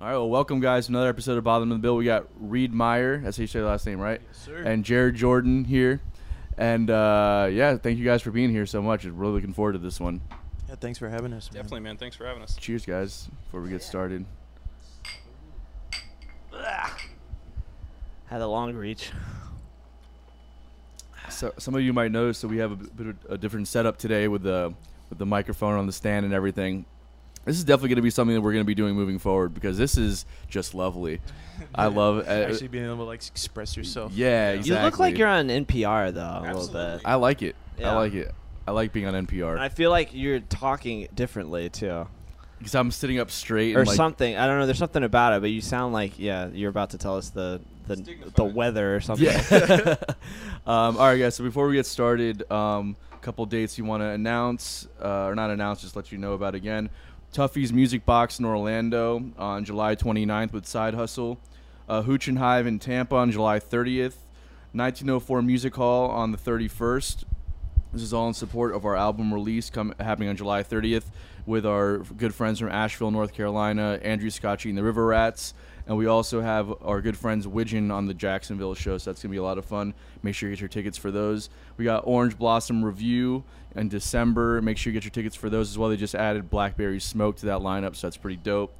All right, well, welcome guys to another episode of Bottom of the Bill. We got Reed Meyer, that's how you say the last name, right? sir. And Jared Jordan here. And uh, yeah, thank you guys for being here so much. I'm really looking forward to this one. Yeah, thanks for having us. Man. Definitely, man. Thanks for having us. Cheers, guys, before we get started. Had a long reach. So some of you might notice that we have a bit of a different setup today with the with the microphone on the stand and everything. This is definitely going to be something that we're going to be doing moving forward because this is just lovely. I love uh, Actually being able to like express yourself. Yeah, exactly. You look like you're on NPR though a little bit. I like it. I like it. I like being on NPR And I feel like you're talking differently too, because I'm sitting up straight or and like, something. I don't know. There's something about it, but you sound like yeah, you're about to tell us the the the weather or something. Yeah. um, all right, guys. So before we get started, um, a couple dates you want to announce, uh, or not announce, just let you know about again. Tuffy's Music Box in Orlando on July 29th with Side Hustle. Uh, Hooch and Hive in Tampa on July 30th. 1904 Music Hall on the 31st. This is all in support of our album release come, happening on July 30th with our good friends from Asheville, North Carolina, Andrew Scotchie and the River Rats. And we also have our good friends Widgeon on the Jacksonville show, so that's going to be a lot of fun. Make sure you get your tickets for those. We got Orange Blossom Revue in December. Make sure you get your tickets for those as well. They just added Blackberry Smoke to that lineup, so that's pretty dope.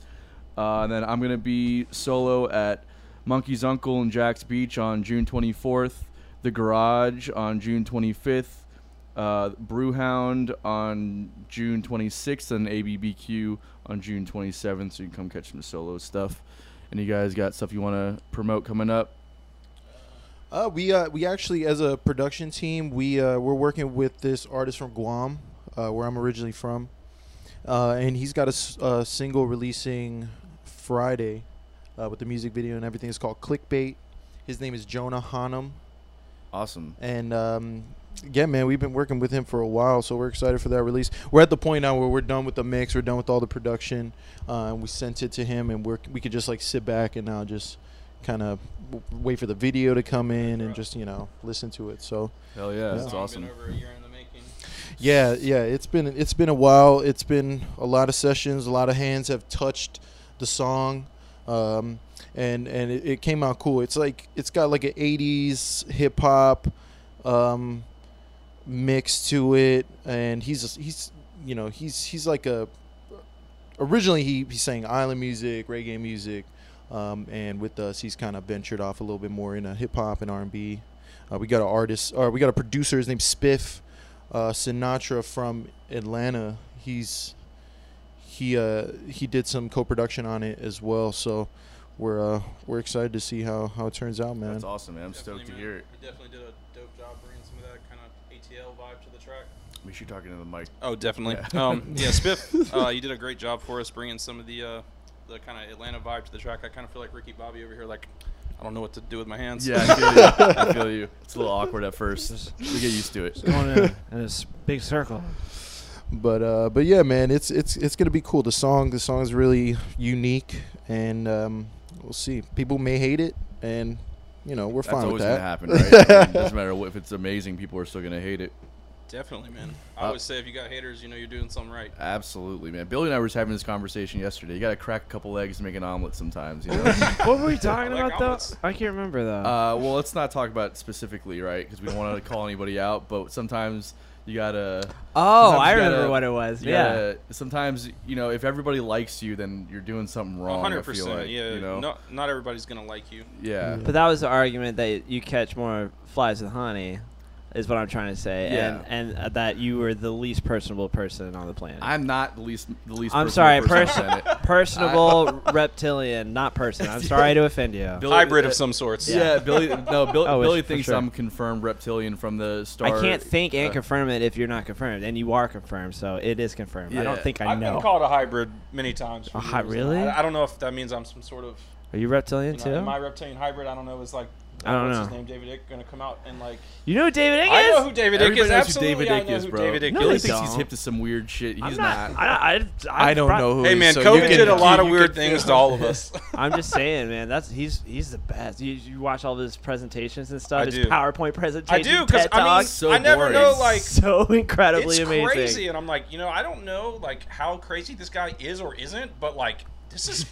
Uh, and then I'm going to be solo at Monkey's Uncle and Jax Beach on June 24th, The Garage on June 25th, uh, Brewhound on June 26th, and ABBQ on June 27th. So you can come catch some solo stuff. And you guys got stuff you want to promote coming up? Uh, we uh, we actually as a production team we uh, we're working with this artist from Guam, uh, where I'm originally from, uh, and he's got a single releasing Friday, uh, with the music video and everything. It's called Clickbait. His name is Jonah Hanum, Awesome. and um, yeah, man, we've been working with him for a while, so we're excited for that release. We're at the point now where we're done with the mix, we're done with all the production, uh, and we sent it to him, and we're we could just like sit back and now just kind of w- wait for the video to come in and just you know listen to it. So Hell yeah, Yeah. that's Song awesome. Been over a year in the making. yeah, yeah, it's been it's been a while. It's been a lot of sessions. A lot of hands have touched the song, um, and and it, it came out cool. It's like it's got like an '80s hip hop um, mix to it, and he's he's you know he's he's like a originally he he sang island music, reggae music. Um, and with us, he's kind of ventured off a little bit more into hip hop and R and B. Uh, we got an artist, or we got a producer. His name's Spiff uh, Sinatra from Atlanta. He's he uh, he did some co-production on it as well. So we're uh, we're excited to see how, how it turns out, man. That's awesome, man. I'm Definitely, stoked to man. hear it. He definitely did a dope job bringing some of that kind of ATL vibe to the track. Make sure you're talking to the mic. Oh, definitely. Yeah. um, yeah, Spiff, uh, you did a great job for us bringing some of the uh, the kind of Atlanta vibe to the track. I kind of feel like Ricky Bobby over here, like I don't know what to do with my hands. Yeah, I feel you. I feel you. It's a little awkward at first. We get used to it. It's going in a, in a s- big circle. But uh, but yeah, man, it's it's it's gonna be cool. The song the song is really unique, and um, we'll see. People may hate it, and you know we're That's fine always with gonna that. happen, right? I mean, doesn't matter what, if it's amazing. People are still gonna hate it. Definitely, man. I Uh, always say if you got haters, you know you're doing something right. Absolutely, man. Billy and I were just having this conversation yesterday. You got to crack a couple eggs to make an omelet sometimes, you know. what were we talking like about though? I can't remember though. uh, well, let's not talk about it specifically, right? Because we don't want to call anybody out. But sometimes you gotta. oh, sometimes I you remember gotta- what it was. you Yeah. gotta- sometimes you know if everybody likes you, then you're doing something wrong. I hundred feel percent. like, Yeah. You know. Not not everybody's gonna like you. yeah. But that was the argument that you catch more flies with honey, is what I'm trying to say, Yeah. and and uh, that you were the least personable person on the planet. I'm not the least. The least. I'm personable sorry, person on the planet. personable reptilian, not person. I'm sorry to offend you. Billy- Hybrid uh, of some sorts. Yeah, Billy. No, Bill, Oh, Billy thinks sure. I'm confirmed reptilian from the start. I can't think and uh, confirm it if you're not confirmed, and you are confirmed, so it is confirmed. I don't think I I've know. been called a hybrid many times. A hy- years. really? I, I don't know if that means I'm some sort of Are you reptilian you know, too? am I reptilian hybrid? I don't know. It's like I don't what's know. his name? David Icke going to come out and like you know who David Icke I is? know who David Icke Everybody is. knows who Absolutely, David I Icke know is, who bro. David Icke No, Billy they is. thinks he's don't. hip to some weird shit. He's I'm not. not. I, I, I don't know who. Hey he man, is, so COVID you did a lot of you weird things to all of us. I'm just saying, man. That's he's he's the best. You, you watch all of his presentations and stuff. I his do. PowerPoint I presentations. do because TED I mean, Talks. So I never boring. know like so incredibly it's amazing. crazy, and I'm like, you know, I don't know like how crazy this guy is or isn't, but like this is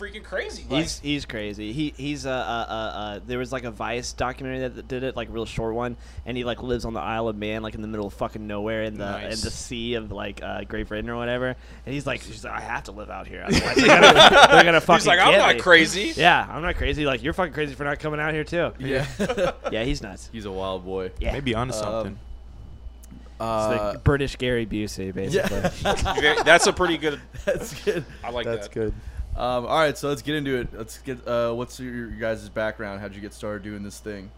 freaking crazy. Like, He's he's crazy. He he's uh, uh uh uh. There was like a Vice documentary that, that did it, like a real short one, and he like lives on the Isle of Man, like in the middle of fucking nowhere in the Nice. in the sea of like uh, Great Britain or whatever. And he's like, he's like, I have to live out here. Otherwise they're, gonna, they're gonna fucking. he's like, I'm get not me." crazy. Yeah, I'm not crazy. Like you're fucking crazy for not coming out here too. Yeah. Yeah, he's nuts. He's a wild boy. Yeah, Maybe onto Um, something. It's Uh, British Gary Busey, basically. Very- That's a pretty good. that's good. I like That's that. good. Um, all right, so let's get into it. Let's get. Uh, what's your, your guys' background? How'd you get started doing this thing?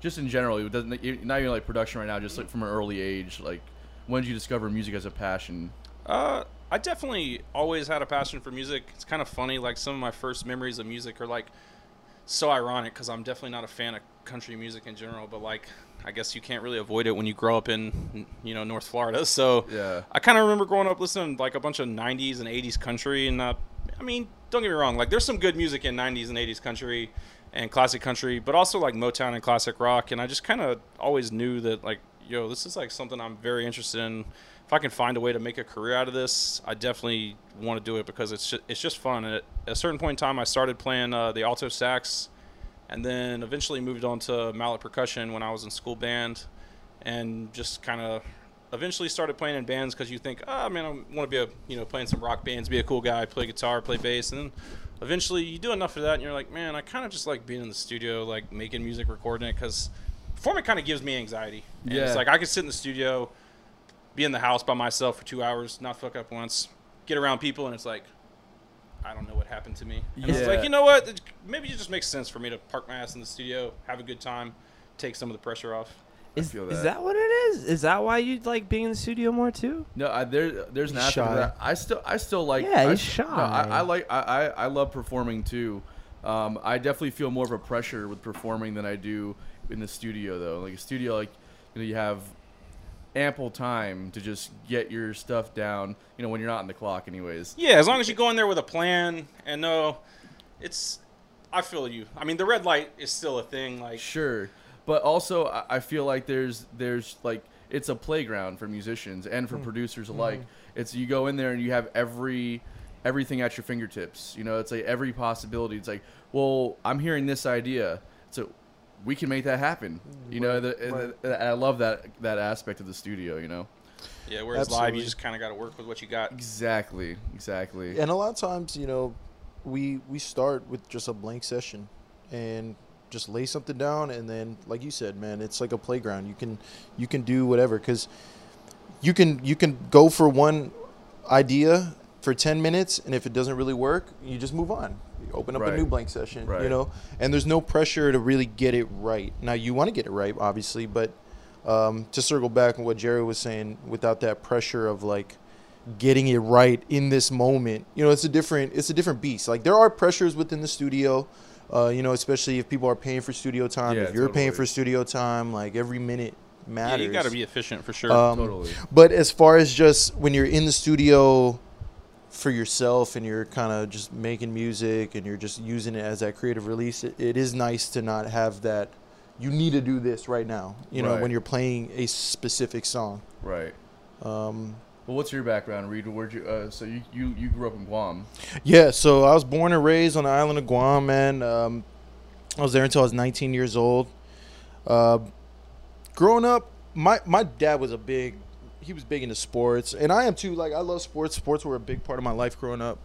Just in general, it doesn't not even like production right now. Just like from an early age, like when did you discover music as a passion? Uh, I definitely always had a passion for music. It's kind of funny. Like some of my first memories of music are like so ironic because I'm definitely not a fan of country music in general. But like, I guess you can't really avoid it when you grow up in you know North Florida. So Yeah. I kind of remember growing up listening to like a bunch of 90s and 80s country, and uh, I mean, don't get me wrong, like there's some good music in 90s and 80s country and classic country, but also like Motown and classic rock. And I just kind of always knew that like, yo, this is like something I'm very interested in. If I can find a way to make a career out of this, I definitely want to do it because it's just, it's just fun. And at a certain point in time, I started playing uh, the alto sax, and then eventually moved on to mallet percussion when I was in school band, and just kind of eventually started playing in bands because you think, ah, man, I want to be a you know playing some rock bands, be a cool guy, play guitar, play bass, and then eventually you do enough of that, and you're like, man, I kind of just like being in the studio, like making music, recording it, because performing kind of gives me anxiety. And Yeah. it's like I could sit in the studio, be in the house by myself for two hours, not fuck up once, get around people, and it's like. I don't know what happened to me. And it's Yeah. like, you know what? It- Maybe it just makes sense for me to park my ass in the studio, have a good time, take some of the pressure off. Is, feel is that. that what it is? Is that why you like being in the studio more too? No, I, there there's an He's aspect of that. I still I still like. Yeah, I, he's No, I. I like I, I I love performing too. Um, I definitely feel more of a pressure with performing than I do in the studio though. Like a studio, like you know, you have ample time to just get your stuff down. You know, when you're not on the clock, anyways. Yeah, as long as you go in there with a plan and know it's. I feel you. I mean, the red light is still a thing. Like, Sure, but also I I feel like there's there's like it's a playground for musicians and for hmm. producers hmm. alike. It's you go in there and you have every everything at your fingertips. You know, it's like every possibility. It's like, well, I'm hearing this idea, so we can make that happen. You know, the, right. the- I love that that aspect of the studio. You know, yeah, whereas live, you just kind of got to work with what you got. exactly, exactly. And a lot of times, you know, we we start with just a blank session and just lay something down and then like you said, man, it's like a playground. You can you can do whatever cuz you can you can go for one idea for 10 minutes and if it doesn't really work, you just move on. You open up Right. a new blank session, Right. you know. And there's no pressure to really get it right. Now you want to get it right obviously, but um, to circle back on what Jerry was saying, without that pressure of like getting it right in this moment, you know, it's a different it's a different beast. Like there are pressures within the studio, uh, you know, especially if people are paying for studio time. Yeah, if you're paying for studio time, like every minute Yeah, matters. you got to be efficient for sure. Um, Totally. But as far as just when you're in the studio for yourself and you're kind of just making music and you're just using it as that creative release, it, it is nice to not have that. You need to do this right now. You know, Right. when you're playing a specific song. Right. Um, Well, what's your background, Reed? Where'd you? Uh, so you, you you grew up in Guam. Yeah, so I was born and raised on the island of Guam, man. Um, I was there until I was 19 years old. Uh, growing up, my my dad was a big, he was big into sports, and I am too. Like I love sports. Sports were a big part of my life growing up.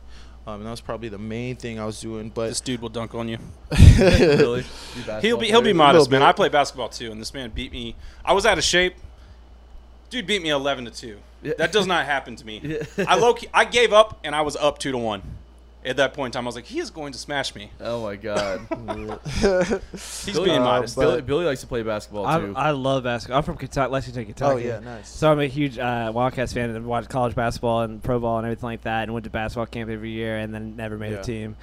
Um, and that was probably the main thing I was doing. But this dude will dunk on you. really? He'll basketball be he'll be modest, man. bit. I play basketball too, and this man beat me. I was out of shape. Dude beat me eleven to two. Yeah. That does not happen to me. Yeah. I low key, I gave up, and I was up two to one. At that point in time, I was like, he is going to smash me. Oh my God. He's Billy, being uh, modest. Billy, Billy likes to play basketball too. I, I love basketball. I'm from Kentucky, Lexington, Kentucky. oh yeah, nice. So I'm a huge uh, Wildcats fan and watched college basketball and pro ball and everything like that, and went to basketball camp every year, and then never made Yeah. a team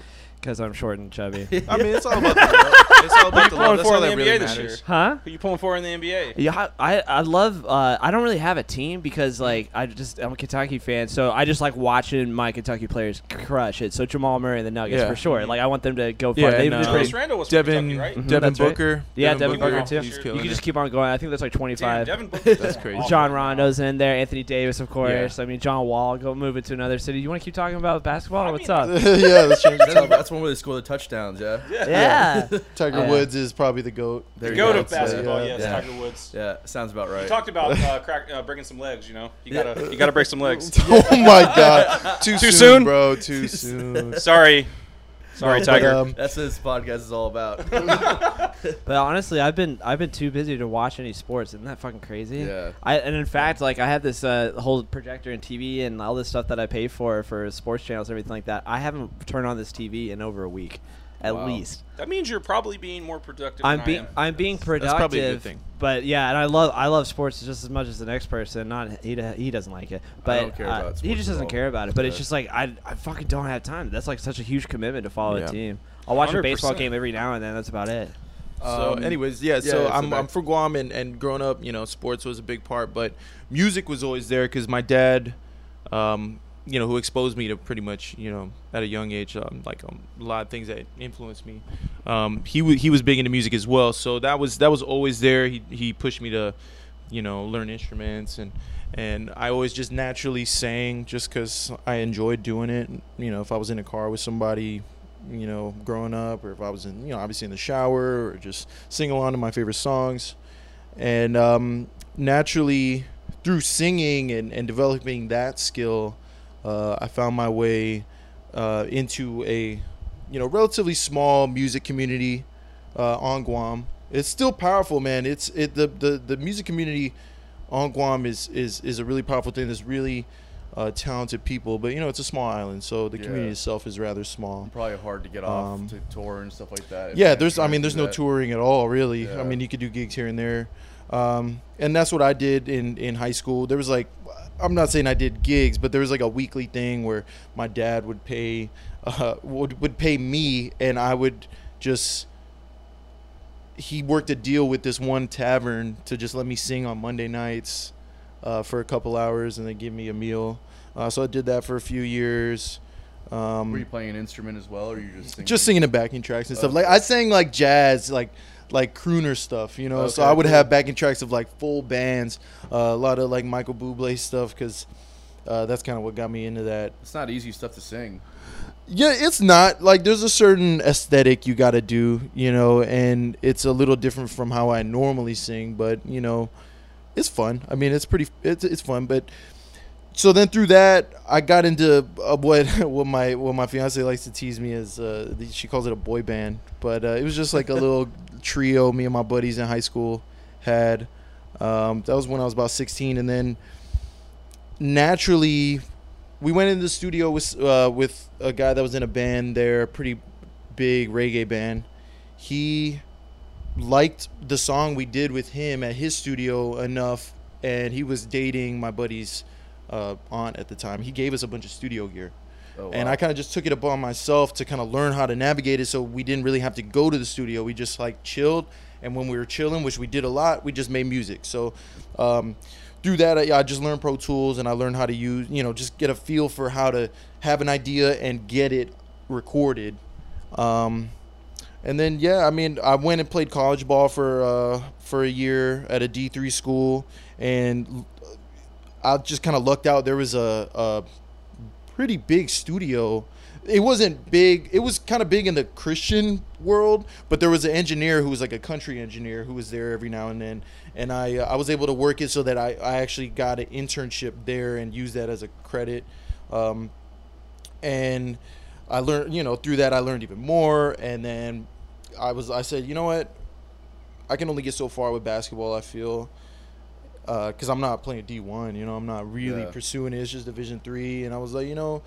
because I'm short and chubby. I mean, it's all about the love. It's all about the pulling love. That's for all in that the really NBA this matters. huh? Who you pulling for in the NBA? Yeah, I I love. Uh, I don't really have a team because like I just I'm a Kentucky fan, so I just like watching my Kentucky players crush it. So Jamal Murray and the Nuggets Yeah. for sure. Like I want them to go far. Yeah, They've and, been uh, pretty. Julius Randle was from Devin Kentucky, right? Mhm, Devin that's right. Booker. Yeah, Devin Devin Booker too. He's You killing can it. just keep on going. I think that's like Damn, 25. Devin Booker. That's crazy. Rajon Rondo's in there. Anthony Davis, of course. I mean, John Wall. Go move it to another city. You want to keep talking about basketball? I or What's mean, up? yeah, let's change the That's, topic. that's one where they score the touchdowns. Yeah. Yeah. Tiger Yeah. Woods is probably the goat. There The you goat go. of basketball, Yeah. yes, Yeah. Tiger Woods. Yeah, sounds about right. You talked about uh, crack, uh, breaking some legs. You know, you Yeah. gotta you gotta break some legs. oh my god, too, Too soon, soon? bro. Too soon. Sorry, sorry, No, but, Tiger. um, That's what this podcast is all about. But honestly, I've been I've been too busy to watch any sports. Isn't that fucking crazy? Yeah. I and in fact, like I have this uh, whole projector and TV and all this stuff that I pay for for sports channels and everything like that. I haven't turned on this TV in over a week, at Wow. least. that means you're probably being more productive. I'm being I am. I'm being productive. That's probably a good thing. But yeah, and I love I love sports just as much as the next person. Not he he doesn't like it, but don't care uh, about he just doesn't care about it. But it's just like I I fucking don't have time. That's like such a huge commitment to follow Yeah. a team. I'll watch a baseball game every now and then. That's about it. So, Um, anyways, yeah. So yeah, so I'm I'm from Guam, and and growing up, you know, sports was a big part, but music was always there because my dad, um, you know, who exposed me to pretty much, you know, at a young age, um, like um, a lot of things that influenced me. Um, he wa he was big into music as well, so that was that was always there. He he pushed me to, you know, learn instruments and. And I always just naturally sang just because I enjoyed doing it. You know, if I was in a car with somebody, you know, growing up, or if I was in, you know, obviously in the shower, or just sing along to my favorite songs. And um, naturally, through singing and, and developing that skill, uh, I found my way uh, into a, you know, relatively small music community uh, on Guam. It's still powerful, man. It's it the, the, the music community on Guam is, is, is a really powerful thing. There's really uh, talented people, but you know it's a small island, so the community itself is rather small. Probably hard to get off Um, to tour and stuff like that. Yeah, there's. I mean, there's no that. touring at all, really. Yeah. I mean, you could do gigs here and there, um, and that's what I did in in high school. There was like, I'm not saying I did gigs, but there was like a weekly thing where my dad would pay, uh, would would pay me, and I would just. He worked a deal with this one tavern to just let me sing on Monday nights, uh, for a couple hours, and then give me a meal. Uh, so I did that for a few years. Um, Were you playing an instrument as well, or you just singing? just singing the backing tracks and stuff. Like I sang like jazz, like like crooner stuff, you know. so I would cool. have backing tracks of like full bands, uh, a lot of like Michael Bublé stuff, because uh, that's kind of what got me into that. It's not easy stuff to sing. Yeah, it's not like there's a certain aesthetic you got to do, you know, and it's a little different from how I normally sing, but you know, it's fun. I mean, it's pretty, it's it's fun. But so then through that, I got into uh, what what my what my fiance likes to tease me as uh, she calls it a boy band, but uh, it was just like a little trio me and my buddies in high school had. Um, that was when I was about 16, and then naturally we went into the studio with uh, with a guy that was in a band there, a pretty big reggae band. He liked the song we did with him at his studio enough, and he was dating my buddy's uh, aunt at the time. He gave us a bunch of studio gear, Oh, and. I kind of just took it upon myself to kind of learn how to navigate it, so we didn't really have to go to the studio. We just like chilled, and when we were chilling, which we did a lot, we just made music. So. Um, through that, I, I just learned Pro Tools and I learned how to use, you know, just get a feel for how to have an idea and get it recorded. Um, and then, yeah, I mean, I went and played college ball for uh, for a year at a D three school, and I just kind of lucked out. There was a, a pretty big studio. It wasn't big. It was kind of big in the Christian world, but there was an engineer who was like a country engineer who was there every now and then, and I uh, I was able to work it so that I, I actually got an internship there and used that as a credit, um, and I learned you know through that I learned even more, and then I was I said you know what, I can only get so far with basketball. I feel because I'm not playing D1. You know, I'm not really Yeah. pursuing it. It's just Division three, and I was like, you know,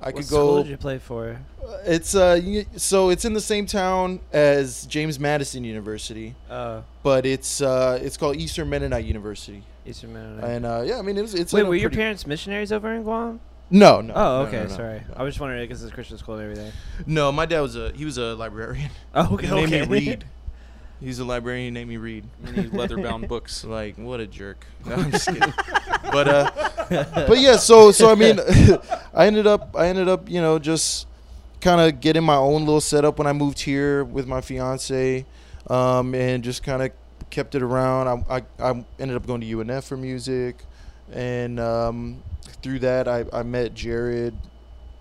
I What could go. What school did you play for? It's uh, so it's in the same town as James Madison University, Uh, but it's uh, it's called Eastern Mennonite University, Eastern Mennonite. and uh, yeah, I mean, it's it's Wait, were your parents missionaries over in Guam? No, no. Oh, okay. no, no, sorry. No. I was just wondering because it's a Christian school and everything. No, my dad was a he was a librarian. Oh, okay. He named okay. me Reed. He's a librarian. He named me Reed. Many leather-bound books. Like what a jerk. No, I'm just kidding. but uh, but yeah. So so I mean, I ended up I ended up you know just kind of getting my own little setup when I moved here with my fiance, um, and just kind of kept it around. I, I I ended up going to UNF for music, and um, through that I I met Jared.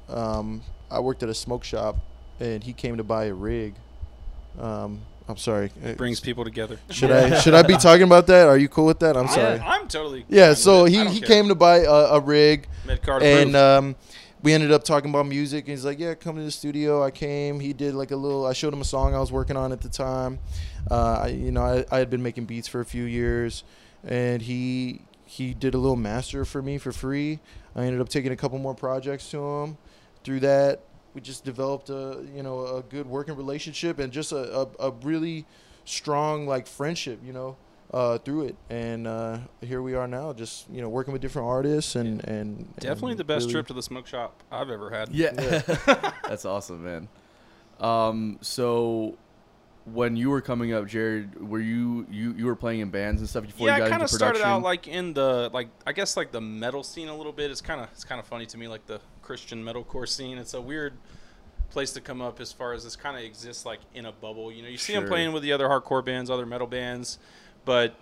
Um, I worked at a smoke shop, and he came to buy a rig. Um, I'm sorry. It brings people together. Should I should I be talking about that? Are you cool with that? I'm sorry. I'm totally. Yeah, so he, he care. came to buy a, a rig, Mid-card and um, we ended up talking about music. And he's like, "Yeah, come to the studio." I came. He did like a little. I showed him a song I was working on at the time. Uh, I, you know, I, I had been making beats for a few years, and he he did a little master for me for free. I ended up taking a couple more projects to him. Through that, we just developed a you know a good working relationship and just a, a, a really strong like friendship. You know uh, through it, and uh, here we are now, just you know, working with different artists and and Definitely and the best really- trip to the smoke shop I've ever had. Yeah, that's awesome, man. Um, so when you were coming up, Jared, were you you you were playing in bands and stuff before yeah, you I got kind into of production? started out like in the like I guess like the metal scene a little bit. It's kind of it's kind of funny to me like the Christian metalcore scene. It's a weird place to come up as far as this kind of exists like in a bubble. You know, you see them playing with the other hardcore bands, other metal bands, but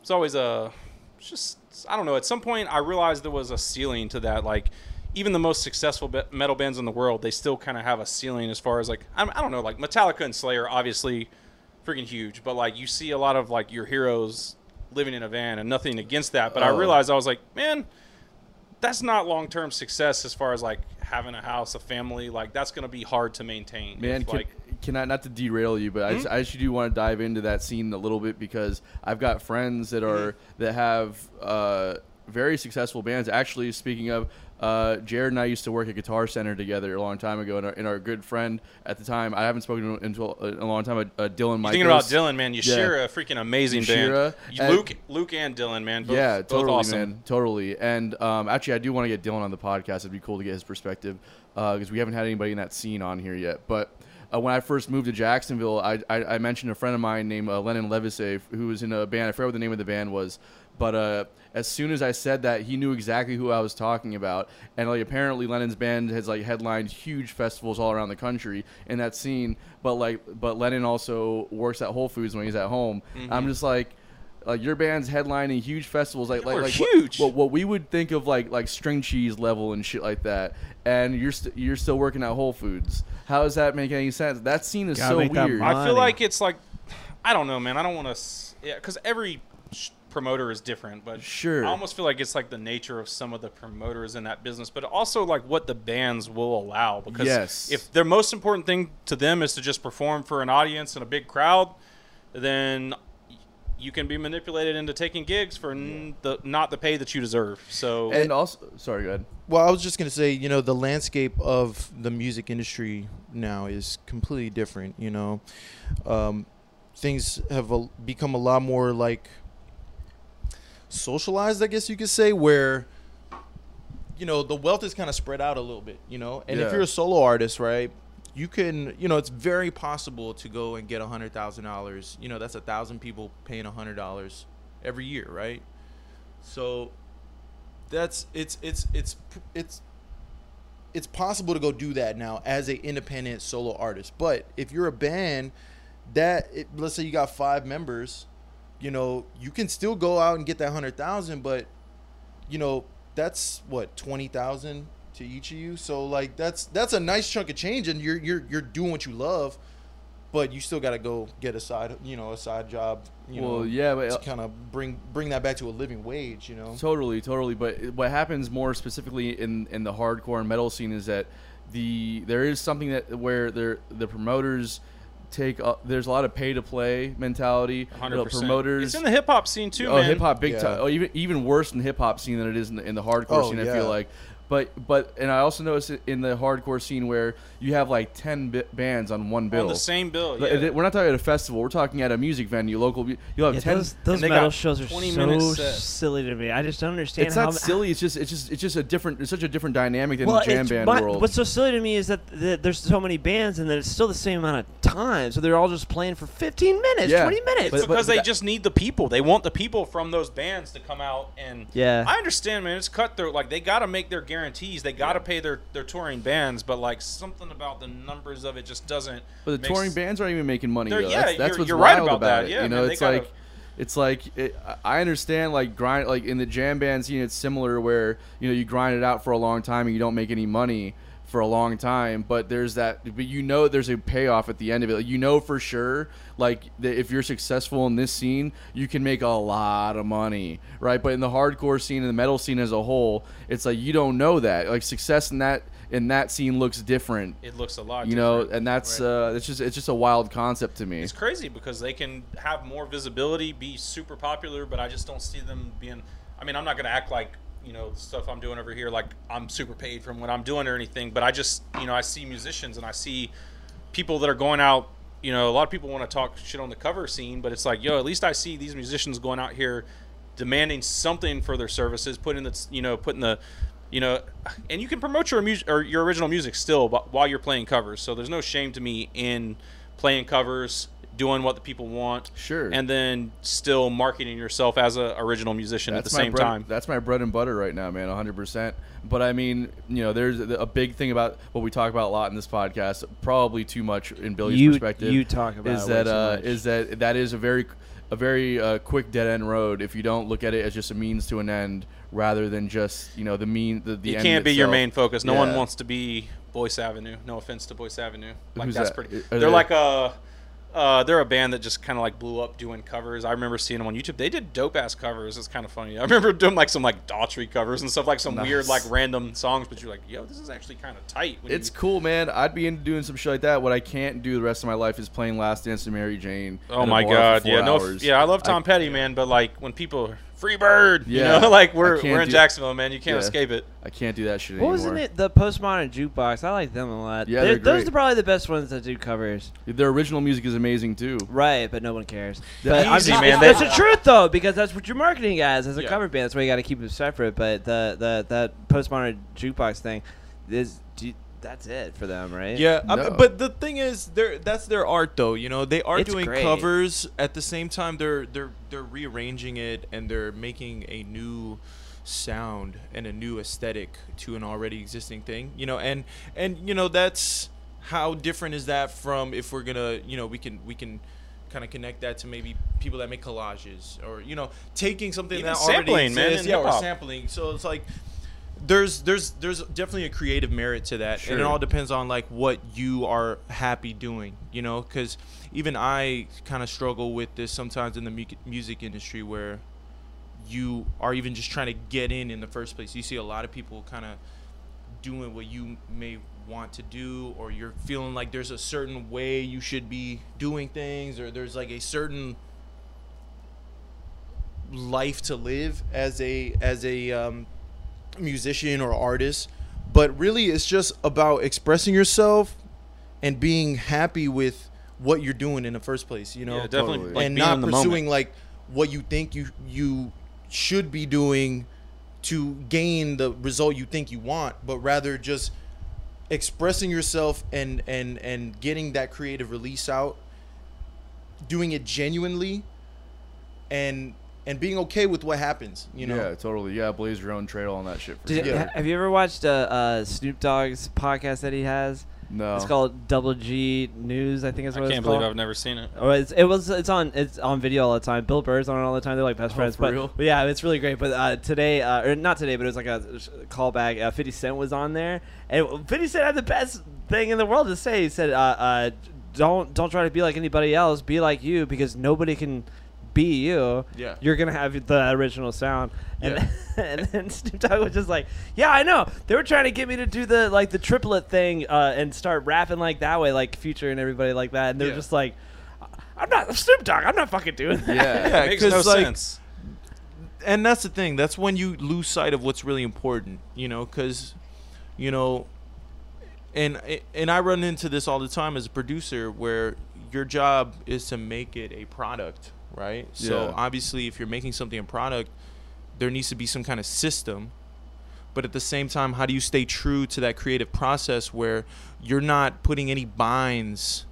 it's always a it's just I don't know. At some point, I realized there was a ceiling to that. Like even the most successful be- metal bands in the world, they still kind of have a ceiling as far as like I'm, I don't know, like Metallica and Slayer, obviously freaking huge, but like you see a lot of like your heroes living in a van, and nothing against that. But I Oh. realized I was like, man, that's not long term success as far as like having a house, a family. Like that's gonna be hard to maintain. Man, If, can, like can I not to derail you, but I, just, I actually do want to dive into that scene a little bit because I've got friends that are that have uh, very successful bands. Actually, speaking of, uh, Jared and I used to work at Guitar Center together a long time ago, and our, and our good friend at the time, I haven't spoken to him until a, a long time, uh, Dylan. you thinking about Dylan, man. Yashira, a freaking amazing Yashira, band. and- Luke, Luke and Dylan, man. Both, yeah, both totally, awesome. man, totally. And um, actually, I do want to get Dylan on the podcast. It'd be cool to get his perspective because we haven't had anybody in that scene on here yet. But uh, when I first moved to Jacksonville, I, I, I mentioned a friend of mine named uh, Lennon Levisay, who was in a band. I forget what the name of the band was, but uh, as soon as I said that, he knew exactly who I was talking about. And like, apparently, Lennon's band has like headlined huge festivals all around the country in that scene. But like, but Lennon also works at Whole Foods when he's at home. Mm-hmm. I'm just like. Like your band's headlining huge festivals, like like, like huge. What, what we would think of like like string cheese level and shit like that, and you're st- you're still working at Whole Foods. How does that make any sense? That scene is Gotta so weird. I feel like it's like, I don't know, man. I don't want to, yeah, because every sh- promoter is different, but Sure. I almost feel like it's like the nature of some of the promoters in that business, but also like what the bands will allow. Because Yes. if their most important thing to them is to just perform for an audience and a big crowd, then you can be manipulated into taking gigs for n- the not the pay that you deserve. So and also, sorry, go ahead. Well, I was just gonna say, you know, the landscape of the music industry now is completely different. You know, um, things have a, become a lot more like socialized, I guess you could say, where you know the wealth is kind of spread out a little bit. You know, and if you're a solo artist, right? You can, you know, it's very possible to go and get a hundred thousand dollars. You know, that's a thousand people paying a hundred dollars every year, right? So that's it's it's it's it's it's possible to go do that now as a independent solo artist. But if you're a band that it, let's say you got five members, you know, you can still go out and get that hundred thousand, but you know, that's what twenty thousand to each of you. So like that's that's a nice chunk of change, and you're you're you're doing what you love, but you still got to go get a side you know a side job. You well, know, yeah, but to uh, kind of bring bring that back to a living wage. You know. Totally, totally. But what happens more specifically in in the hardcore and metal scene is that the there is something that where there the promoters take uh, there's a lot of pay to play mentality. You know, hundred percent. promoters. It's in the hip hop scene too, oh, hip hop big Yeah. time. Oh, even even worse in the hip hop scene than it is in the, in the hardcore Oh, scene. I yeah. feel like. But but and I also noticed in the hardcore scene where you have like ten bi- bands on one bill. On the same bill. Yeah. it- We're not talking at a festival. We're talking at a music venue, local. You'll have Yeah, ten. those those metal shows are 20 so silly to me. I just don't understand it's how not silly. It's just it's just it's just a different. It's such a different dynamic than well, the jam band but world. What's so silly to me is that, that there's so many bands and that it's still the same amount of time. So they're all just playing for 15 minutes, Yeah. 20 minutes. It's But- because but they that- just need the people. They want the people from those bands to come out and. Yeah. I understand, man. It's cutthroat. Like they got to make their guarantees. They got to pay their their touring bands. But like something about the numbers of it just doesn't. But the touring bands aren't even making money. Though. yeah, that's, that's you're- what's you're right wild about that. it. Yeah, you know, man, it's gotta- like, it's like it, I understand like grind like in the jam band scene, it's similar where you know you grind it out for a long time and you don't make any money for a long time, but there's that, but you know there's a payoff at the end of it. Like, you know for sure, like that if you're successful in this scene, you can make a lot of money, right? But in the hardcore scene and the metal scene as a whole, it's like you don't know that. Like success in that in that scene looks different It looks a lot. you know and that's Right. uh it's just it's just a wild concept to me It's crazy because they can have more visibility, be super popular, but I just don't see them being. I mean, I'm not going to act like you know the stuff I'm doing over here like I'm super paid from what I'm doing or anything, but I just you know I see musicians and I see people that are going out. You know, a lot of people want to talk shit on the cover scene, but it's like, yo, at least I see these musicians going out here demanding something for their services, putting the you know putting the you know, and you can promote your music or your original music still but while you're playing covers. So there's no shame to me in playing covers, doing what the people want, Sure. and then still marketing yourself as an original musician at the same bread, time. That's my bread and butter right now, man, 100%. But I mean, you know, there's a a big thing about what we talk about a lot in this podcast, probably too much in Billy's You- perspective. you talk about is it that uh, much. is that that is a very a very uh, quick dead end road if you don't look at it as just a means to an end rather than just you know the mean the, the you end can't be your main focus. No one wants to be Boyce Avenue. No offense to Boyce Avenue. Like Who's that's that? pretty. Are They're they- like a. Uh, they're a band that just kind of like blew up doing covers. I remember seeing them on YouTube. They did dope ass covers. It's kind of funny. I remember doing like some like Daughtry covers and stuff, like some weird like random songs. But you're like, yo, this is actually kind of tight. It's you, cool, man. I'd be into doing some shit like that. What I can't do the rest of my life is playing Last Dance to Mary Jane. Oh my god, yeah, no, yeah, I love Tom I- Petty, man, but like when people free bird, Yeah, you know, like we're we're in do- Jacksonville, man, you can't Yeah. escape it. I can't do that shit what anymore. was in it? The postmodern jukebox. I like them a lot. Yeah, They're- they're those great. are probably the best ones that do covers. Their original music is amazing too. Right, but no one cares. Yeah, But I'm man. That's They- the truth, though, because that's what you're marketing as as a Yeah. cover band. That's why you got to keep them separate. But the the that postmodern jukebox thing is do- that's it for them, right? Yeah, I- No. but the thing is, they're that's their art, though. You know, they are It's doing great. covers at the same time. They're they're they're rearranging it and they're making a new sound and a new aesthetic to an already existing thing. You know, and and you know that's how different is that from if we're gonna you know we can we can kind of connect that to maybe people that make collages or you know taking something Even that already sampling, man, exists, in yeah, or sampling. So it's like there's there's there's definitely a creative merit to that. And it all depends on like what you are happy doing you know? Because even i kind of struggle with this sometimes in the mu- music industry where you are even just trying to get in in the first place. You see a lot of people kind of doing what you may want to do or you're feeling like there's a certain way you should be doing things or there's like a certain life to live as a as a um, musician or artist but really it's just about expressing yourself and being happy with what you're doing in the first place you know yeah, definitely. totally. Like and being not pursuing moment. like what you think you you should be doing to gain the result you think you want but rather just expressing yourself and and and getting that creative release out doing it genuinely and and being okay with what happens you know yeah, totally. Yeah, blaze your own trail on that shit. For Did, sure. Yeah. Have you ever watched uh, uh, Snoop Dogg's podcast that he has? No. It's called Double G News. I think is what it is. I what can't it's believe. I've never seen it. Oh, it's, it was. It's on. It's on video all the time. Bill Burr's on it all the time. They're like best Oh, friends. for But, real? but yeah, it's really great. But uh, today, uh, or not today, but it was like a callback. Uh, Fifty Cent was on there, and Fifty Cent had the best thing in the world to say. He said, uh, uh, "Don't don't try to be like anybody else. Be like you, because nobody can." Be you. Yeah. You're gonna have the original sound. And Yeah. and then Snoop Dogg was just like, "Yeah, I know. They were trying to get me to do the like the triplet thing uh, and start rapping like that way, like Future and everybody like that." And they're Yeah. just like, "I'm not Snoop Dogg. I'm not fucking doing that." Yeah. Yeah, it makes no like, sense. and that's the thing. That's when you lose sight of what's really important, you know, because, you know, and and I run into this all the time as a producer, where your job is to make it a product, right? So obviously, if you're making something a product, there needs to be some kind of system. But at the same time, how do you stay true to that creative process where you're not putting any binds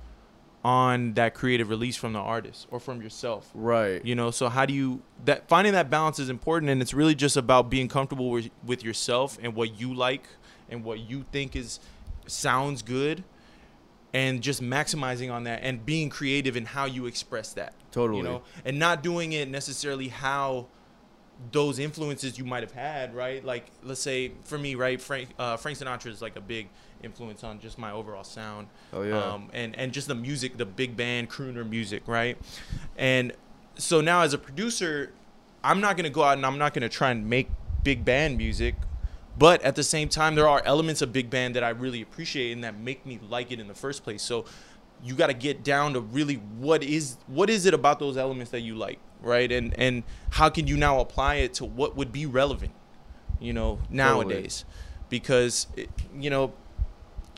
on that creative release from the artist or from yourself? Right. you know so how do you that finding that balance is important and it's really just about being comfortable with, with yourself and what you like and what you think is sounds good and just maximizing on that and being creative in how you express that Totally. you know and not doing it necessarily how those influences you might have had right like let's say for me right frank uh, frank sinatra is like a big influence on just my overall sound Oh, yeah. um, and and just the music the big band crooner music right and so now as a producer i'm not going to go out and i'm not going to try and make big band music but at the same time there are elements of big band that i really appreciate and that make me like it in the first place. So you got to get down to really what is what is it about those elements that you like right? And and how can you now apply it to what would be relevant you know nowadays? Because it, you know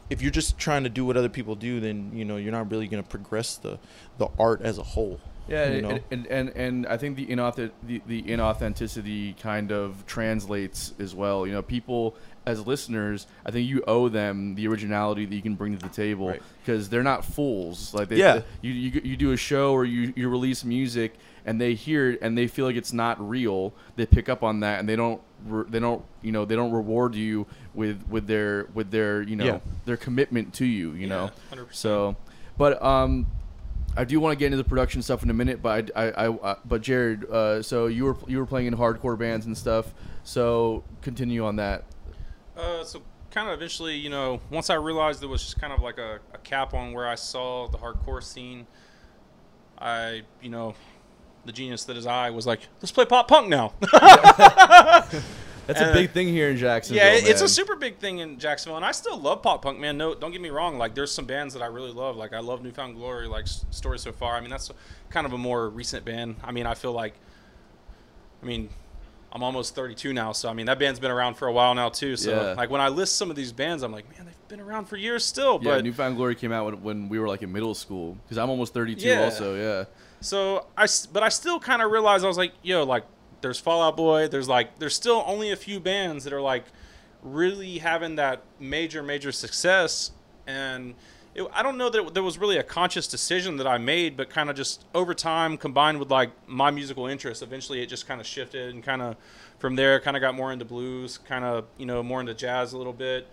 if you're just trying to do what other people do then you know you're not really going to progress the the art as a whole Yeah, you and, know? and, and and I think the inauth- the, the inauthenticity kind of translates as well. You know, people as listeners, I think you owe them the originality that you can bring to the table Right. because they're not fools. Like, they, Yeah. you, you you do a show or you you release music and they hear it and they feel like it's not real. They pick up on that and they don't re- they don't you know they don't reward you with with their with their you know Yeah. their commitment to you. You know, 100%. so. But um, I do want to get into the production stuff in a minute, but I, I, I but Jared, uh, so you were you were playing in hardcore bands and stuff. So continue on that. Uh, so kind of eventually, you know, once I realized there was just kind of like a, a cap on where I saw the hardcore scene, I, you know, the genius that is I was like, let's play pop punk now. That's a big thing here in Jacksonville. yeah, it- it's a super big thing in Jacksonville, and I still love pop punk, man. No, don't get me wrong. Like, there's some bands that I really love. Like, I love Newfound Glory, like Story So Far. I mean, that's kind of a more recent band. I mean, I feel like, I mean, I'm almost 32 now, so I mean, that band's been around for a while now too. So, Yeah. like, when I list some of these bands, I'm like, man, they've been around for years still. Yeah, but Newfound Glory came out when, when we were like in middle school because I'm almost 32 Yeah. also. Yeah. So I but I still kind of realized I was like, yo, like there's Fallout Boy, there's like there's still only a few bands that are like really having that major major success, and it, I don't know that there was really a conscious decision that I made, but kind of just over time combined with like my musical interests, eventually it just kind of shifted and kind of from there kind of got more into blues, kind of you know more into jazz a little bit,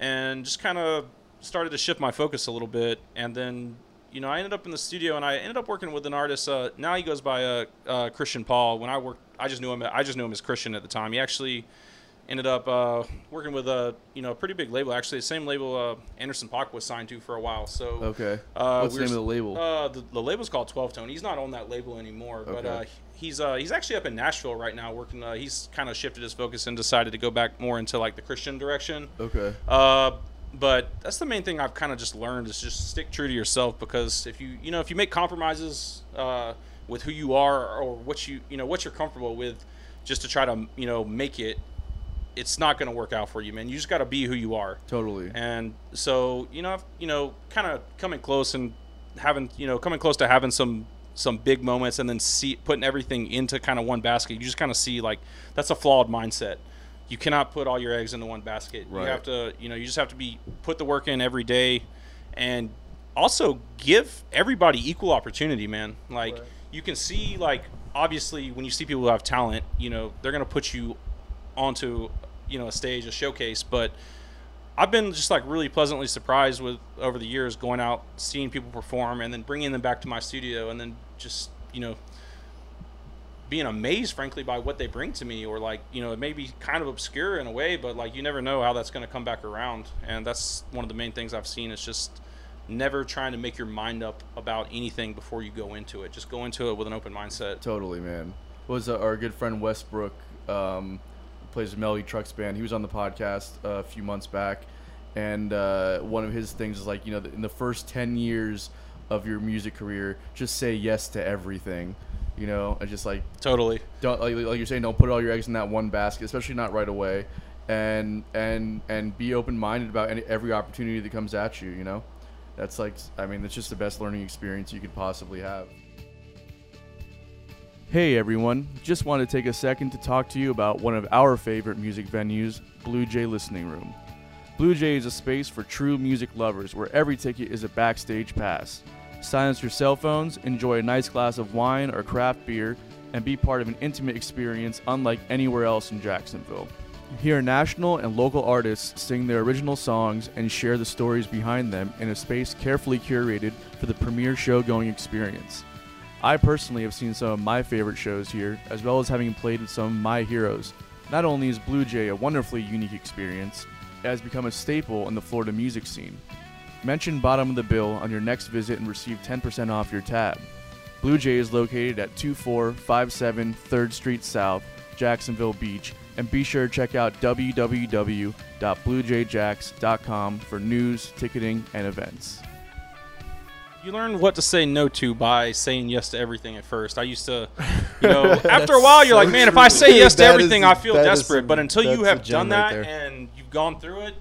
and just kind of started to shift my focus a little bit, and then you know, I ended up in the studio and I ended up working with an artist. Uh, now he goes by uh, uh, Christian Paul. When I worked, I just knew him. I just knew him as Christian at the time. He actually ended up uh, working with a you know a pretty big label. Actually, the same label uh, Anderson Paak was signed to for a while. So Okay. uh, What's we the name of the label? Uh, the, the label's called Twelve Tone. He's not on that label anymore, but Okay. uh, he's uh, he's actually up in Nashville right now working. Uh, he's kind of shifted his focus and decided to go back more into like the Christian direction. okay. Uh, but that's the main thing I've kind of just learned is just stick true to yourself because if you you know if you make compromises uh, with who you are or what you you know what you're comfortable with just to try to you know make it it's not going to work out for you man. You just got to be who you are. Totally. and so you know I've, you know kind of coming close and having you know coming close to having some some big moments and then see putting everything into kind of one basket you just kind of see like that's a flawed mindset. You cannot put all your eggs into one basket. Right. you have to you know you just have to be put the work in every day and also give everybody equal opportunity man. Like you can see like obviously when you see people who have talent you know they're to put you onto you know a stage a showcase but I've been just like really pleasantly surprised with over the years going out, seeing people perform, and then bringing them back to my studio, and then just you know being amazed, frankly, by what they bring to me, or like you know it may be kind of obscure in a way, but like you never know how that's going to come back around, and that's one of the main things I've seen is just never trying to make your mind up about anything before you go into it. Just go into it with an open mindset. Totally, man. Was uh, our good friend Westbrook um, plays Melody Trucks band. He was on the podcast uh, a few months back, and uh, one of his things is like you know in the first ten years of your music career, just say yes to everything. You know, and just like Totally. don't like, like you're saying, don't put all your eggs in that one basket, especially not right away, and and and be open minded about any, every opportunity that comes at you. You know, that's like I mean, it's just the best learning experience you could possibly have. Hey everyone, just want to take a second to talk to you about one of our favorite music venues, Blue Jay Listening Room. Blue Jay is a space for true music lovers where every ticket is a backstage pass. Silence your cell phones, enjoy a nice glass of wine or craft beer, and be part of an intimate experience unlike anywhere else in Jacksonville. Hear national and local artists sing their original songs and share the stories behind them in a space carefully curated for the premier show going experience. I personally have seen some of my favorite shows here, as well as having played with some of my heroes. Not only is Blue Jay a wonderfully unique experience, it has become a staple in the Florida music scene. Mention bottom of the bill on your next visit and receive 10% off your tab. Blue Jay is located at 2457 3rd Street South, Jacksonville Beach, and be sure to check out www.bluejayjacks.com for news, ticketing, and events. You learn what to say no to by saying yes to everything at first. I used to, you know, after a while, you're like, man, if I say yes to everything, is- I feel desperate. some- but until you have done right that there. and you've gone through it,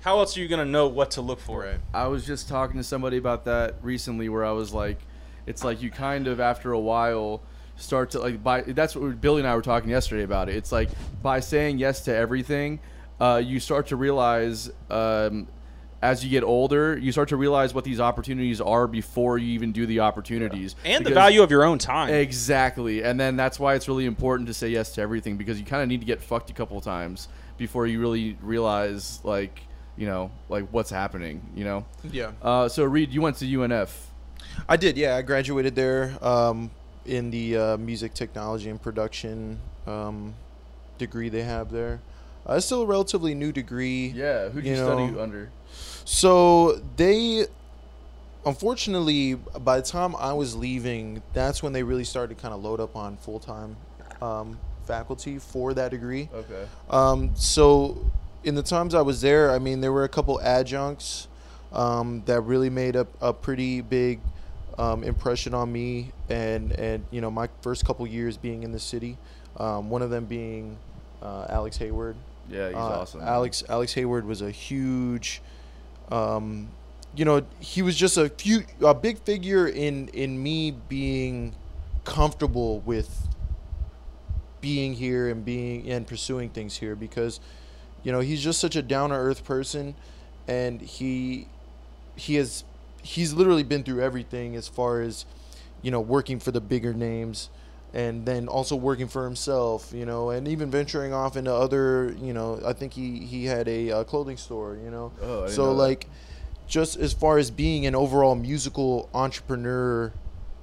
how else are you going to know what to look for? Right. I was just talking to somebody about that recently, where I was like, it's like you kind of after a while start to like by that's what Billy and I were talking yesterday about it. It's like by saying yes to everything, uh, you start to realize. Um, as you get older, you start to realize what these opportunities are before you even do the opportunities, And the value of your own time. Exactly, and then that's why it's really important to say yes to everything because you kind of need to get fucked a couple of times before you really realize, like, you know, like what's happening. You know. Yeah. Uh, so Reed, you went to UNF. I did, yeah. I graduated there um, in the uh, music technology and production um, degree they have there. Uh, it's still a relatively new degree. Yeah, who'd you, You study under? So they, unfortunately, by the time I was leaving, that's when they really started to kind of load up on full time um, faculty for that degree. Okay. Um, so in the times I was there, I mean, there were a couple adjuncts um, that really made a, a pretty big um, impression on me, and and you know my first couple years being in the city. Um, one of them being uh, Alex Hayward. Yeah, he's Uh, awesome. Alex Alex Hayward was a huge, um, you know, he was just a few a big figure in in me being comfortable with being here and being and pursuing things here because, you know, he's just such a down to earth person, and he he has he's literally been through everything as far as, you know, working for the bigger names and then also working for himself, you know, and even venturing off into other, you know, I think he he had a uh, clothing store, you know. Oh, so know like, just as far as being an overall musical entrepreneur,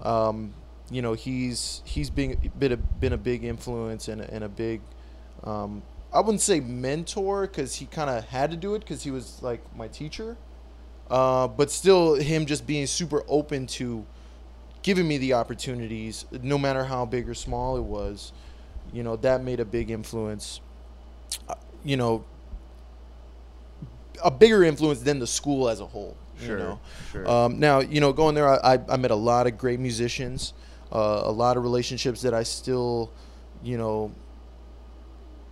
um, you know, he's he's been been a been a big influence and a, and a big, um, I wouldn't say mentor because he kind of had to do it because he was like my teacher, uh, but still him just being super open to giving me the opportunities, no matter how big or small it was, you know, that made a big influence. Uh, You know, a bigger influence than the school as a whole. Sure, You know? sure. Um, now, you know, going there, I, I, I met a lot of great musicians, uh, a lot of relationships that I still, you know,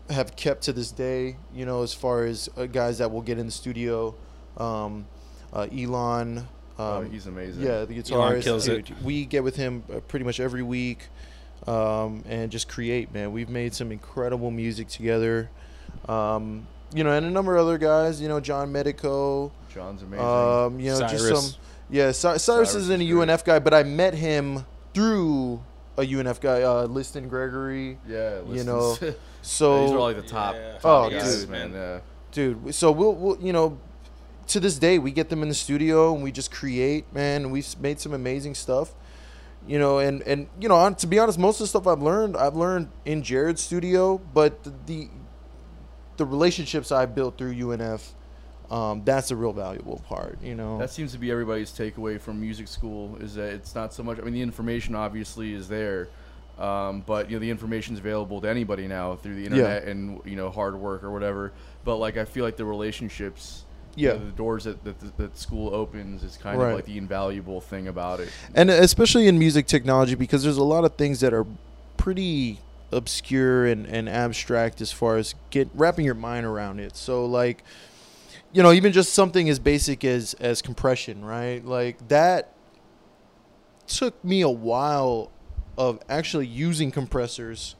have kept to this day. You know, as far as uh, guys that will get in the studio, um, uh, Elon. Um, oh, he's amazing. yeah, the Elon guitarist. kills it. We get with him uh, pretty much every week, um, and just create. Man, we've made some incredible music together. Um, you know, and a number of other guys. You know, John Medico. John's amazing. Um, you know, just Cyrus. some. Yeah, Cy- Cyrus, Cyrus isn't a great. UNF guy, but I met him through a UNF guy, uh, Liston Gregory. yeah, you listens- know, these So are all like the top. Yeah. Oh, guys, dude. man. Yeah. dude so we'll, we'll you know to this day we get them in the studio and we just create man we've made some amazing stuff you know and and you know on, to be honest most of the stuff i've learned i've learned in jared's studio but the the, the relationships i built through unf um, that's a real valuable part you know That seems to be everybody's takeaway from music school is that it's not so much. I mean, the information obviously is there, um, but you know the information's available to anybody now through the internet and you know hard work or whatever. But like I feel like the relationships you Yeah. know, the doors that, that, that school opens is kind Right. of like the invaluable thing about it. and especially in music technology because there's a lot of things that are pretty obscure and, and abstract as far as get wrapping your mind around it so like you know even just something as basic as as compression right like that took me a while of actually using compressors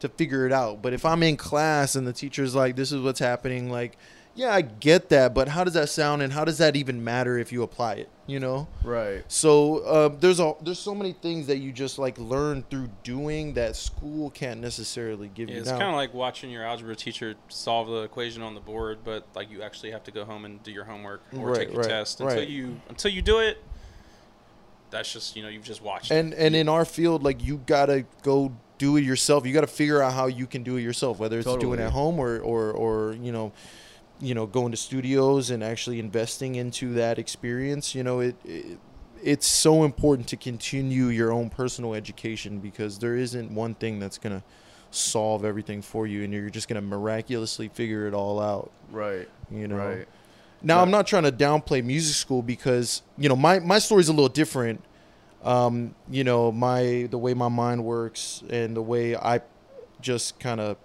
to figure it out but if i'm in class and the teacher's like this is what's happening like yeah i get that but how does that sound and how does that even matter if you apply it you know Right. so uh, there's a there's so many things that you just like learn through doing that school can't necessarily give Yeah, you. it's kind of like watching your algebra teacher solve the equation on the board, but like you actually have to go home and do your homework or Right, take your right, test. Until right. you until you do it, that's just you know you've just watched. and it. and in our field, like you gotta go do it yourself. You gotta figure out how you can do it yourself, whether it's doing it at home or or or you know, you know, going to studios and actually investing into that experience. You know, it. it it's so important to continue your own personal education because there isn't one thing that's gonna solve everything for you, and you're just gonna miraculously figure it all out. Right. You know, Right. Now I'm not trying to downplay music school because you know my my story's a little different. Um, you know my the way my mind works and the way I just kind of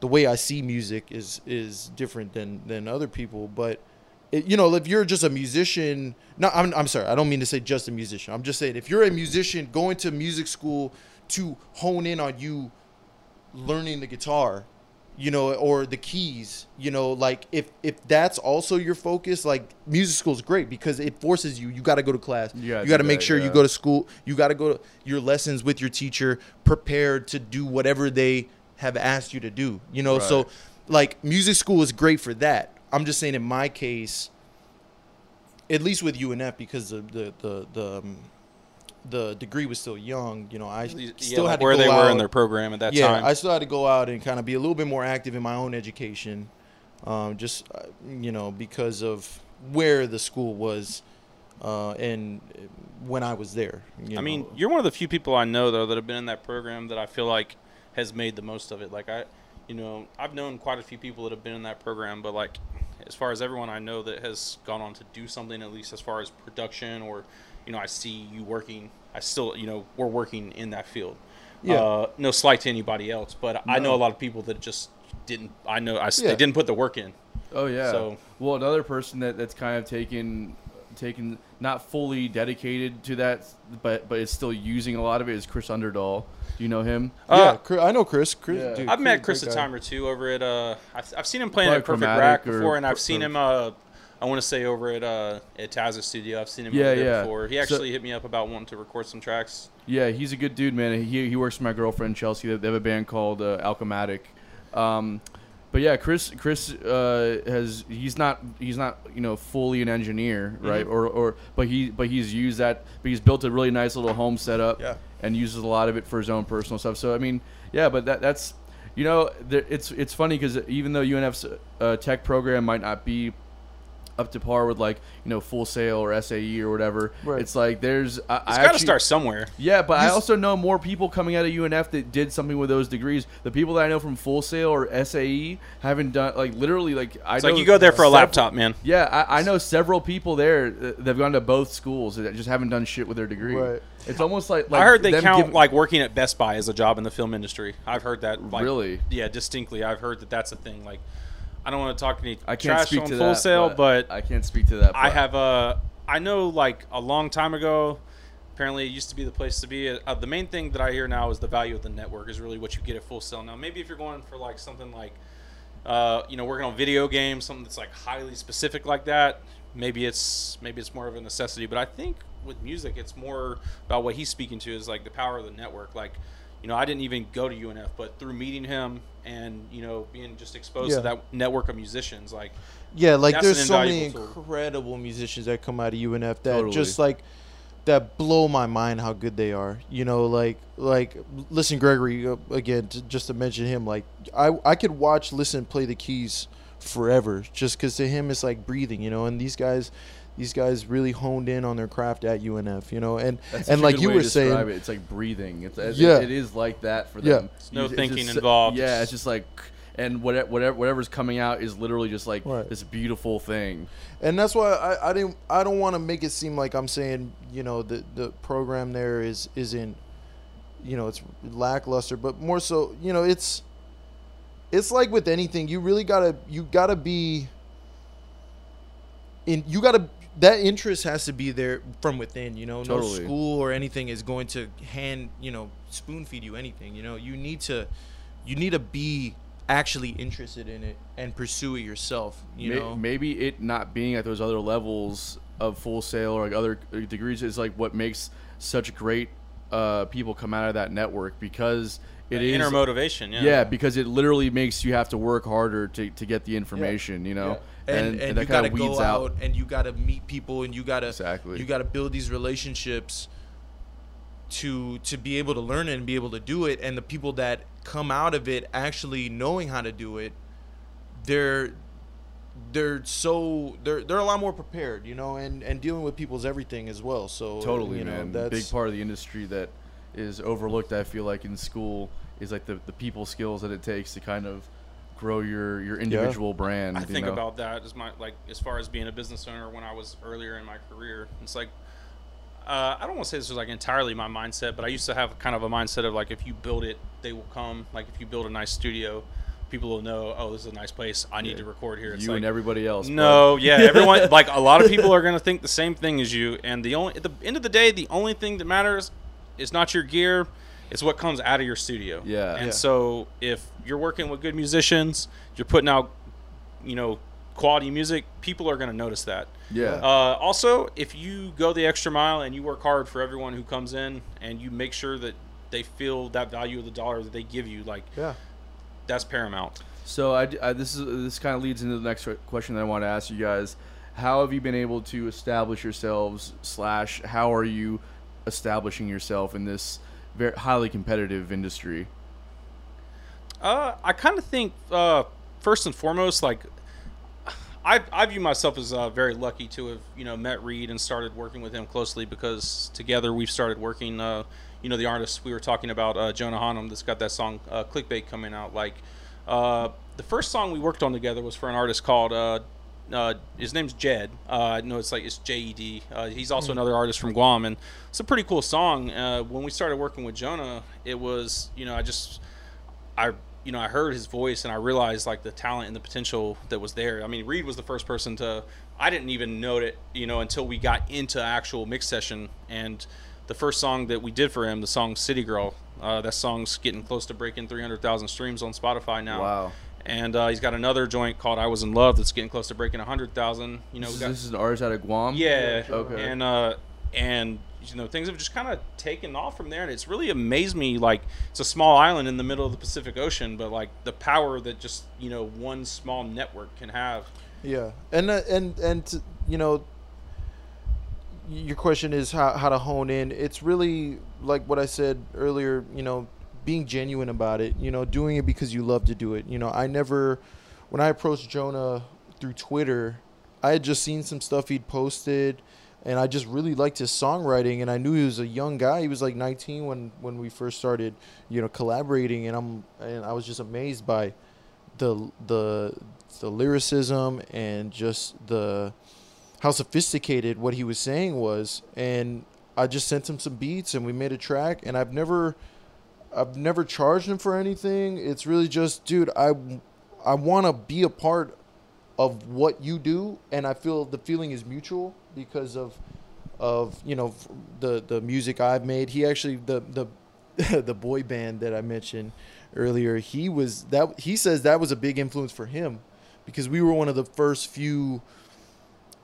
the way I see music is is different than than other people. But it, you know if you're just a musician, no, I'm I'm sorry, I don't mean to say just a musician. I'm just saying if you're a musician going to music school to hone in on you learning the guitar you know or the keys you know like if if that's also your focus like music school is great because it forces you you got to go to class You gotta you got to make that, sure you go to school you got to go to your lessons with your teacher prepared to do whatever they have asked you to do you know so like music school is great for that i'm just saying in my case at least with UNF because the the the the, um, the degree was still young you know i Yeah, still like had to where go they were out in their program at that yeah, time. I still had to go out and kind of be a little bit more active in my own education, um, just uh, you know because of where the school was, uh, and when I was there. you I mean, you're one of the few people I know though that have been in that program that I feel like has made the most of it. Like I, you know, I've known quite a few people that have been in that program, but like as far as everyone I know that has gone on to do something at least as far as production or you know, I see you working. I still, you know, we're working in that field. Yeah. Uh, no slight to anybody else, but I know a lot of people that just didn't. I know I, Yeah. they didn't put the work in. Oh yeah. So- well, another person that, that's kind of taken taken not fully dedicated to that, but but is still using a lot of it is Chris Underdahl. Do you know him? yeah, Uh, Chris, I know Chris. Chris Yeah. dude, I've met Chris a guy. time or two over at. Uh, I've, I've seen him playing Probably at Perfect Rack before, and I've Per- seen him. Uh, I want to say over at uh, at Taz's studio. I've seen him Yeah, over yeah. before. He So- actually hit me up about wanting to record some tracks. Yeah, he's a good dude, man. He, he works for my girlfriend Chelsea. They they have a band called uh, Alchematic. Um, but yeah, Chris Chris uh, has he's not he's not you know fully an engineer, right? Or, or but he but he's used that. But he's built a really nice little home setup Yeah. and uses a lot of it for his own personal stuff. So I mean, yeah, but that that's you know there, it's it's funny because even though UNF's uh, tech program might not be up to par with like you know Full Sail or SAE or whatever, Right. it's like there's I, It's I got to start somewhere. yeah, but I also know more people coming out of UNF that did something with those degrees. The people that I know from Full Sail or SAE haven't done like literally like I It's know like you go there for a several- laptop, man. Yeah, I, I know several people there that have gone to both schools that just haven't done shit with their degree. Right. It's almost like, like I heard they count giving- like working at Best Buy as a job in the film industry. I've heard that. Like, Really? Yeah, distinctly. I've heard that that's a thing. Like, I don't want to talk to any I can't trash speak on to Full that, Sail, but I can't speak to that. I have a I know like a long time ago. Apparently, it used to be the place to be. Uh, the main thing that I hear now is the value of the network is really what you get at Full Sail. Now, maybe if you're going for like something like, uh, you know, working on video games, something that's like highly specific like that, maybe it's maybe it's more of a necessity. But I think with music, it's more about what he's speaking to is like the power of the network. Like, you know, I didn't even go to UNF, but through meeting him and you know being just exposed Yeah. to that network of musicians, like Yeah, like there's so many invaluable tool. incredible musicians that come out of UNF that Totally. just like that blow my mind how good they are. You know, like like Liston Gregory uh, again to, just to mention him like I I could watch listen play the keys forever just cuz to him it's like breathing, you know, and these guys these guys really honed in on their craft at UNF, you know, and That's and like you were saying, it. it's like breathing. It's it, Yeah. it is like that for them. Yeah. them. no it's thinking just- involved. Yeah, It's- it's just like, and whatever whatever whatever's coming out is literally just like Right. this beautiful thing. and that's why I, I didn't I don't want to make it seem like I'm saying you know the the program there is isn't you know it's lackluster, but more so you know it's it's like with anything you really gotta you gotta be in you gotta that interest has to be there from within you know Totally. no school or anything is going to hand you know spoon feed you anything you know you need to you need to be actually interested in it and pursue it yourself you May- know maybe it not being at those other levels of Full Sail or like other uh, degrees is like what makes such great uh, people come out of that network because it That is inner motivation. Yeah. yeah. because it literally makes you have to work harder to, to get the information you know and, and, that you gotta go out, out and you gotta meet people and you gotta Exactly. you gotta build these relationships to to be able to learn it and be able to do it. And the people that come out of it actually knowing how to do it they're they're so they're they're a lot more prepared you know and and dealing with people's everything as well. So totally you know, man. That's big part of the industry that is overlooked i feel like in school is like the, the people skills that it takes to kind of grow your your individual brand I you think know? about that as my like as far as being a business owner when I was earlier in my career. It's like uh, I don't want to say this was like entirely my mindset, but I used to have kind of a mindset of like if you build it, they will come. Like if you build a nice studio, people will know. Oh, this is a nice place. I need Yeah. to record here. It's you like, and everybody else bro. No, yeah, everyone like a lot of people are gonna think the same thing as you, and the only at the end of the day, the only thing that matters is not your gear, it's what comes out of your studio. Yeah. and Yeah. so if you're working with good musicians, you're putting out, you know, quality music, people are gonna notice that. yeah Uh, also, if you go the extra mile and you work hard for everyone who comes in, and you make sure that they feel that value of the dollar that they give you, like yeah that's paramount. So I, I- this is this kind of leads into the next question that I want to ask you guys. How have you been able to establish yourselves? Slash, how are you establishing yourself in this very highly competitive industry? Uh, I kind of think uh, first and foremost, like I, I view myself as uh, very lucky to have you know met Reed and started working with him closely because together we've started working. Uh, you know the artist we were talking about, uh, Jonah Hanum, that's got that song uh, "Clickbait" coming out. Like the first song we worked on together was for an artist called. Uh, his name's Jed. Uh, no, it's like it's J E D. Uh, he's also another artist from Guam, and it's a pretty cool song. Uh, when we started working with Jonah, it was you know I just I you know I heard his voice and I realized like the talent and the potential that was there. I mean, Reed was the first person to I didn't even note it, you know, until we got into actual mix session and the first song that we did for him, the song City Girl. Uh, that song's getting close to breaking 300,000 streams on Spotify now. Wow. And uh, he's got another joint called "I Was in Love" that's getting close to breaking a 100,000. You know, This we is, got this is an artist out of Guam. yeah. Okay. And uh, and you know things have just kind of taken off from there, and it's really amazed me. Like it's a small island in the middle of the Pacific Ocean, but like the power that just you know one small network can have. Yeah, and uh, and and t- you know, your question is how how to hone in. It's really like what I said earlier. You know, being genuine about it. You know, doing it because you love to do it. You know, I never, when I approached Jonah through Twitter, I had just seen some stuff he'd posted. And I just really liked his songwriting, and I knew he was a young guy. He was like 19 when, when we first started, you know, collaborating. And I'm and I was just amazed by the the the lyricism and just the how sophisticated what he was saying was and I just sent him some beats and we made a track and I've never I've never charged him for anything. It's really just dude I I want to be a part of what you do and I feel the feeling is mutual because of of you know the the music I've made. He actually the the the boy band that I mentioned earlier he was that he says that was a big influence for him because we were one of the first few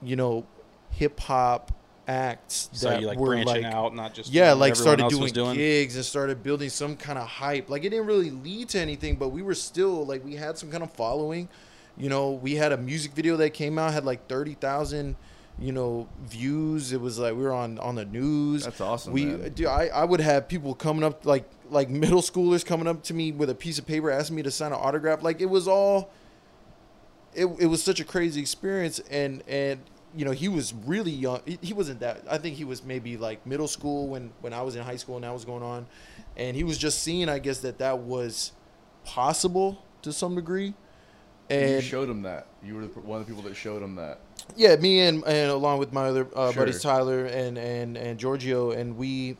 you know hip hop acts So that you like were branching like out, not just yeah like started doing, doing. gigs and started building some kind of hype. Like it didn't really lead to anything but we were still like we had some kind of following. You know we had a music video that came out had like 30,000 you know views. It was like we were on on the news. That's awesome, we man. dude, I, I would have people coming up like like middle schoolers coming up to me with a piece of paper asking me to sign an autograph. Like it was all it, it was such a crazy experience. And and you know he was really young he, wasn't that i think he was maybe like middle school when when i was in high school and that was going on and he was just seeing i guess that that was possible to some degree. you And showed him that. You were the, one of the people that showed him that. yeah, me and and along with my other uh, Sure. buddies Tyler and and and Giorgio, and we.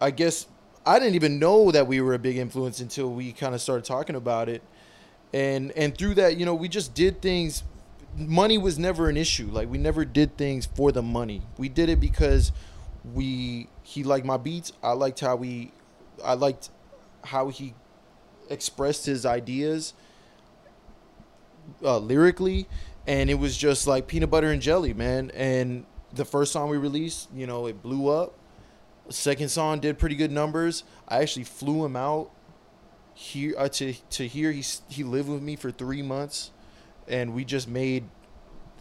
I guess I didn't even know that we were a big influence until we kind of started talking about it, and and through that, you know, we just did things. Money was never an issue. Like we never did things for the money. We did it because we he liked my beats. I liked how we, I liked how he expressed his ideas uh, lyrically, and it was just like peanut butter and jelly, man. And the first song we released, you know, it blew up. Second song did pretty good numbers. I actually flew him out here uh, to to here. He he lived with me for three months, and we just made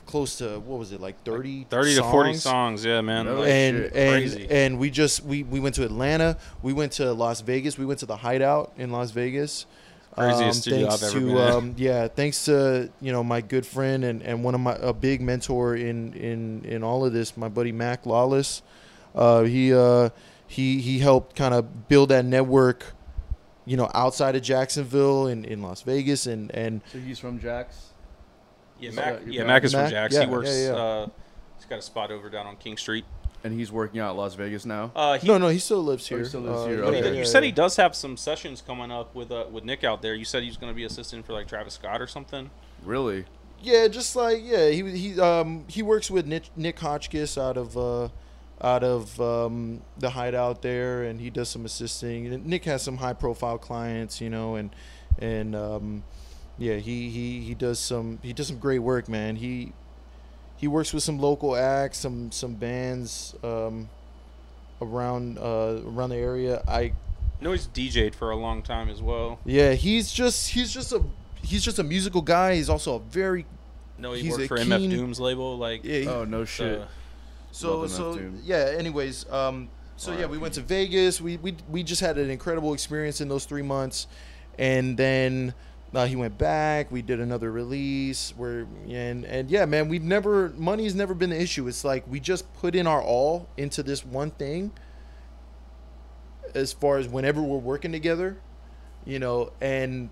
close to what was it like 30 30 to 40 songs? songs, yeah, man. No and shit. and Crazy. and we just we we went to Atlanta. We went to Las Vegas. We went to the Hideout in Las Vegas. Craziest studio thanks I've ever to, been at. Um, yeah, thanks to you know my good friend and, and one of my a big mentor in in in all of this, my buddy Mac Lawless. Uh, he uh, he he helped kind of build that network, you know, outside of Jacksonville in, in Las Vegas and and So he's from Jax. Yeah, Mac, uh, yeah, you're Mac is Mac? from Jax. Yeah, he works. yeah, yeah. Uh, he's got a spot over down on King Street. and he's working out in Las Vegas now. Uh, he, no no he still lives Oh, he here. still lives Uh, here, but okay. he- you said he does have some sessions coming up with uh, with Nick out there. You said he's going to be assisting for like Travis Scott or something. Really? Yeah, just like yeah, he he um he works with Nick, Nick Hotchkiss out of uh out of um the hideout there, and he does some assisting. Nick has some high profile clients, you know, and and um yeah, he he he does some he does some great work, man. He he works with some local acts, some some bands um around uh around the area. I I know he's DJ'd for a long time as well. yeah, he's just he's just a he's just a musical guy. He's also a very No, he He's worked a for MF Doom's label. Like, yeah, he- Oh no shit. uh, So so Doom. yeah. Anyways, um, so yeah, we went to Vegas. We we we just had an incredible experience in those three months, and then uh, he went back. We did another release. Where and and yeah, man, we've never money's never been the issue. It's like we just put in our all into this one thing. As far as whenever we're working together, you know, and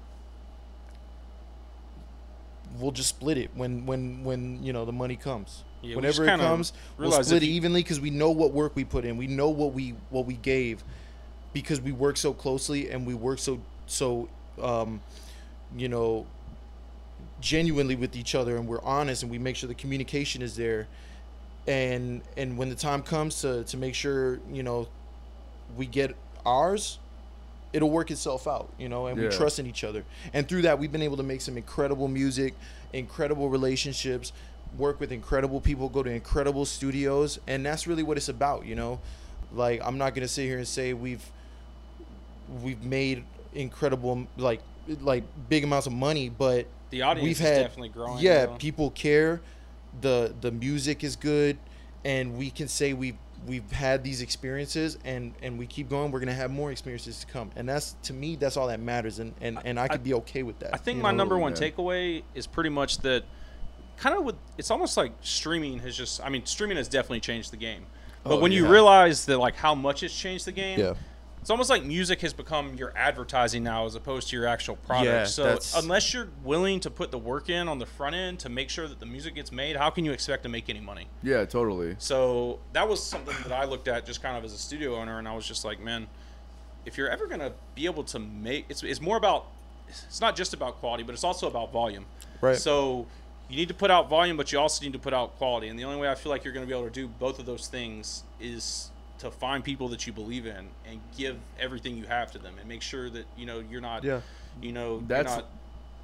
we'll just split it when when when you know the money comes. Yeah, Whenever it comes, we'll split if it you- evenly because we know what work we put in. We know what we what we gave because we work so closely and we work so so um, you know genuinely with each other and we're honest and we make sure the communication is there. And and when the time comes to to make sure you know we get ours it'll work itself out you know and Yeah. we trust in each other. And through that we've been able to make some incredible music incredible relationships work with incredible people go to incredible studios and that's really what it's about you know? Like i'm not going to sit here and say we've we've made incredible like like big amounts of money but the audience we've is had definitely growing. yeah though. people care the the music is good and we can say we've we've had these experiences and and we keep going we're gonna have more experiences to come and that's to me that's all that matters and and, and i could be okay with that I think my know? number one yeah. takeaway is pretty much that kind of with it's almost like streaming has just I mean streaming has definitely changed the game. But Oh, when you realize that like how much it's changed the game, yeah it's almost like music has become your advertising now as opposed to your actual product. Yeah, so that's- unless you're willing to put the work in on the front end to make sure that the music gets made, how can you expect to make any money? Yeah, totally. So that was something that I looked at just kind of as a studio owner, and I was just like, man, if you're ever gonna be able to make, it's, it's more about, it's not just about quality, but it's also about volume. Right. So you need to put out volume, but you also need to put out quality, and the only way I feel like you're gonna be able to do both of those things is to find people that you believe in and give everything you have to them, and make sure that you know you're not, Yeah. you know, That's not.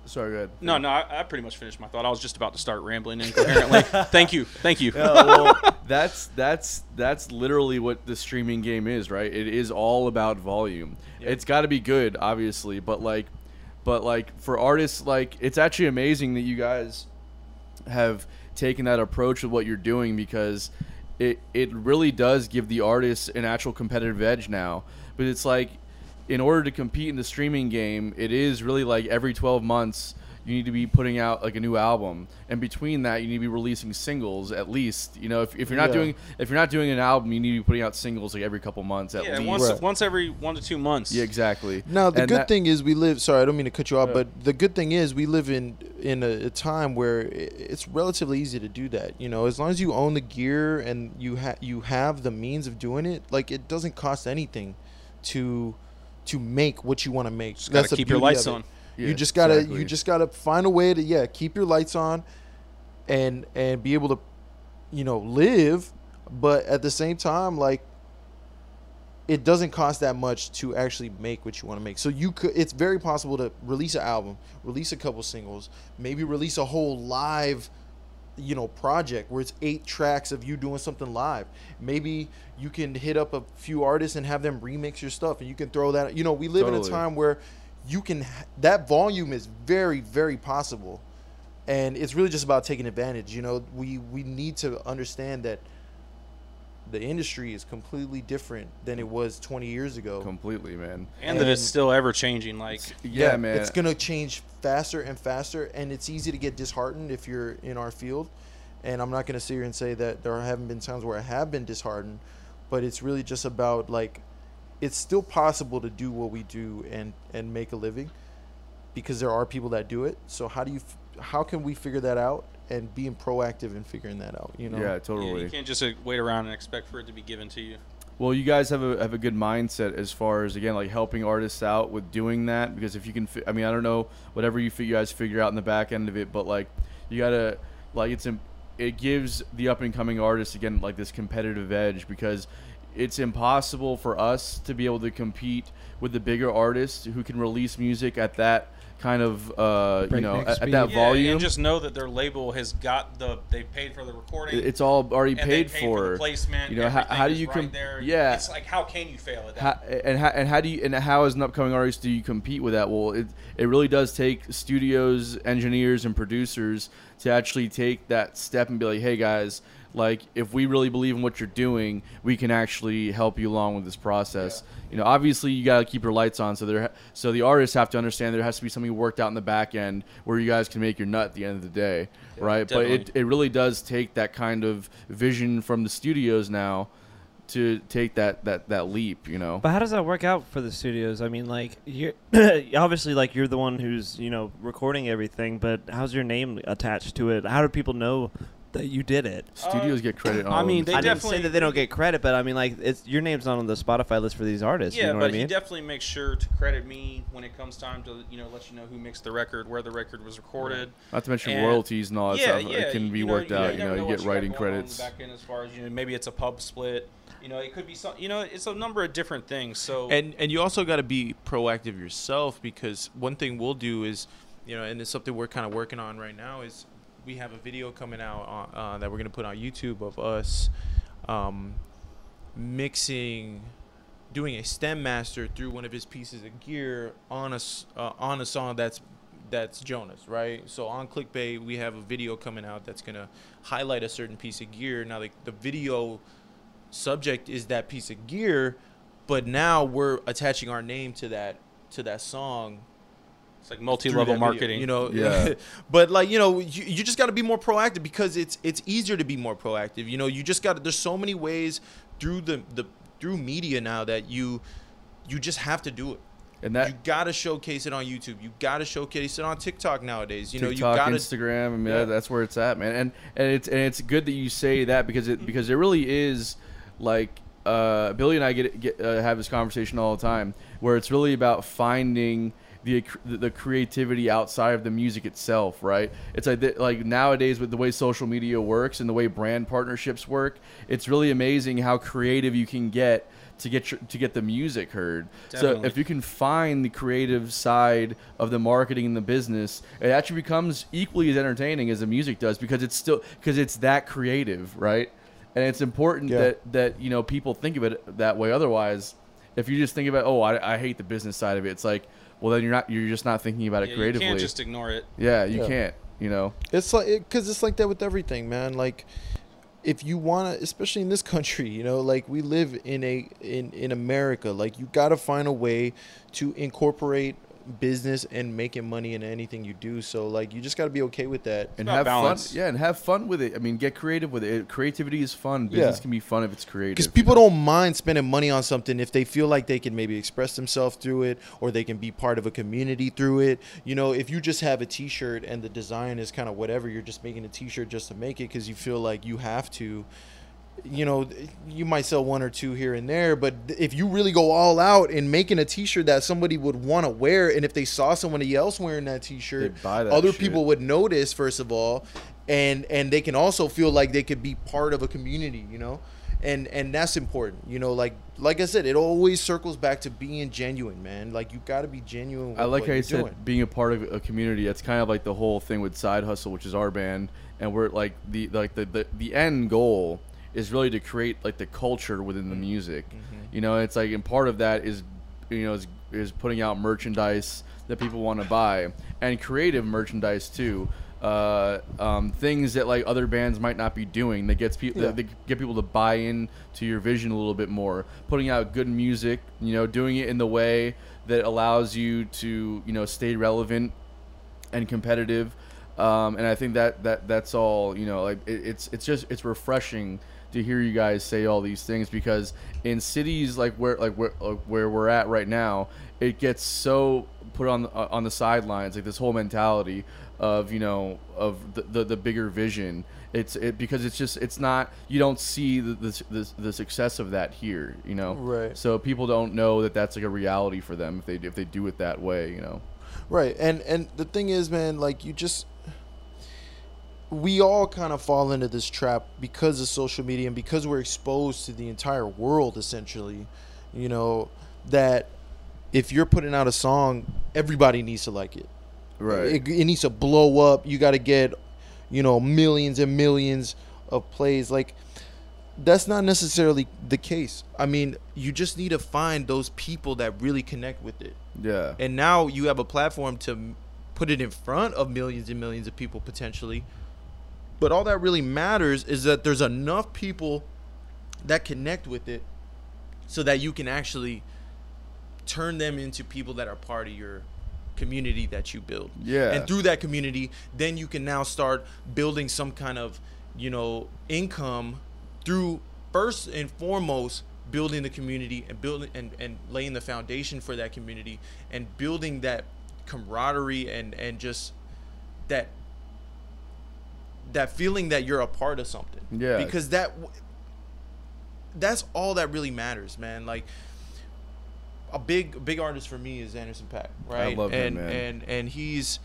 sorry. Go ahead. No, no, I, I pretty much finished my thought. I was just about to start rambling incoherently. thank you, thank you. Yeah, well, that's that's that's literally what the streaming game is, right? It is all about volume. It's got to be good, obviously, but like, but like for artists, like it's actually amazing that you guys have taken that approach with what you're doing because it it really does give the artists an actual competitive edge now. But it's like in order to compete in the streaming game, it is really like every 12 months you need to be putting out like a new album, and between that, you need to be releasing singles at least. You know, if, if you're not Yeah. doing if you're not doing an album, you need to be putting out singles like every couple months at yeah, least. once Right. once every one to two months. Yeah, exactly. Now the And good that- thing is we live. Sorry, I don't mean to cut you off, Yeah. but the good thing is we live in in a, a time where it's relatively easy to do that. You know, as long as you own the gear and you have you have the means of doing it, like it doesn't cost anything to to make what you want to make. Just gotta keep your lights on. Yeah, you just gotta exactly. you just gotta find a way to yeah keep your lights on, and and be able to, you know, live, but at the same time like it doesn't cost that much to actually make what you want to make. So you could it's very possible to release an album, release a couple singles, maybe release a whole live you know project where it's eight tracks of you doing something live. Maybe you can hit up a few artists and have them remix your stuff and you can throw that you know, we live in a time where you can that volume is very very possible. And it's really just about taking advantage, you know. We we need to understand that the industry is completely different than it was 20 years ago. completely, man. and that it's still ever changing. Like Yeah, man. It's gonna change faster and faster, and it's easy to get disheartened if you're in our field. And I'm not gonna sit here and say that there haven't been times where I have been disheartened, but it's really just about like, it's still possible to do what we do and and make a living, because there are people that do it. So how do you, f- how can we figure that out and being proactive in figuring that out? You know. yeah, yeah, totally. you can't just uh, wait around and expect for it to be given to you. Well, you guys have a have a good mindset as far as again like helping artists out with doing that because if you can, fi- I mean, I don't know whatever you, fi- you guys figure out in the back end of it, but like you gotta like it's im- it gives the up and coming artists again like this competitive edge because it's impossible for us to be able to compete with the bigger artists who can release music at that kind of uh, you know at, at that. Yeah, volume. and just know that their label has got the they paid for the recording. it's all already and paid, paid for the placement. You know how, how do is you right com- there. Yeah, It's like how can you fail at that? how, and how and how do you and how as an upcoming artist do you compete with that? Well, it it really does take studios, engineers, and producers to actually take that step and be like, hey guys, like if we really believe in what you're doing, we can actually help you along with this process. You know, obviously you got to keep your lights on, so there so the artists have to understand there has to be something worked out in the back end where you guys can make your nut at the end of the day, right? But it it really does take that kind of vision from the studios now to take that that that leap, you know. But how does that work out for the studios? I mean, like you're obviously like you're the one who's you know recording everything, but how's your name attached to it? How do people know that you did it? Studios get credit. On I mean, they of I them. didn't say definitely- that they don't get credit, but I mean, like it's your name's not on the Spotify list for these artists. Yeah, you know but what I he mean? definitely makes sure to credit me when it comes time to you know let you know who mixed the record, where the record was recorded. Not to mention And- royalties and all that yeah, stuff. yeah, it can be you worked know, out. You, You know, never you what get got writing going on in credits. back end as far as you know, maybe it's a pub split. You know, it could be some. You know, it's a number of different things. So and and you also got to be proactive yourself because one thing we'll do is you know and it's something we're kind of working on right now is we have a video coming out on, uh, that we're to put on youtube of us um, mixing doing a stem master through one of his pieces of gear on a uh, on a song that's that's Jonah's, right? So on Clickbait, we have a video coming out that's gonna highlight a certain piece of gear. Now, the, the video subject is that piece of gear, but now we're attaching our name to that to that song it's like multi-level that video, marketing. you know, Yeah. but like you know, you, you just got to be more proactive because it's it's easier to be more proactive. You know, you just got to. There's so many ways through the the through media now that you you just have to do it. And that you got to showcase it on YouTube. You got to showcase it on TikTok nowadays. You know, you TikTok, got Instagram. I mean, Yeah. that's where it's at, man. And and it's and it's good that you say that because it because it really is like uh, Billy and I get get uh, have this conversation all the time where it's really about finding. The, the creativity outside of the music itself, right? It's like like nowadays with the way social media works and the way brand partnerships work, it's really amazing how creative you can get to get your, to get the music heard. So if you can find the creative side of the marketing and the business, it actually becomes equally as entertaining as the music does because it's still because it's that creative, right? And it's important Yeah. that that you know people think of it that way. Otherwise, if you just think about oh I, I hate the business side of it, it's like well then you're not you're just not thinking about it Yeah, you creatively. can't just ignore it. yeah, you Yeah. can't. You know. It's like because it's like that with everything, man. Like if you want to, especially in this country, you know, like we live in a in in America. Like you got to find a way to incorporate business and making money in anything you do. So like you just got to be okay with that. and have balance. fun. Yeah, and have fun with it. I mean, get creative with it. Creativity is fun. Business Yeah. can be fun if it's creative. Because you people know? don't mind spending money on something if they feel like they can maybe express themselves through it or they can be part of a community through it. You know, if you just have a t shirt and the design is kind of whatever, you're just making a t shirt just to make it because you feel like you have to. You know, you might sell one or two here and there, but if you really go all out in making a T-shirt that somebody would want to wear, and if they saw somebody else wearing that T-shirt, that other shit. people would notice first of all, and and they can also feel like they could be part of a community, you know, and and that's important, you know. Like like I said, it always circles back to being genuine, man. Like you got to be genuine. With I like how you said doing. being a part of a community. That's kind of like the whole thing with Side Hustle, which is our band, and we're like the like the the, the end goal is really to create like the culture within Mm-hmm. the music. You know, it's like and part of that is you know is, is putting out merchandise that people want to buy and creative merchandise too. Uh, um, things that like other bands might not be doing that gets people Yeah. that, that get people to buy in to your vision a little bit more. Putting out good music, you know, doing it in the way that allows you to you know stay relevant and competitive. Um, and I think that that that's all you know. Like it, it's it's just it's refreshing to hear you guys say all these things because in cities like where like where like where we're at right now, it gets so put on the, uh, on the sidelines. Like this whole mentality of you know of the the, the bigger vision. It's it because it's just it's not you don't see the, the the the success of that here. You know, Right. So people don't know that that's like a reality for them if they if they do it that way. You know. Right. And and the thing is, man, like you just we all kind of fall into this trap because of social media and because we're exposed to the entire world essentially, you know, that if you're putting out a song, everybody needs to like it. Right. It, it needs to blow up. You got to get, you know, millions and millions of plays. Like, that's not necessarily the case. I mean, you just need to find those people that really connect with it. Yeah. And now you have a platform to put it in front of millions and millions of people potentially. But all that really matters is that there's enough people that connect with it so that you can actually turn them into people that are part of your community that you build. Yeah. And through that community, then you can now start building some kind of, you know, income through first and foremost building the community and building and, and laying the foundation for that community and building that camaraderie and and just that that feeling that you're a part of something. Yeah. Because that that's all that really matters, man. Like a big big artist for me is Anderson Paak, right? I love him, and man. and and he's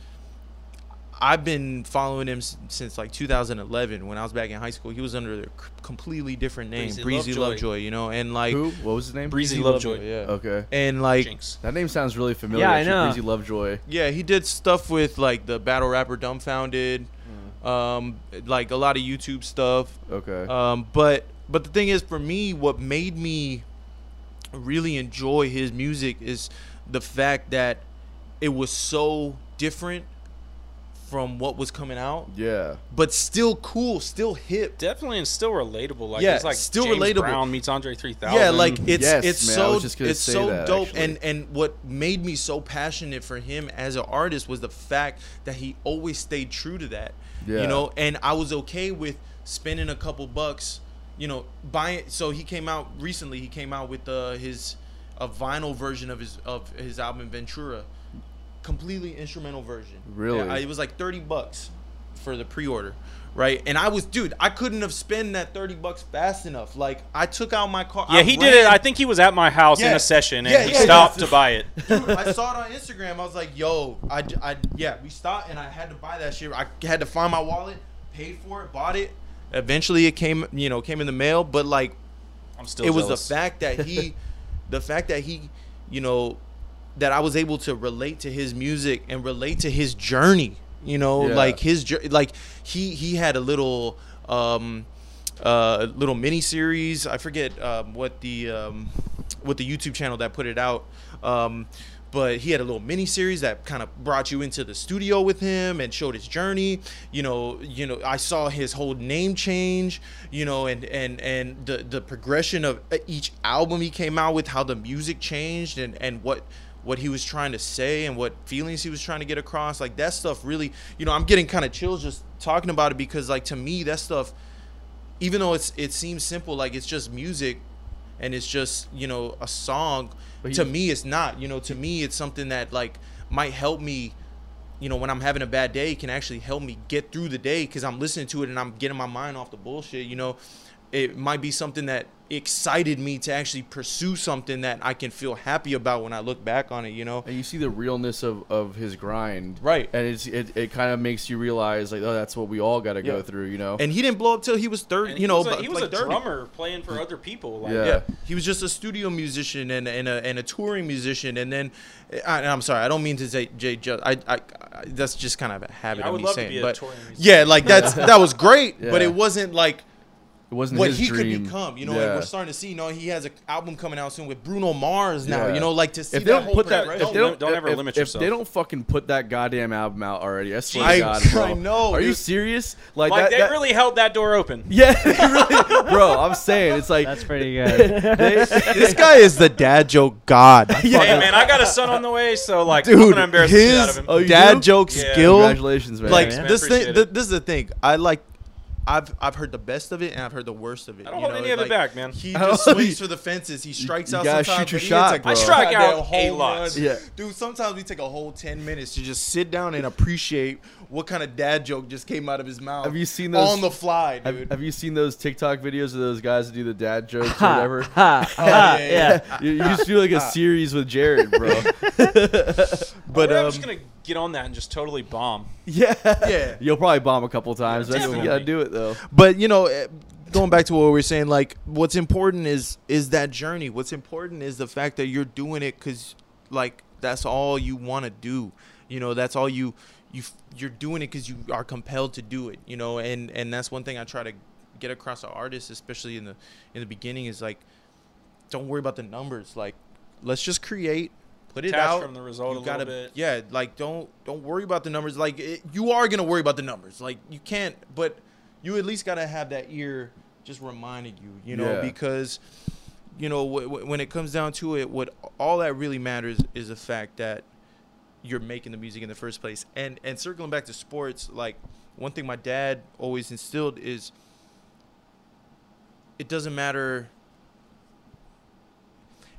I've been following him since like 2011 when I was back in high school. He was under a c- completely different name, Breezy Breezy, Lovejoy. Lovejoy. you know, and like Who? What was his name? Breezy Lovejoy. yeah. Okay. And like Jinx. That name sounds really familiar. Yeah, I know. Breezy Lovejoy. Yeah, he did stuff with like the battle rapper Dumbfoundead, um, like a lot of YouTube stuff. Okay. Um, but but the thing is, for me, what made me really enjoy his music is the fact that it was so different from what was coming out, yeah. but still cool, still hip. Definitely and still relatable. Like Yeah, it's like still James relatable. Brown meets Andre 3000. Yeah, like it's Yes, it's man, so was just it's so that, dope, actually. and and what made me so passionate for him as an artist was the fact that he always stayed true to that. Yeah. You know, and I was okay with spending a couple bucks. You know, buying. So he came out recently. He came out with uh, his a vinyl version of his of his album Ventura, completely instrumental version. Really? Yeah, I- it was like thirty bucks for the pre-order, right? And I was, dude, I couldn't have spent that thirty bucks fast enough. Like I took out my car. yeah, I he did it. I think he was at my house in a session and Yeah, he yeah, stopped yeah. to buy it. Dude, I saw it on Instagram. I was like, "Yo, I, I, yeah." We stopped, and I had to buy that shit. I had to find my wallet, paid for it, bought it. Eventually, it came, you know, came in the mail. But like, I'm still. it was the fact that he, the fact that he, you know, that I was able to relate to his music and relate to his journey. You know, Yeah. like his like he he had a little um uh little mini series. I forget um, what the um what the YouTube channel that put it out. Um but he had a little mini series that kind of brought you into the studio with him and showed his journey. You know, you know, I saw his whole name change. You know, and and and the the progression of each album he came out with, how the music changed, and and what what he was trying to say and what feelings he was trying to get across. Like that stuff really, you know, I'm getting kind of chills just talking about it because like to me that stuff even though it's it seems simple like it's just music and it's just, you know, a song, But to me it's not. You know, to me it's something that like might help me you know, when I'm having a bad day, it can actually help me get through the day because I'm listening to it and I'm getting my mind off the bullshit. You know, it might be something that excited me to actually pursue something that I can feel happy about when I look back on it. You know, and you see the realness of, of his grind, Right. And it's it, it kind of makes you realize like, oh, that's what we all got to go through, you know. and he didn't blow up till he was thirty. You he know, was a, but he was like a 30. drummer playing for other people. Like, Yeah. Yeah, he was just a studio musician and, and a and a touring musician, and then I, I'm sorry, I don't mean to say Jay. Just, I, I, I that's just kind of a habit Yeah, I of would me love to saying, be a but touring musician. yeah, like that's that was great, but it wasn't like it wasn't what his he dream. could become. You know, and Yeah. we're starting to see. You know, he has an album coming out soon with Bruno Mars now. Yeah. You know, like to see if they that don't whole put that, progression. if they Don't don't, ever if, limit if yourself. they don't fucking put that goddamn album out already, I swear I- to God, bro. I know, Are you serious? Like, Like that, they that- really held that door open. Yeah, really, bro. I'm saying it's like That's pretty good. they- this guy is the dad joke god. Hey man, I got a son on the way, so like I'm gonna embarrass the shit out his of. Oh, you dad do? joke Yeah. skill. congratulations, man. Like man. this thing. this is the thing. I like. I've I've heard the best of it and I've heard the worst of it. I don't you hold know, any of it back, man. He just oh, swings for the fences. He strikes you out gotta sometimes. shoot your he shot, hits a bro. I strike out home a lot. Yeah. dude. Sometimes we take a whole ten minutes to just sit down and appreciate what kind of dad joke just came out of his mouth. Have you seen those- on the fly, Have, dude? have you seen those TikTok videos of those guys that do the dad jokes or whatever? Oh, yeah, yeah. yeah. You, you just do like a series with Jared, bro. but I'm um, just gonna get on that and just totally bomb. yeah, Yeah. You'll probably bomb a couple times. That's you gotta do it though. but you know eh, going back to what we were saying like what's important is is that journey what's important is the fact that you're doing it because like that's all you want to do you know that's all you you f- you're doing it because you are compelled to do it you know? And and that's one thing i try to get across to artists especially in the in the beginning is like don't worry about the numbers. Like let's just create put it Detach out. from the result you a gotta, little bit. yeah like don't don't worry about the numbers. Like it, you are gonna worry about the numbers. Like you can't but you at least gotta have that ear just reminding you you know? Yeah. because you know w- w- when it comes down to it what all that really matters is the fact that you're making the music in the first place. And and circling back to sports like one thing my dad always instilled is it doesn't matter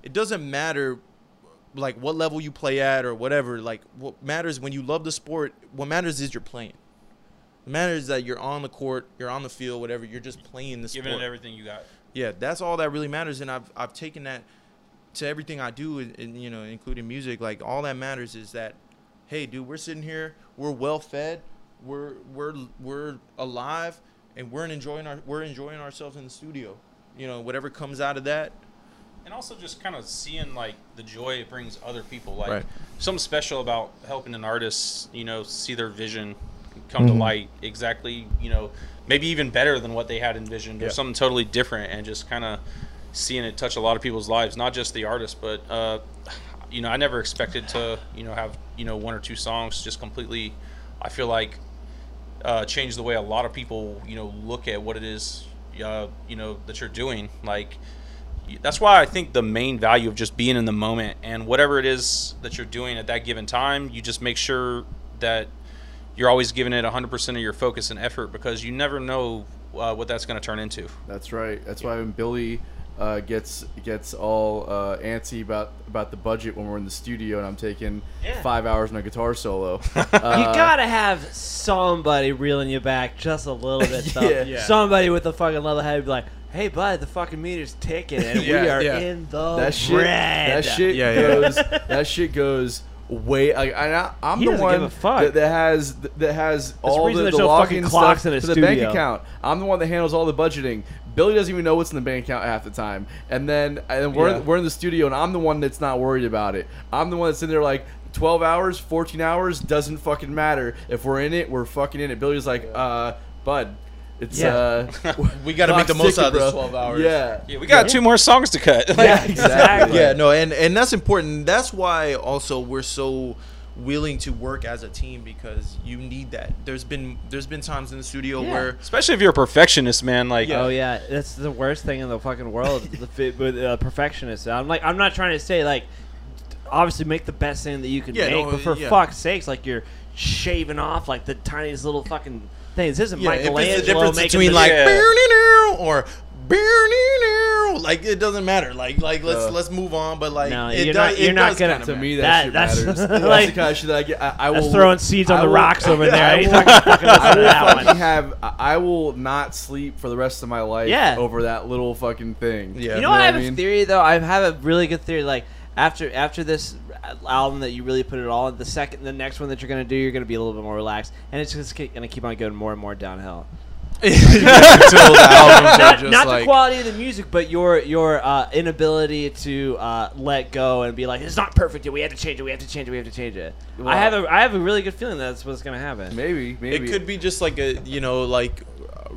it doesn't matter like what level you play at or whatever. Like what matters when you love the sport what matters is you're playing. It matters that you're on the court you're on the field whatever you're just playing the sport Giving it everything you got. yeah that's all that really matters. And i've i've taken that to everything i do and, you know including music like all that matters is that hey dude we're sitting here we're well fed we're we're we're alive and we're enjoying our we're enjoying ourselves in the studio. You know whatever comes out of that. And also just kind of seeing like the joy it brings other people. Like Right. something special about helping an artist you know see their vision come to mm-hmm. light exactly you know maybe even better than what they had envisioned or something totally different and just kind of seeing it touch a lot of people's lives not just the artist but uh you know i never expected to you know have you know one or two songs just completely i feel like uh, change the way a lot of people you know look at what it is uh, you know that you're doing like that's why I think the main value of just being in the moment and whatever it is that you're doing at that given time, you just make sure that you're always giving it 100% of your focus and effort because you never know uh, what that's going to turn into. That's right. That's why when Billy uh, gets gets all uh, antsy about about the budget when we're in the studio and I'm taking Yeah. five hours on a guitar solo. you uh, gotta have somebody reeling you back just a little bit. Though. Yeah. Yeah. Somebody with a fucking level head be like, "Hey, bud, the fucking meter's ticking, and we are yeah. in the that shit. red." That shit Yeah, yeah. goes. that shit goes way. Like, I, I'm He the one give a fuck. That, that has that has the all reason the, the no fucking login clocks stuff in a to the bank account. I'm the one that handles all the budgeting. Billy doesn't even know what's in the bank account half the time, and then and we're Yeah. we're in the studio, and I'm the one that's not worried about it. I'm the one that's in there like. 12 hours, 14 hours doesn't fucking matter. If we're in it, we're fucking in it. Billy's like, uh, bud, it's Yeah. uh we got to make the most out of ticking, this 12 hours Yeah. Yeah, we got two more songs to cut. Yeah, exactly. yeah no and and that's important that's why also we're so willing to work as a team because you need that there's been there's been times in the studio Yeah. where Especially if you're a perfectionist, man. Like, Oh yeah, that's the worst thing in the fucking world. the fit with uh, perfectionists. I'm like, I'm not trying to say like obviously make the best thing that you can Yeah, make, no, but for yeah. fuck's sakes, like you're shaving off like the tiniest little fucking things. This isn't Yeah, if Michelangelo it's the difference making between this- like Yeah. or like it doesn't matter. Like like let's Uh, let's move on. But like No, it you're does, not- it you're not gonna- kinda To matter. me, that, That- shit that's- matters. like- that's the kind of shit that I get. I, I will throwing seeds on I the will- rocks over there. I I will- fucking fucking I will that one. have. I- I will not sleep for the rest of my life. Yeah. over that little fucking thing. Yeah. You know what? I have mean? a theory though. I have a really good theory. Like after after this album that you really put it all in, the second, the next one that you're gonna do, you're gonna be a little bit more relaxed, and it's just gonna keep on going more and more downhill. Until the albums not just not like the quality of the music, but your your uh, inability to uh, let go and be like, it's not perfect yet. We have to change it. We have to change it. We have to change it. I have a I have a really good feeling that's what's gonna happen. Maybe, maybe it could be just like a you know like uh,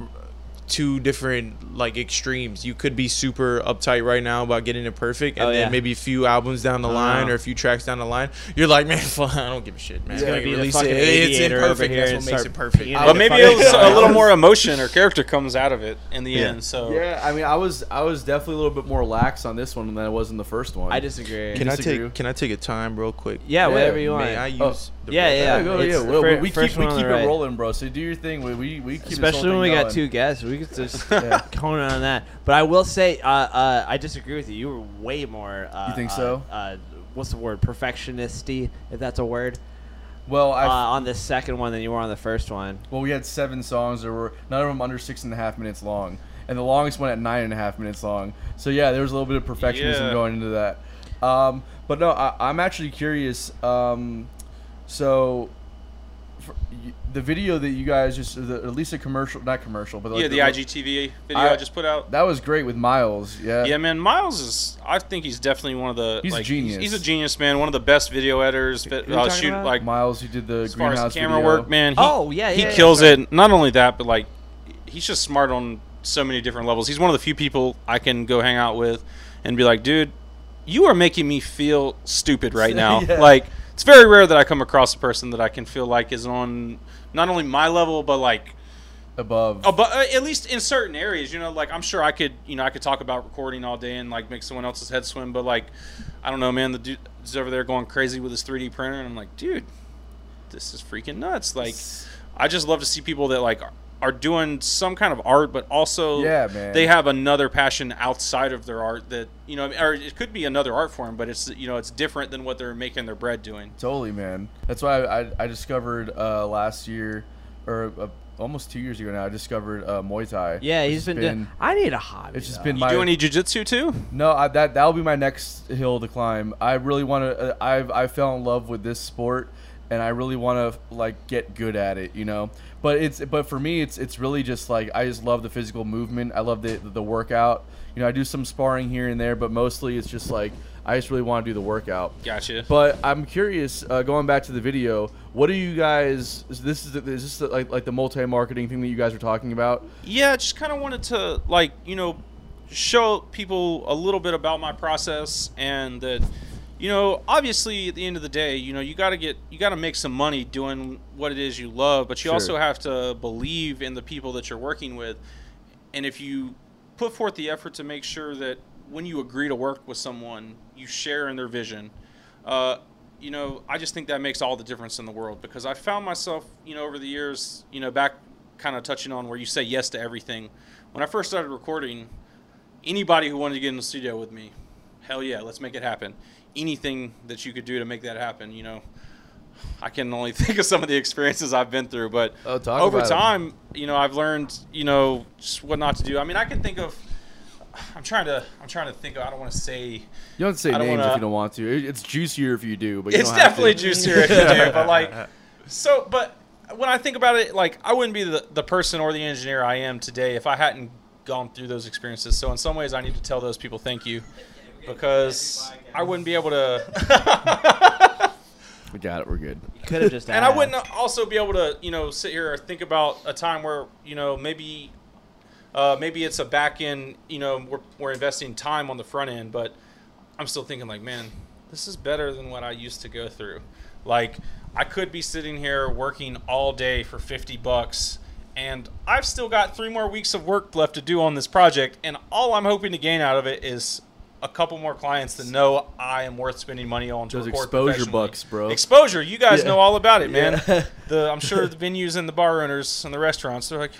two different like extremes. You could be super uptight right now about getting it perfect, and Oh, then yeah. maybe a few albums down the Oh, line no. or a few tracks down the line, you're like, man, fuck, I don't give a shit, man. It's gonna Like, be the release fucking it. It's imperfect. That's what makes it perfect. peeing But maybe it was a little more emotion or character comes out of it in the Yeah. end. So Yeah, I mean, I was I was definitely a little bit more lax on this one than I was in the first one. I disagree. Can I disagree. take Can I take a time real quick? yeah, Yeah, whatever you want. May I use? Oh, yeah, yeah. Oh, yeah, go, yeah. Well, fir- we keep we keep it rolling, bro. So do your thing. We we, we keep Especially when we got two guests, we could just Yeah. cone on that. But I will say, uh, uh, I disagree with you. You were way more. Uh, You think uh, so? Uh, what's the word? Perfectionisty, if that's a word. Well, Uh, on the second one than you were on the first one. well we had seven songs. There were none of them under six and a half minutes long, and the longest one at nine and a half minutes long. So yeah, there was a little bit of perfectionism Yeah. going into that. Um, but no, I, I'm actually curious. Um, so. For, the video that you guys just, the, at least a commercial, not commercial, but like yeah, the IGTV video I- I, just put out. That was great with Miles. Yeah. Yeah, man, Miles is. I think he's definitely one of the. He's a like, genius. He's, a genius, man. One of the best video editors. Fit, you uh, talking shoot about? like Miles, who did the as far greenhouse as camera video. work, man. He, Oh, yeah, he yeah, yeah, kills sorry. it. Not only that, but like he's just smart on so many different levels. He's one of the few people I can go hang out with and be like, dude, you are making me feel stupid right now. Yeah. Like it's very rare that I come across a person that I can feel like is on not only my level but like above. But uh, at least in certain areas, you know, like I'm sure I could, you know, I could talk about recording all day and like make someone else's head swim, but like, I don't know, man, the dude's over there going crazy with his 3D printer, and I'm like, dude, this is freaking nuts. Like, I just love to see people that like are- are doing some kind of art, but also Yeah, man. they have another passion outside of their art that you know, or it could be another art form, but it's you know, it's different than what they're making their bread doing. Totally, man. That's why I, I, I discovered uh, last year, or uh, almost two years ago now. I discovered uh, Muay Thai. Yeah, which he's has been. doing I need a hobby. It's just though. been You my do any jujitsu too? no. I, that that'll be my next hill to climb. I really want to. Uh, I've I fell in love with this sport, and I really want to like get good at it. You know. But it's but for me it's it's really just like I just love the physical movement. I love the the workout. You know I do some sparring here and there, but mostly it's just like I just really want to do the workout. Gotcha. But I'm curious, uh, going back to the video, what do you guys? Is this is, is this the, like like the multi marketing thing that you guys were talking about? yeah I just kind of wanted to like you know show people a little bit about my process and that you know obviously at the end of the day you know you got to get you got to make some money doing what it is you love but you Sure. also have to believe in the people that you're working with. And if you put forth the effort to make sure that when you agree to work with someone you share in their vision uh, you know i just think that makes all the difference in the world because i found myself you know over the years you know back kind of touching on where you say yes to everything. When i first started recording anybody who wanted to get in the studio with me hell yeah let's make it happen anything that you could do to make that happen you know. I can only think of some of the experiences i've been through but Oh, over time you know i've learned you know just what not to do. I mean i can think of i'm trying to i'm trying to think of i don't want to say You don't say don't names if wanna- you don't want to. It's juicier if you do, but you it's definitely juicier if you do but like so but when i think about it like i wouldn't be the, the person or the engineer i am today if i hadn't gone through those experiences. So in some ways i need to tell those people thank you because i wouldn't be able to We got it. We're good. Could have just. and I wouldn't also be able to, you know, sit here and think about a time where, you know, maybe, uh, maybe it's a back end, you know, we're, we're investing time on the front end, but I'm still thinking like, man, this is better than what I used to go through. Like, I could be sitting here working all day for 50 bucks, and I've still got three more weeks of work left to do on this project, and all I'm hoping to gain out of it is a couple more clients to know I am worth spending money on to Those record exposure bucks, bro. Exposure, you guys Yeah. know all about it, man. Yeah. The I'm sure the venues and the bar owners and the restaurants, they're like,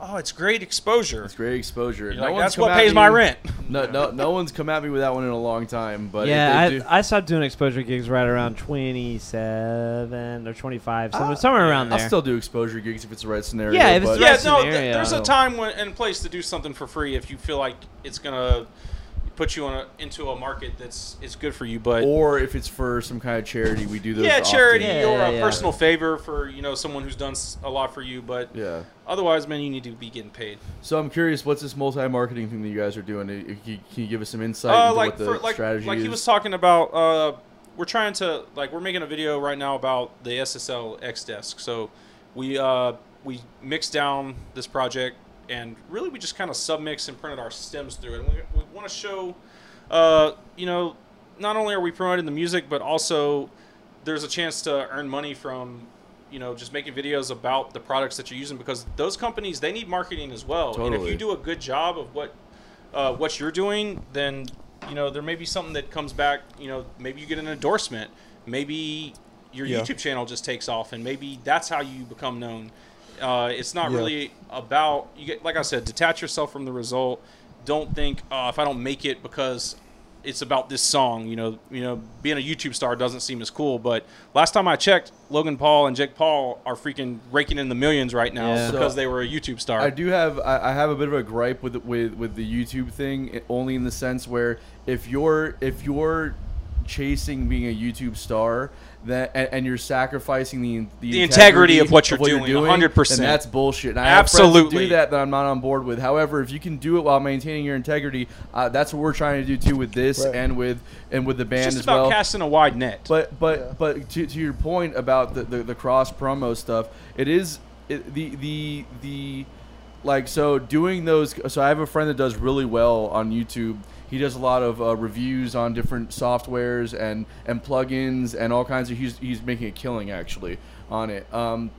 oh, it's great exposure. It's great exposure. No like, that's what pays me- my rent. No, no, no one's come at me with that one in a long time. But yeah, if do, I, I stopped doing exposure gigs right around 27 or 25, somewhere, ah, somewhere around there. I'll still do exposure gigs if it's the right scenario. Yeah, if it's but- the yeah, right no, th- scenario. there's a time when, and place to do something for free if you feel like it's gonna put you on a, into a market that's it's good for you. But or if it's for some kind of charity, we do those. yeah, often. charity Yeah, or yeah, a yeah. personal favor for you know someone who's done a lot for you. But Yeah. otherwise, man, you need to be getting paid. So I'm curious, what's this multi-marketing thing that you guys are doing? Uh, Can you, can you give us some insight Uh, into like what the for, like strategy like is? he was talking about. Uh, we're trying to like we're making a video right now about the SSL X Desk. So we uh, we mixed down this project and really we just kind of submixed and printed our stems through it. And we, we want to show, uh, you know, not only are we promoting the music, but also there's a chance to earn money from you know just making videos about the products that you're using because those companies they need marketing as well and if you do a good job of what uh, what you're doing then you know there may be something that comes back you know maybe you get an endorsement maybe your Yeah. youtube channel just takes off and maybe that's how you become known uh, it's not Yeah. really about you get like i said detach yourself from the result don't think uh, if i don't make it because it's about this song you know you know being a youtube star doesn't seem as cool but last time i checked logan paul and jake paul are freaking raking in the millions right now Yeah. because So, they were a youtube star I do have I, I have a bit of a gripe with with with the YouTube thing, only in the sense where if you're if you're chasing being a YouTube star, that and, and you're sacrificing the the, The integrity of what you're doing, then 100%. that's bullshit. And I have friends Absolutely. do that that I'm not on board with. However, if you can do it while maintaining your integrity, uh, that's what we're trying to do too with this Right. and with and with the band it's just as about well. casting a wide net But but Yeah. but to, to your point about the, the, the cross promo stuff, it is it, the the the like so doing those. So I have a friend that does really well on YouTube. He does a lot of uh, reviews on different softwares and and plugins and all kinds of. He's he's making a killing actually on it. Um,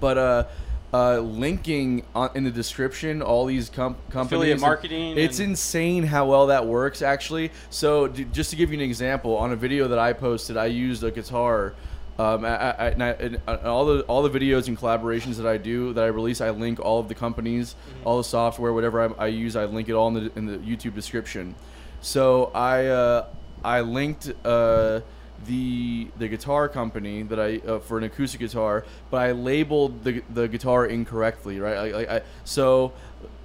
but uh. Uh, linking on, in the description all these com- companies Affiliate marketing it's and- insane how well that works actually so d- just to give you an example on a video that i posted i used a guitar um, I, I, and I, and all the all the videos and collaborations that I do that I release, I link all of the companies, all the software, whatever I, I use, I link it all in the in the YouTube description. So I uh, I linked uh, the the guitar company that I uh, for an acoustic guitar, but I labeled the the guitar incorrectly, right? Like, like I, so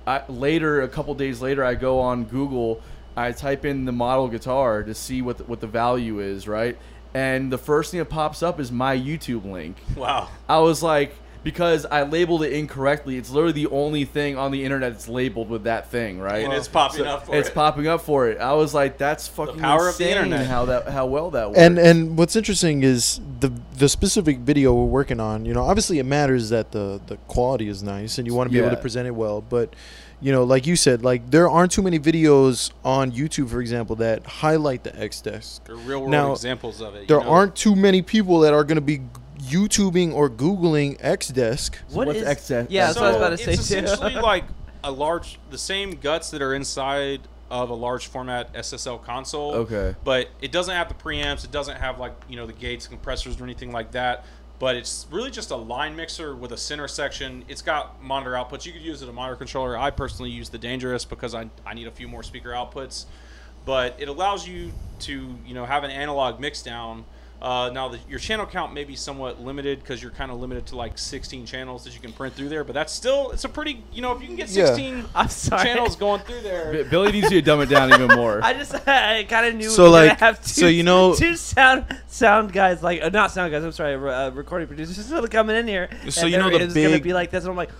I, later, a couple days later, I go on Google, I type in the model guitar to see what the, what the value is, right? And the first thing that pops up is my YouTube link. wow I was like, because I labeled it incorrectly. It's literally the only thing on the internet that's labeled with that thing, right? and it's popping up for it's it. popping up for it. I was like, that's fucking the power of the internet. How that how well that works. And and what's interesting is the the specific video we're working on. You know, obviously it matters that the the quality is nice and you want to be able to present it well. But you know, like you said, like there aren't too many videos on YouTube, for example, that highlight the X desk. Real world Now, examples of it you There know? aren't too many people that are going to be YouTubing or Googling X desk. What what's X Desk? Yeah, that's what I was about to So say it's too. essentially like a large, the same guts that are inside of a large format SSL console. Okay. But it doesn't have the preamps. It doesn't have like you know the gates, compressors, or anything like that. But it's really just a line mixer with a center section. It's got monitor outputs. You could use it a monitor controller. I personally use the Dangerous because I, I need a few more speaker outputs. But it allows you to you know have an analog mix down. Uh, now the, your channel count may be somewhat limited because you're kind of limited to like 16 channels that you can print through there. But that's still it's a pretty you know if you can get 16 I'm channels going through there. B- Billy needs you to dumb it down even more. I just I kind of knew So, we gonna like, have two, so, you know- two sound sound guys like uh, not sound guys I'm sorry uh, recording producers still coming in here So, and you know the it's gonna big- be like this and I'm like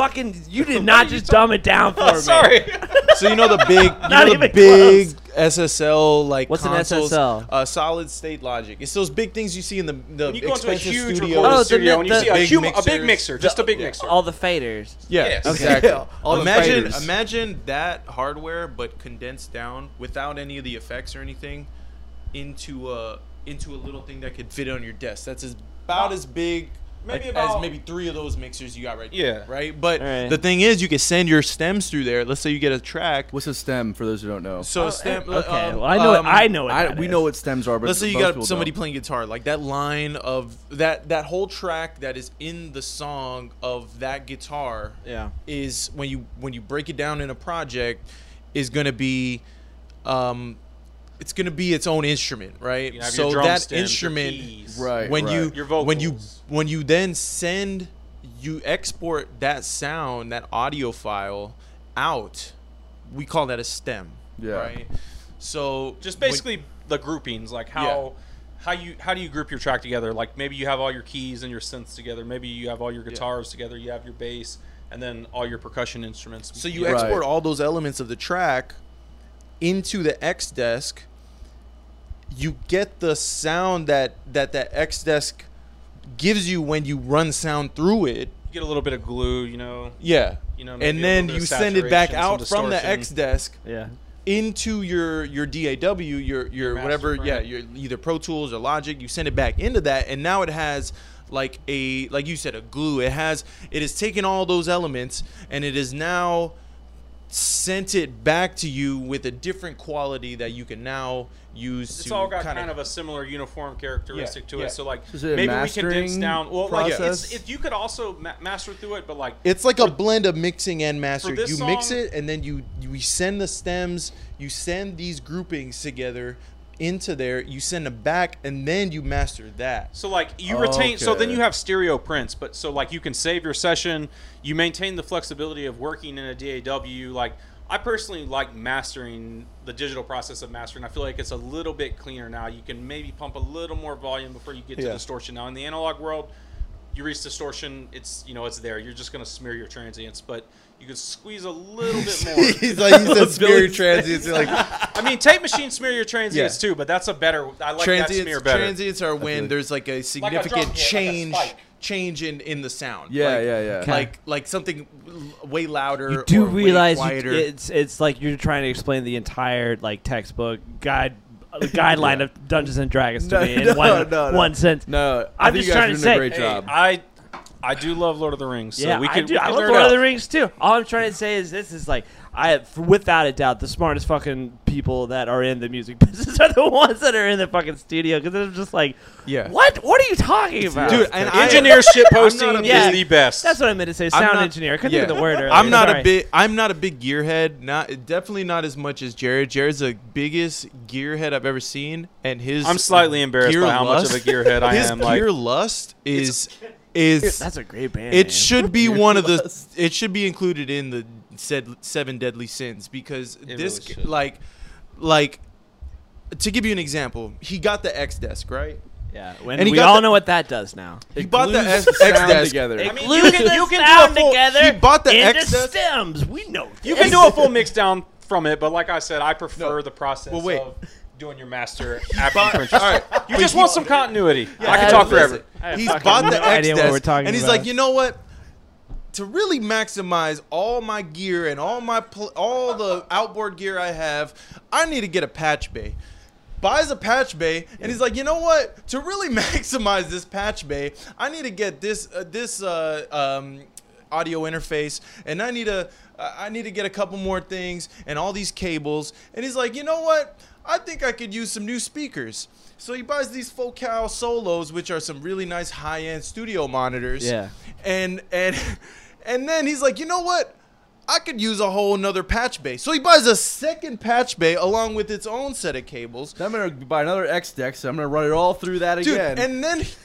fucking you did not just talking- dumb it down for Oh, me sorry. So you know the big, you Not know the even big SSL like What's an consoles, SSL? Uh, solid state logic. It's those big things you see in the the When you go into a expensive huge studios. recording Oh, the studio mi- and you the see a, big huge, a big mixers. mixer, just a big Yeah. mixer. all the faders Yeah, Yes. exactly. All the imagine faders. imagine that hardware, but condensed down without any of the effects or anything, into a into a little thing that could fit on your desk. That's as, about as big Maybe like, about- as maybe three of those mixers you got right Yeah. there, right? But Alright. the thing is, you can send your stems through there. Let's say you get a track. What's a stem for those who don't know? So Oh, stem. okay, um, well, I know. um, what, I know what I, that we is. know what stems are, but Let's say you got somebody don't. playing guitar, like that line of that that whole track that is in the song of that guitar Yeah. is when you when you break it down in a project is going to be um it's going to be its own instrument, right? You have so your drum that stems, your instrument keys. Right. when you Your when you when you then send you export that sound, that audio file out, we call that a stem, Yeah. right? So Just when- basically the groupings, like how how you how do you group your track together? Like maybe you have all your keys and your synths together. Maybe you have all your guitars together. You have your bass, and then all your percussion instruments. So you Right. export all those elements of the track into the X desk. You get the sound that that that X desk gives you when you run sound through it. You get a little bit of glue, you know. Yeah. You know, and then you send it back out from the. X desk Yeah. into your your DAW, your your master whatever, plan. yeah, your either Pro Tools or Logic. You send it back into that, and now it has like a like you said a glue. It has it has taken all those elements and it is now sent it back to you with a different quality that you can now use. It's to all got kinda- kind of a similar uniform characteristic Yeah, to yeah. it. So like Is it maybe we condense mastering down. Well, like it's, if you could also ma- master through it, but like It's like a blend of mixing and mastering. this You mix it and then you you send the stems, you send these groupings together into there, you send them back, and then you master that. So like you retain, so then you have stereo prints, but so like you can save your session. You maintain the flexibility of working in a DAW. Like I personally like mastering the digital process of mastering. I feel like it's a little bit cleaner now. You can maybe pump a little more volume before you get to Yeah. distortion. Now in the analog world, you reach distortion, it's you know it's there. You're just gonna smear your transients, but you can squeeze a little bit more. He's like he said, smear transients. Like I mean, tape machine smear your transients too, but that's a better. I like that smear better. transients are when there's like a significant like a change spike. change in in the sound. Yeah, Like- yeah, yeah. Okay. Like like something way louder. You do or way realize you, it's it's like you're trying to explain the entire like textbook guide uh, guideline of Dungeons and Dragons to No, me in no, one no, no. one sentence. No, I I'm think just you guys trying are to doing a say- great Hey, job. I I do love Lord of the Rings. So yeah, we I could, do. we I love nerd Lord of the Rings too. All I'm trying to say is this is like I, without a doubt, the smartest fucking people that are in the music business are the ones that are in the fucking studio because they're just like, Yeah. what? What are you talking about, Dude, and Engineer shit posting a Yeah. is the best. That's what I meant to say. Sound not- engineer. I couldn't yeah. think of the word earlier. I'm not Sorry. a big I'm not a big gearhead. Not definitely not as much as Jared. Jared's the biggest gearhead I've ever seen, and his I'm slightly embarrassed gear by how much of a lust- gearhead I his am. Like, gear lust is is That's a great band. it name. should be one of the it should be included in the said seven deadly sins because It this really like like to give you an example, he got the X desk right. Yeah, when And we all the- know what that does now. He bought the X, X desk together. I mean, you can you can sound do a full together. he bought the X desk. stems. We know. you can do a full mix down from it, but like I said, I prefer No. the process Well, wait. of doing your master after you print. All right, You just want some continuity. I Yeah, can talk forever. He's bought the no X idea what desk, we're talking and he's about. like, you know what? To really maximize all my gear and all my pl- all the outboard gear I have, I need to get a patch bay. Buys a patch bay, and he's like, you know what? To really maximize this patch bay, I need to get this uh, this uh, um, audio interface, and I need to I need to get a couple more things and all these cables. And he's like, you know what? I think I could use some new speakers. So he buys these Focal Solos, which are some really nice high-end studio monitors. Yeah. And and and then he's like, you know what? I could use a whole nother patch bay. So he buys a second patch bay along with its own set of cables. I'm gonna buy another X desk, so I'm gonna run it all through that Dude, again. and then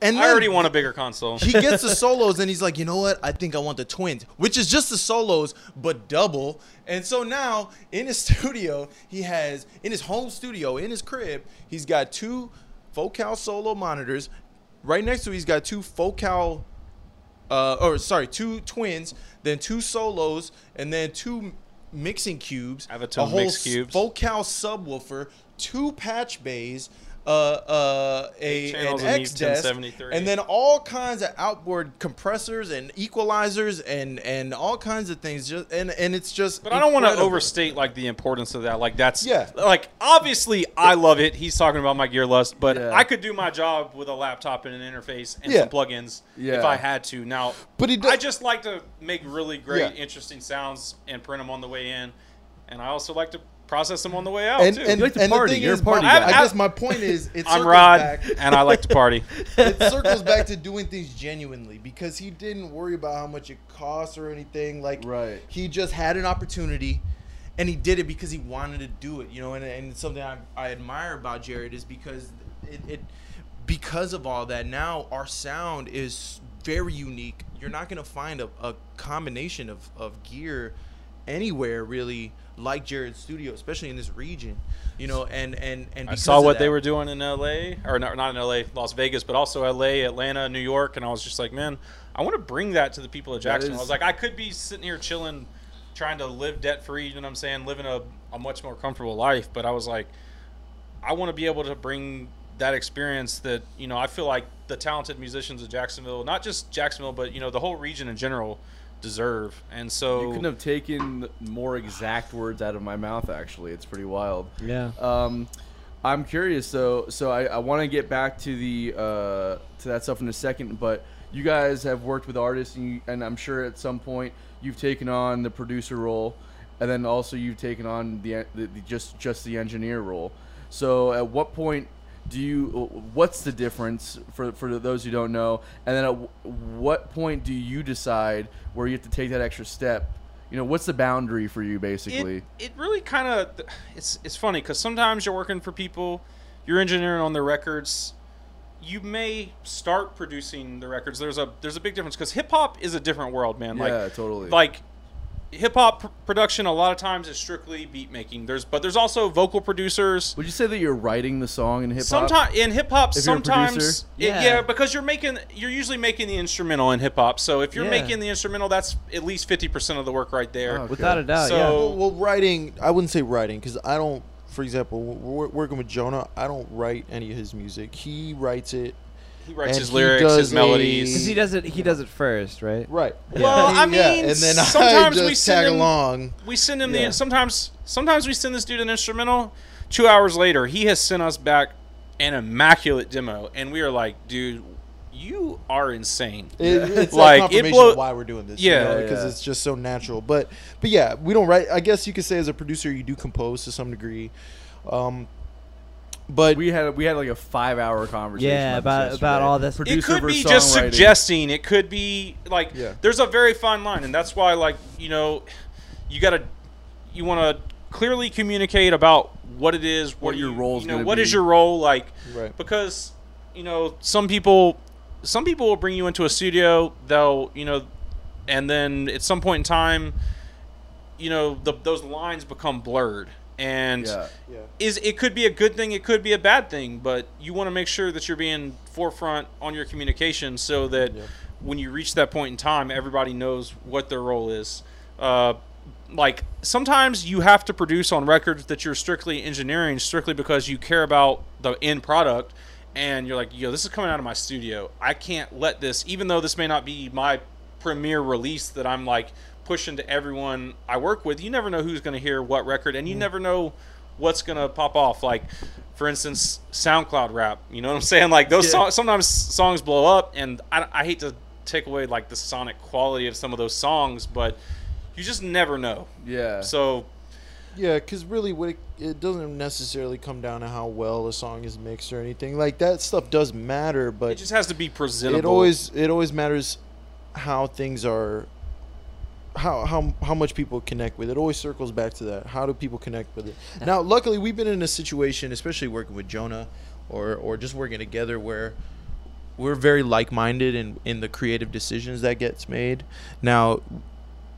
and then I already want a bigger console. he gets the solos and he's like, you know what? I think I want the twins, which is just the solos but double. And so now in his studio, he has in his home studio in his crib, he's got two Focal solo monitors. Right next to, it, he's got two Focal, uh, or sorry, two twins, then two solos, and then two mixing cubes, Avantone a whole mix cubes. Focal subwoofer, two patch bays, uh, uh, a Channels an X desk, and then all kinds of outboard compressors and equalizers and and all kinds of things. Just and and it's just. But I don't want to overstate like the importance of that. Like that's Yeah. Like obviously, I love it. He's talking about my gear lust, but Yeah. I could do my job with a laptop and an interface and Yeah. some plugins Yeah. if I had to. Now, But he does- I just like to make really great, Yeah. interesting sounds and print them on the way in, and I also like to process them on the way out And, too. and, You like to and party. the thing You're is, party my- guy. I guess my point is, it I'm circles Rod, back. and I like to party. it circles back to doing things genuinely because he didn't worry about how much it costs or anything. Like, Right. he just had an opportunity, and he did it because he wanted to do it. You know, and, and it's something I, I admire about Jared is because it, it because of all that. Now our sound is very unique. You're not gonna find a, a combination of, of gear anywhere really like Jared's studio, especially in this region. You know, and and and I saw of what they were doing in L.A. or not, not in L.A., Las Vegas, but also L.A., Atlanta, New York, and I was just like, man, I want to bring that to the people of Jackson. is- I was like, I could be sitting here chilling, trying to live debt free. You know what I'm saying? Living a, a much more comfortable life, but I was like, I want to be able to bring that experience that you know I feel like the talented musicians of Jacksonville, not just Jacksonville, but you know the whole region in general, deserve. And so You couldn't have taken more exact words out of my mouth. Actually, it's pretty wild. Yeah. Um, I'm curious though, so I, I want to get back to the uh, to that stuff in a second. But you guys have worked with artists, and, you, and I'm sure at some point you've taken on the producer role, and then also you've taken on the, the, the just just the engineer role. So at what point do you? What's the difference for for those who don't know? And then at w- what point do you decide where you have to take that extra step? You know, what's the boundary for you, basically? It, it really kind of it's it's funny because sometimes you're working for people, you're engineering on their records. You may start producing the records. There's a there's a big difference because hip hop is a different world, man. Yeah, like totally. Like hip hop pr- production, a lot of times is strictly beat making. There's but there's also vocal producers. Would you say that you're writing the song in hip hop? Sometimes in hip hop, If you're a sometimes it- Yeah. yeah. because you're making you're usually making the instrumental in hip hop. So if you're Yeah. making the instrumental, that's at least fifty percent of the work right there. Oh, Without a doubt. So- yeah. well, well, writing. I wouldn't say writing because I don't. For example, we're working with Jonah. I don't write any of his music. He writes it. He writes And his he lyrics, does his melodies. Because he does it. He does it first, right? Right. Well, I mean, and then sometimes I just we send tag him- along. we send him Yeah. the sometimes sometimes we send this dude an instrumental. Two hours later, he has sent us back an immaculate demo, and we are like, dude, you are insane. It, it's Like, like it confirmation blow- of why we're doing this. Yeah. you know, because Yeah. it's just so natural. But but yeah, we don't write. I guess you could say as a producer, you do compose to some degree. Um, but we had we had like a five hour conversation. Yeah, about about- about all this. It It Producer could be just suggesting. It could be like Yeah. there's a very fine line, and that's why like you know, you gotta you want to clearly communicate about what it is, what, What your you- role's You know, gonna what is your role like? Right. Because you know some people, some people will bring you into a studio. They'll you know, and then at some point in time, you know the, those lines become blurred and Yeah. yeah. is it could be a good thing it could be a bad thing but you want to make sure that you're being forefront on your communication so that Yeah. when you reach that point in time everybody knows what their role is uh, like sometimes you have to produce on records that you're strictly engineering strictly because you care about the end product and you're like yo this is coming out of my studio i can't let this even though this may not be my premiere release that i'm like pushing to everyone i work with you never know who's going to hear what record and you never know what's going to pop off like for instance soundcloud rap you know what i'm saying like those Yeah. songs sometimes songs blow up and I, I hate to take away like the sonic quality of some of those songs but you just never know Yeah. so Yeah, because really, what it, it doesn't necessarily come down to how well a song is mixed or anything like that. Stuff does matter, but it just has to be presentable it always it always matters how things are how how how much people connect with it. it always circles back to that. How do people connect with it? Now luckily we've been in a situation especially working with jonah or or just working together where we're very like-minded in in the creative decisions that gets made. Now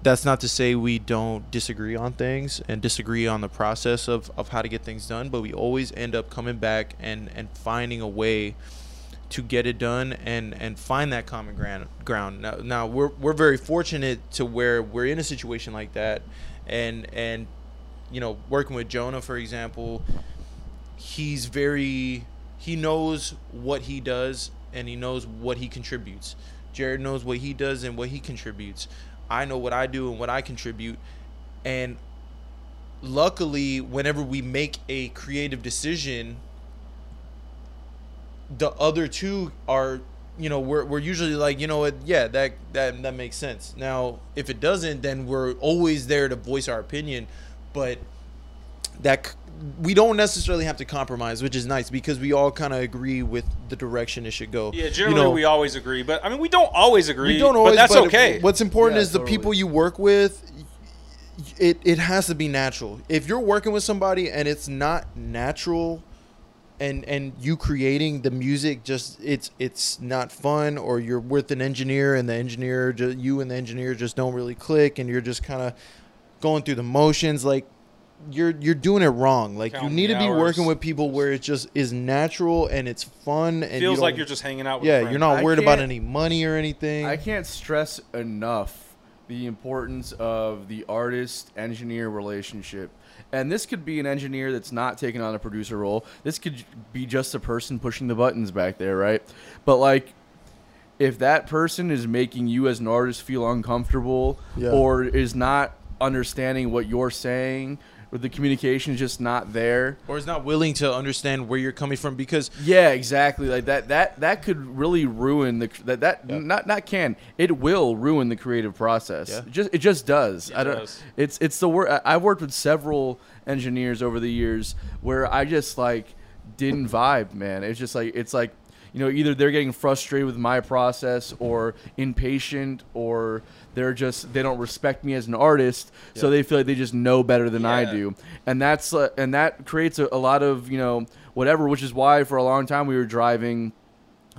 that's not to say we don't disagree on things and disagree on the process of, of how to get things done but we always end up coming back and and finding a way to get it done and and find that common ground ground now, now we're we're very fortunate to where we're in a situation like that and and you know working with Jonah for example he's very he knows what he does and he knows what he contributes. Jared knows what he does and what he contributes. I know what I do and what I contribute. And luckily, whenever we make a creative decision, the other two are you know we're, we're usually like you know what yeah that that that makes sense now if it doesn't then we're always there to voice our opinion but that we don't necessarily have to compromise which is nice because we all kind of agree with the direction it should go Yeah, You generally know, we always agree, but I mean we don't always agree. we don't always but that's but okay. what's important Yeah, is the people you work with it, it has to be natural if you're working with somebody and it's not natural and and you creating the music just it's it's not fun or you're with an engineer and the engineer ju- you and the engineer just don't really click and you're just kind of going through the motions like you're you're doing it wrong like Counting you need to be working with people where it just is natural and it's fun and feels you like you're just hanging out. with yeah you're not I worried about any money or anything I can't stress enough the importance of the artist engineer relationship. And this could be an engineer that's not taking on a producer role. This could be just a person pushing the buttons back there, right? But like if that person is making you as an artist feel uncomfortable Yeah. or is not understanding what you're saying or the communication is just not there, or is not willing to understand where you're coming from because yeah, exactly. Like that that that could really ruin the that that Yeah. not not can. It will ruin the creative process. Yeah. It just it just does. It I don't does. it's it's the word I've worked with several engineers over the years where I just like didn't vibe, man. It's just like it's like you know, either they're getting frustrated with my process or impatient or they're just they don't respect me as an artist, so they feel like they just know better than I do. And that's uh, and that creates a, a lot of you know whatever which is why for a long time we were driving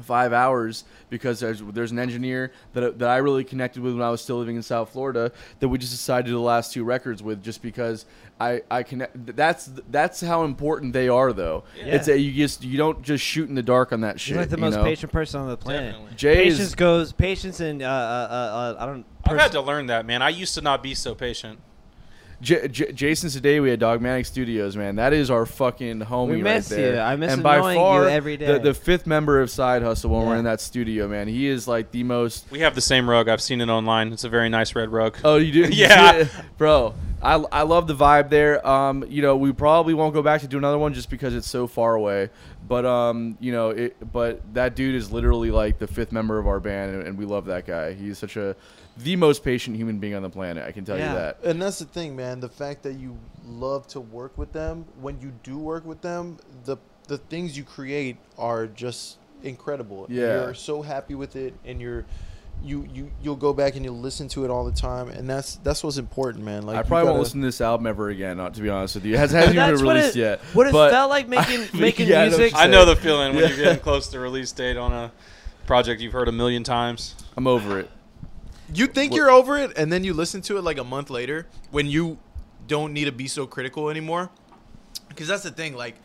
five hours because there's, there's an engineer that, that I really connected with when I was still living in South Florida that we just decided to do the last two records with just because I, I connect that's that's how important they are though Yeah. it's a, you just you don't just shoot in the dark on that She's shit like the most know? patient person on the planet. Definitely. Jay patience is goes patience and uh, uh, uh, uh I don't. I've had to learn that, man. I used to not be so patient. J- J- Jason today we had Dogmatic Studios man that is our fucking homie We right there you. I miss and by annoying you far every day. The, the fifth member of Side Hustle when we're in that studio man he is like the most We have the same rug. I've seen it online. It's a very nice red rug. Oh, you do? Yeah. bro. I, I love the vibe there. Um, you know, we probably won't go back to do another one just because it's so far away. But um, you know, it. But that dude is literally like the fifth member of our band, and, and we love that guy. He's such a the most patient human being on the planet. I can tell Yeah. you that. and that's the thing man the fact that you love to work with them when you do work with them the the things you create are just incredible And Yeah. you're so happy with it and you're you you you'll go back and you'll listen to it all the time and that's that's what's important man like I you probably won't listen to this album ever again. Not to be honest with you, it has, hasn't even That's been what released it, yet. What it felt like making making Yeah, I know music. I know the feeling when Yeah. you're getting close to release date on a project you've heard a million times. I'm over it. You think you're over it and then you listen to it like a month later when you don't need to be so critical anymore? Because that's the thing like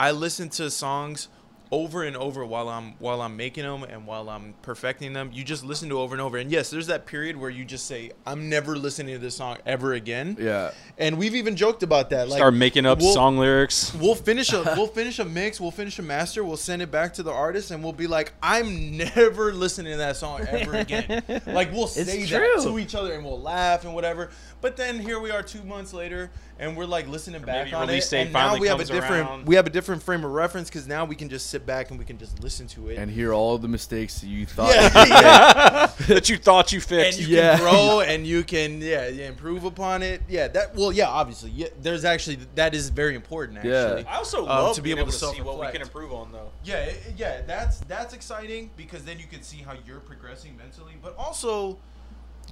i listen to songs over and over while i'm while i'm making them and while i'm perfecting them you just listen to over and over and yes there's that period where you just say i'm never listening to this song ever again Yeah. and we've even joked about that like Start making up we'll- song lyrics. We'll finish a we'll finish a mix, we'll finish a master, we'll send it back to the artist, and we'll be like, "I'm never listening to that song ever again." like we'll say that to each other, and we'll laugh and whatever. But then here we are, two months later, and we're like listening back maybe on release it, date and now finally we have a comes different around. we have a different frame of reference because now we can just sit back and we can just listen to it. And hear all the mistakes that you thought. yeah, yeah. that you thought you fixed. and fixed. you Yeah. can grow and you can yeah, yeah improve upon it. Yeah, that well yeah obviously yeah. There's actually that is very important Yeah. actually. I also Um, love to to be be able able to to see what we can improve on, though. Yeah, it- it- yeah, that's that's exciting because then you can see how you're progressing mentally, but also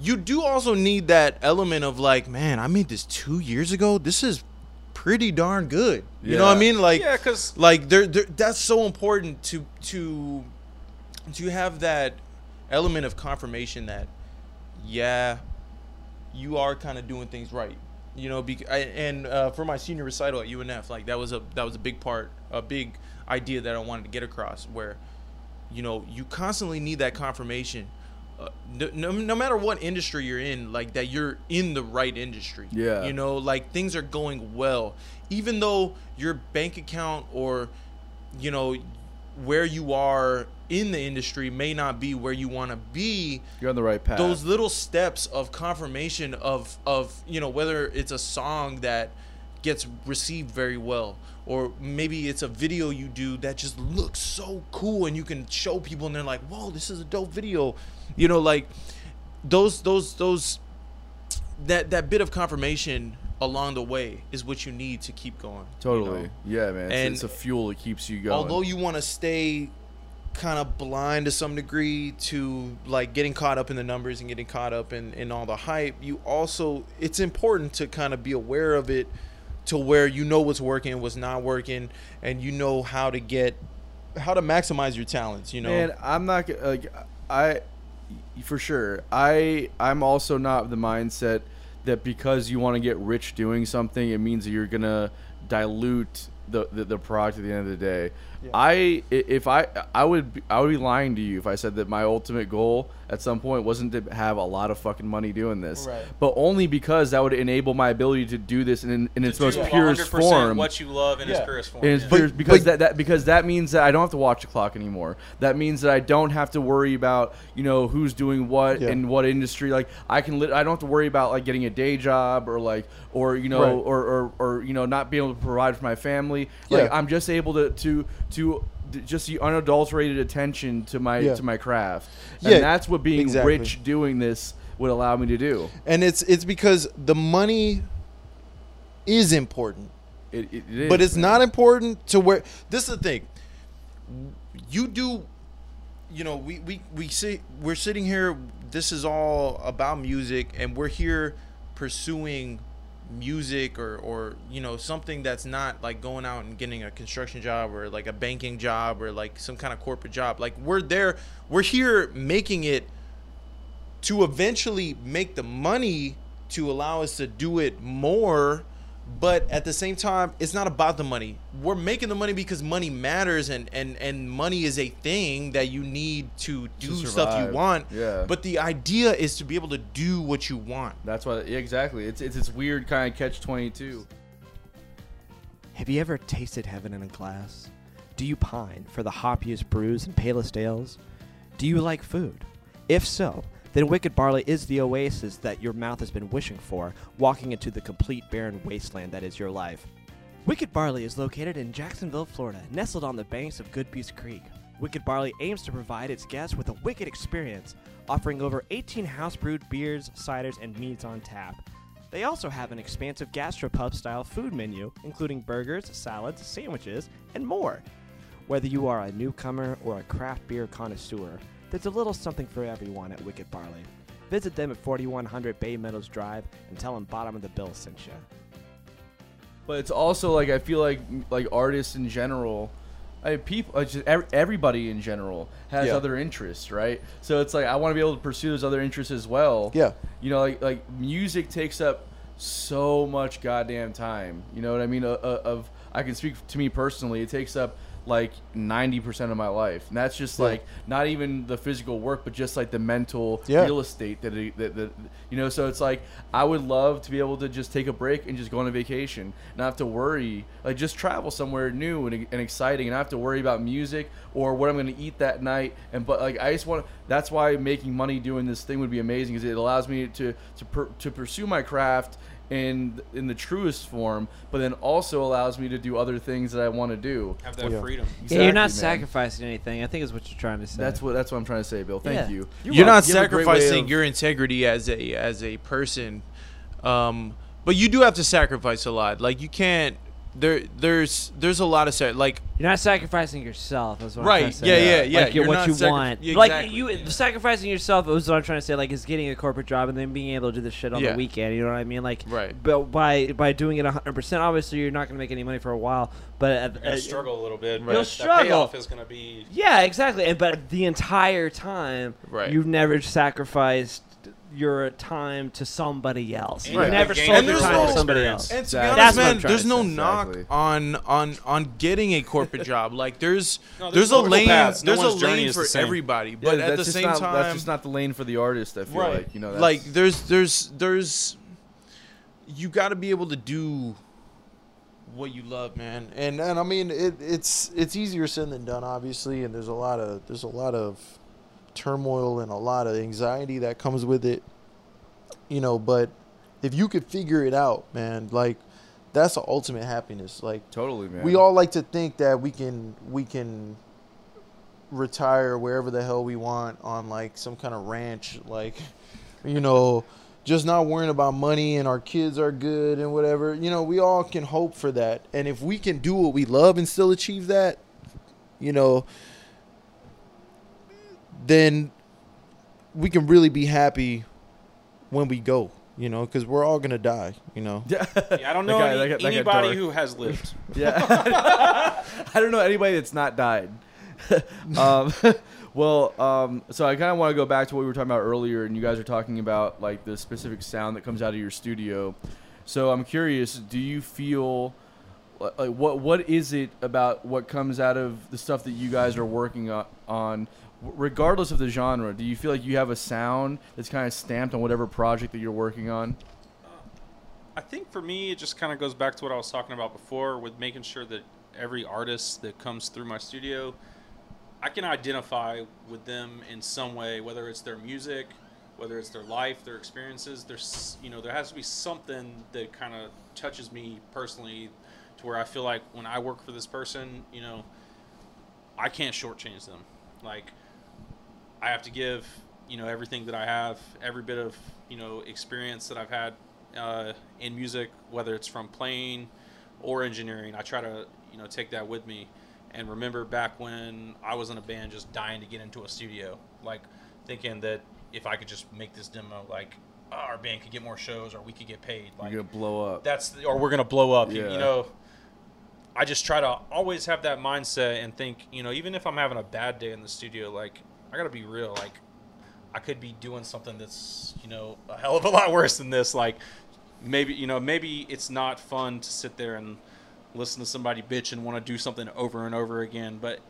you do also need that element of like, man, I made this 2 years ago. This is pretty darn good. You know what I mean? Like yeah, because like there there that's so important to to to have that element of confirmation that yeah, you are kind of doing things right. You know, bec- I, and uh, for my senior recital at UNF, like that was a that was a big part, a big idea that I wanted to get across. Where, you know, you constantly need that confirmation, uh, no, no, no matter what industry you're in, like that you're in the right industry. Yeah. You know, like things are going well, even though your bank account or you know where you are in the industry may not be where you want to be You're on the right path. those little steps of confirmation of of you know whether it's a song that gets received very well or maybe it's a video you do that just looks so cool and you can show people and they're like whoa this is a dope video you know like those those those that that bit of confirmation along the way is what you need to keep going you totally. know? Yeah, man. It's, And it's a fuel that keeps you going. although you want to stay kind of blind to some degree to like getting caught up in the numbers and getting caught up in, in all the hype you also it's important to kind of be aware of it to where you know what's working what's not working and you know how to get how to maximize your talents you know and I'm not like I for sure. I I'm also not the mindset that because you want to get rich doing something, it means that you're gonna dilute the, the, the product at the end of the day. I i- if I I would I would be lying to you if I said that my ultimate goal at some point wasn't to have a lot of fucking money doing this, Right. but only because that would enable my ability to do this in, in its most purest form. What you love in its purest form. It's yeah. pure- because but- that, that because that means that I don't have to watch the clock anymore. That means that I don't have to worry about you know who's doing what Yeah. in what industry. Like I can lit I don't have to worry about like getting a day job or like or you know Right. or, or or you know not being able to provide for my family. Like Yeah. I'm just able to to to d- just the unadulterated attention to my Yeah. to my craft. And Yeah, that's what being exactly. rich doing this would allow me to do. and it's it's because the money is important It, it, it is, but it's man. not important to where this is the thing you do you know we we we sit we're sitting here this is all about music and we're here pursuing music or or you know something that's not like going out and getting a construction job or like a banking job or like some kind of corporate job. Like we're there we're here making it to eventually make the money to allow us to do it more but at the same time it's not about the money we're making the money because money matters and and and money is a thing that you need to do stuff you want Yeah. but the idea is to be able to do what you want That's why exactly. It's it's this weird kind of catch twenty two. Have you ever tasted heaven in a glass? Do you pine for the hoppiest brews and palest ales? Do you like food? If so, then Wicked Barley is the oasis that your mouth has been wishing for, walking into the complete barren wasteland that is your life. Wicked Barley is located in Jacksonville, Florida, nestled on the banks of Good Creek. Wicked Barley aims to provide its guests with a wicked experience, offering over 18 house brewed beers, ciders, and meads on tap. They also have an expansive gastropub style food menu, including burgers, salads, sandwiches, and more. Whether you are a newcomer or a craft beer connoisseur, there's a little something for everyone at Wicked Barley. Visit them at 4100 Bay Meadows Drive and tell them Bottom of the Bill sent you. But it's also like I feel like like artists in general, I people uh, just everybody in general has Yeah. other interests, right? So it's like I want to be able to pursue those other interests as well. Yeah. You know, like like music takes up so much goddamn time. You know what I mean? Uh, uh, of I can speak to me personally. It takes up like 90% of my life. And that's just Yeah. like not even the physical work but just like the mental Yeah. real estate that, it, that, that you know? So it's like i would love to be able to just take a break and just go on a vacation. Not have to worry like just travel somewhere new and, and exciting. And not have to worry about music or what i'm going to eat that night. And but like i just want that's why making money doing this thing would be amazing because it allows me to to, per, to pursue my craft in in the truest form but then also allows me to do other things that i want to do Have that Yeah. freedom. yeah, you're not man. sacrificing anything. I think is what you're trying to say. that's what that's what i'm trying to say bill thank Yeah. you You're not You have a great way sacrificing of- your integrity as a as a person, um, but you do have to sacrifice a lot. Like you can't. There, there's, there's a lot of sa- like You're not sacrificing yourself. Is what Right, I'm trying to say. yeah, yeah, yeah, Like you're what not you sacri- want. Yeah, Like you yeah. sacrificing yourself is what I'm trying to say. Like is getting a corporate job and then being able to do this shit on Yeah. the weekend. You know what I mean? Like Right. But by by doing it 100, percent obviously you're not going to make any money for a while. But at, You're gonna at- struggle a little bit. You'll but struggle. Payoff is gonna be. Yeah, exactly. And but the entire time, Right. you've never sacrificed your time to somebody else. And You've never gain sold your time no- to somebody else. And to Exactly. be honest, what man, there's no say. knock Exactly. on on on getting a corporate job. Like there's No, there's, there's a lane paths. No there's a lane for the same. everybody. Yeah, But at that's the just same not, time, that's just not the lane for the artist i feel right? like you know that's, like there's there's there's you got to be able to do what you love, man. And and I mean it, it's it's easier said than done, obviously. And there's a lot of there's a lot of turmoil and a lot of anxiety that comes with it. You know, but if you could figure it out, man, like that's the ultimate happiness. Like Totally, man. we all like to think that we can we can retire wherever the hell we want on like some kind of ranch like you know just not worrying about money and our kids are good and whatever you know we all can hope for that and if we can do what we love and still achieve that you know then we can really be happy when we go you know because we're all gonna die you know Yeah. Yeah, I don't know guy- any, that got- that anybody who has lived. Yeah. I don't know anybody that's not died. um, well, um, so I kind of want to go back to what we were talking about earlier, and you guys are talking about like the specific sound that comes out of your studio. So I'm curious, do you feel like what what is it about what comes out of the stuff that you guys are working on, w- regardless of the genre? Do you feel like you have a sound that's kind of stamped on whatever project that you're working on? I think for me, it just kind of goes back to what I was talking about before with making sure that every artist that comes through my studio, I can identify with them in some way, whether it's their music, whether it's their life, their experiences. There's, you know, there has to be something that kind of touches me personally to where I feel like when I work for this person, you know, I can't shortchange them. Like, I have to give, you know, everything that I have, every bit of, you know, experience that I've had uh, in music, whether it's from playing or engineering. I try to, you know, take that with me and remember back when I was in a band just dying to get into a studio, like thinking that if I could just make this demo, like oh, our band could get more shows or we could get paid. Like You're gonna blow up. that's or we're gonna blow up. You, Yeah. you know, I just try to always have that mindset and think, you know, even if I'm having a bad day in the studio, like I gotta be real. Like I could be doing something that's, you know, a hell of a lot worse than this. Like maybe, you know, maybe it's not fun to sit there and listen to somebody bitch and want to do something over and over again, but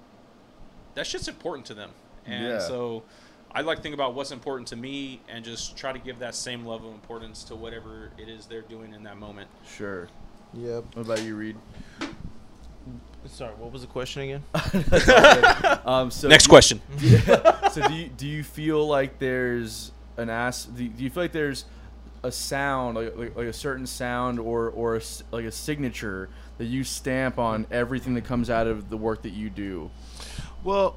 that shit's important to them. And Yeah. so I like to think about what's important to me and just try to give that same level of importance to whatever it is they're doing in that moment. Sure. yep What about you, Reed? Sorry what was the question again Um, so Next do- question. so do you, do you feel like there's an ass? Do you, do you feel like there's a sound, like, like, like a certain sound, or or a s like a signature that you stamp on everything that comes out of the work that you do? well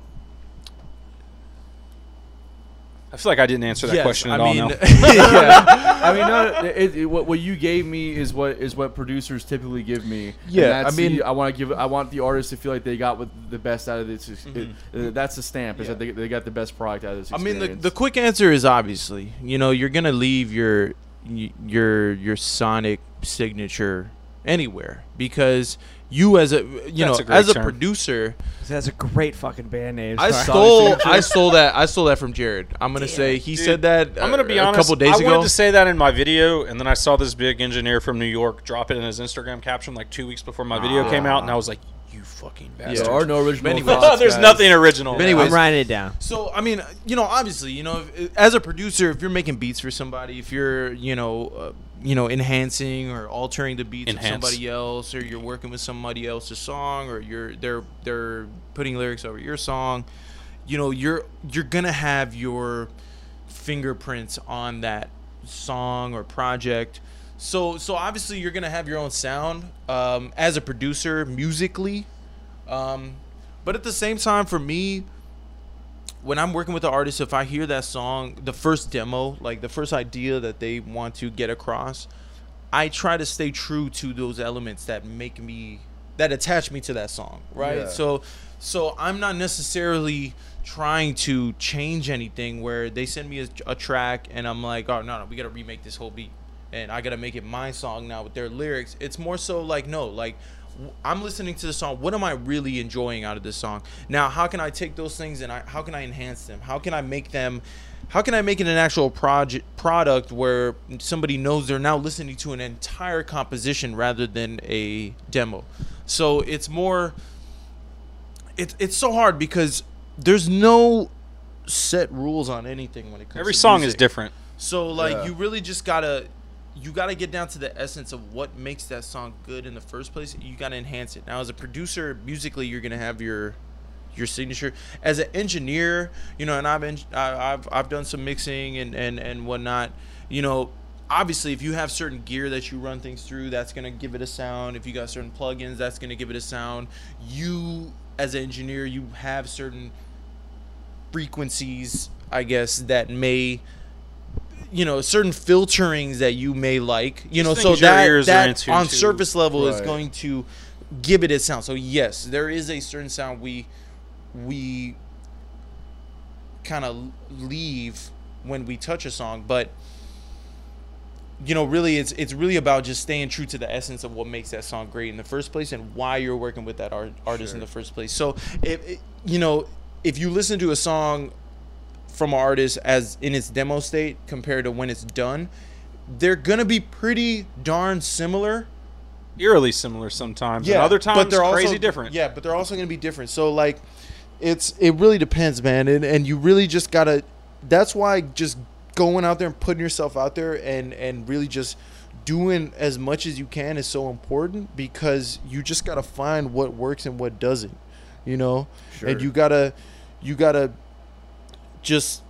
I feel like I didn't answer that yes, question at I all. mean, yeah, I mean, no, it, it, what, what you gave me is what is what producers typically give me. And Yeah, that's I mean- the- I want to give, I want the artist to feel like they got what the best out of this. it- uh, that's the stamp is Yeah. that they, they got the best product out of this. I mean, the, the quick answer is obviously, you know, you're gonna leave your your your sonic signature anywhere because you as a you That's know a great as a term. producer, That's a great fucking band name. I stole I stole that I stole that from Jared. I'm gonna say he Dude, said that. I'm gonna uh, be a honest. couple days I ago. wanted to say that in my video, and then I saw this big engineer from New York drop it in his Instagram caption like two weeks before my video came out, and I was like, "You fucking there bastard!" are no original. anyways- thoughts, There's guys. nothing original. But anyways, I'm writing it down. So I mean, you know, obviously, you know, if, as a producer, if you're making beats for somebody, if you're, you know, uh, you know, enhancing or altering the beats Enhance. of somebody else, or you're working with somebody else's song, or you're they're they're putting lyrics over your song, you know, you're you're gonna have your fingerprints on that song or project. So so obviously you're gonna have your own sound um, as a producer musically, um, but at the same time, for me, when I'm working with the artist, if I hear that song, the first demo, like the first idea that they want to get across, I try to stay true to those elements that make me that attach me to that song, right? Yeah. So so I'm not necessarily trying to change anything where they send me a, a track and I'm like, "Oh, no, no, we got to remake this whole beat." And I got to make it my song now with their lyrics. It's more so like, no, like I'm listening to the song. What am I really enjoying out of this song? Now, how can I take those things and I, how can I enhance them? How can I make them? How can I make it an actual project product where somebody knows they're now listening to an entire composition rather than a demo? So it's more. It's it's so hard because there's no set rules on anything when it comes. Every to song is different. So like Yeah. you really just gotta you got to get down to the essence of what makes that song good in the first place. You got to enhance it. Now, as a producer, musically, you're gonna have your your signature. As an engineer, you know, and I've been, I, I've I've done some mixing and and and whatnot. You know, obviously, if you have certain gear that you run things through, that's gonna give it a sound. If you got certain plugins, that's gonna give it a sound. You, as an engineer, you have certain frequencies, I guess, that may you know certain filterings that you may like you know so that, ears that into, on too. surface level is going to give it its sound. So yes there is a certain sound we we kind of leave when we touch a song but you know really it's it's really about just staying true to the essence of what makes that song great in the first place and why you're working with that art, artist in the first place. So if it, you know if you listen to a song from an artist as in its demo state compared to when it's done they're gonna be pretty darn similar Eerily similar sometimes. and other times but they're crazy also, different. Yeah, but they're also going to be different. So like, it's it really depends, man, and and you really just gotta. That's why just going out there and putting yourself out there and and really just doing as much as you can is so important because you just gotta find what works and what doesn't, you know, Sure. and you gotta you gotta just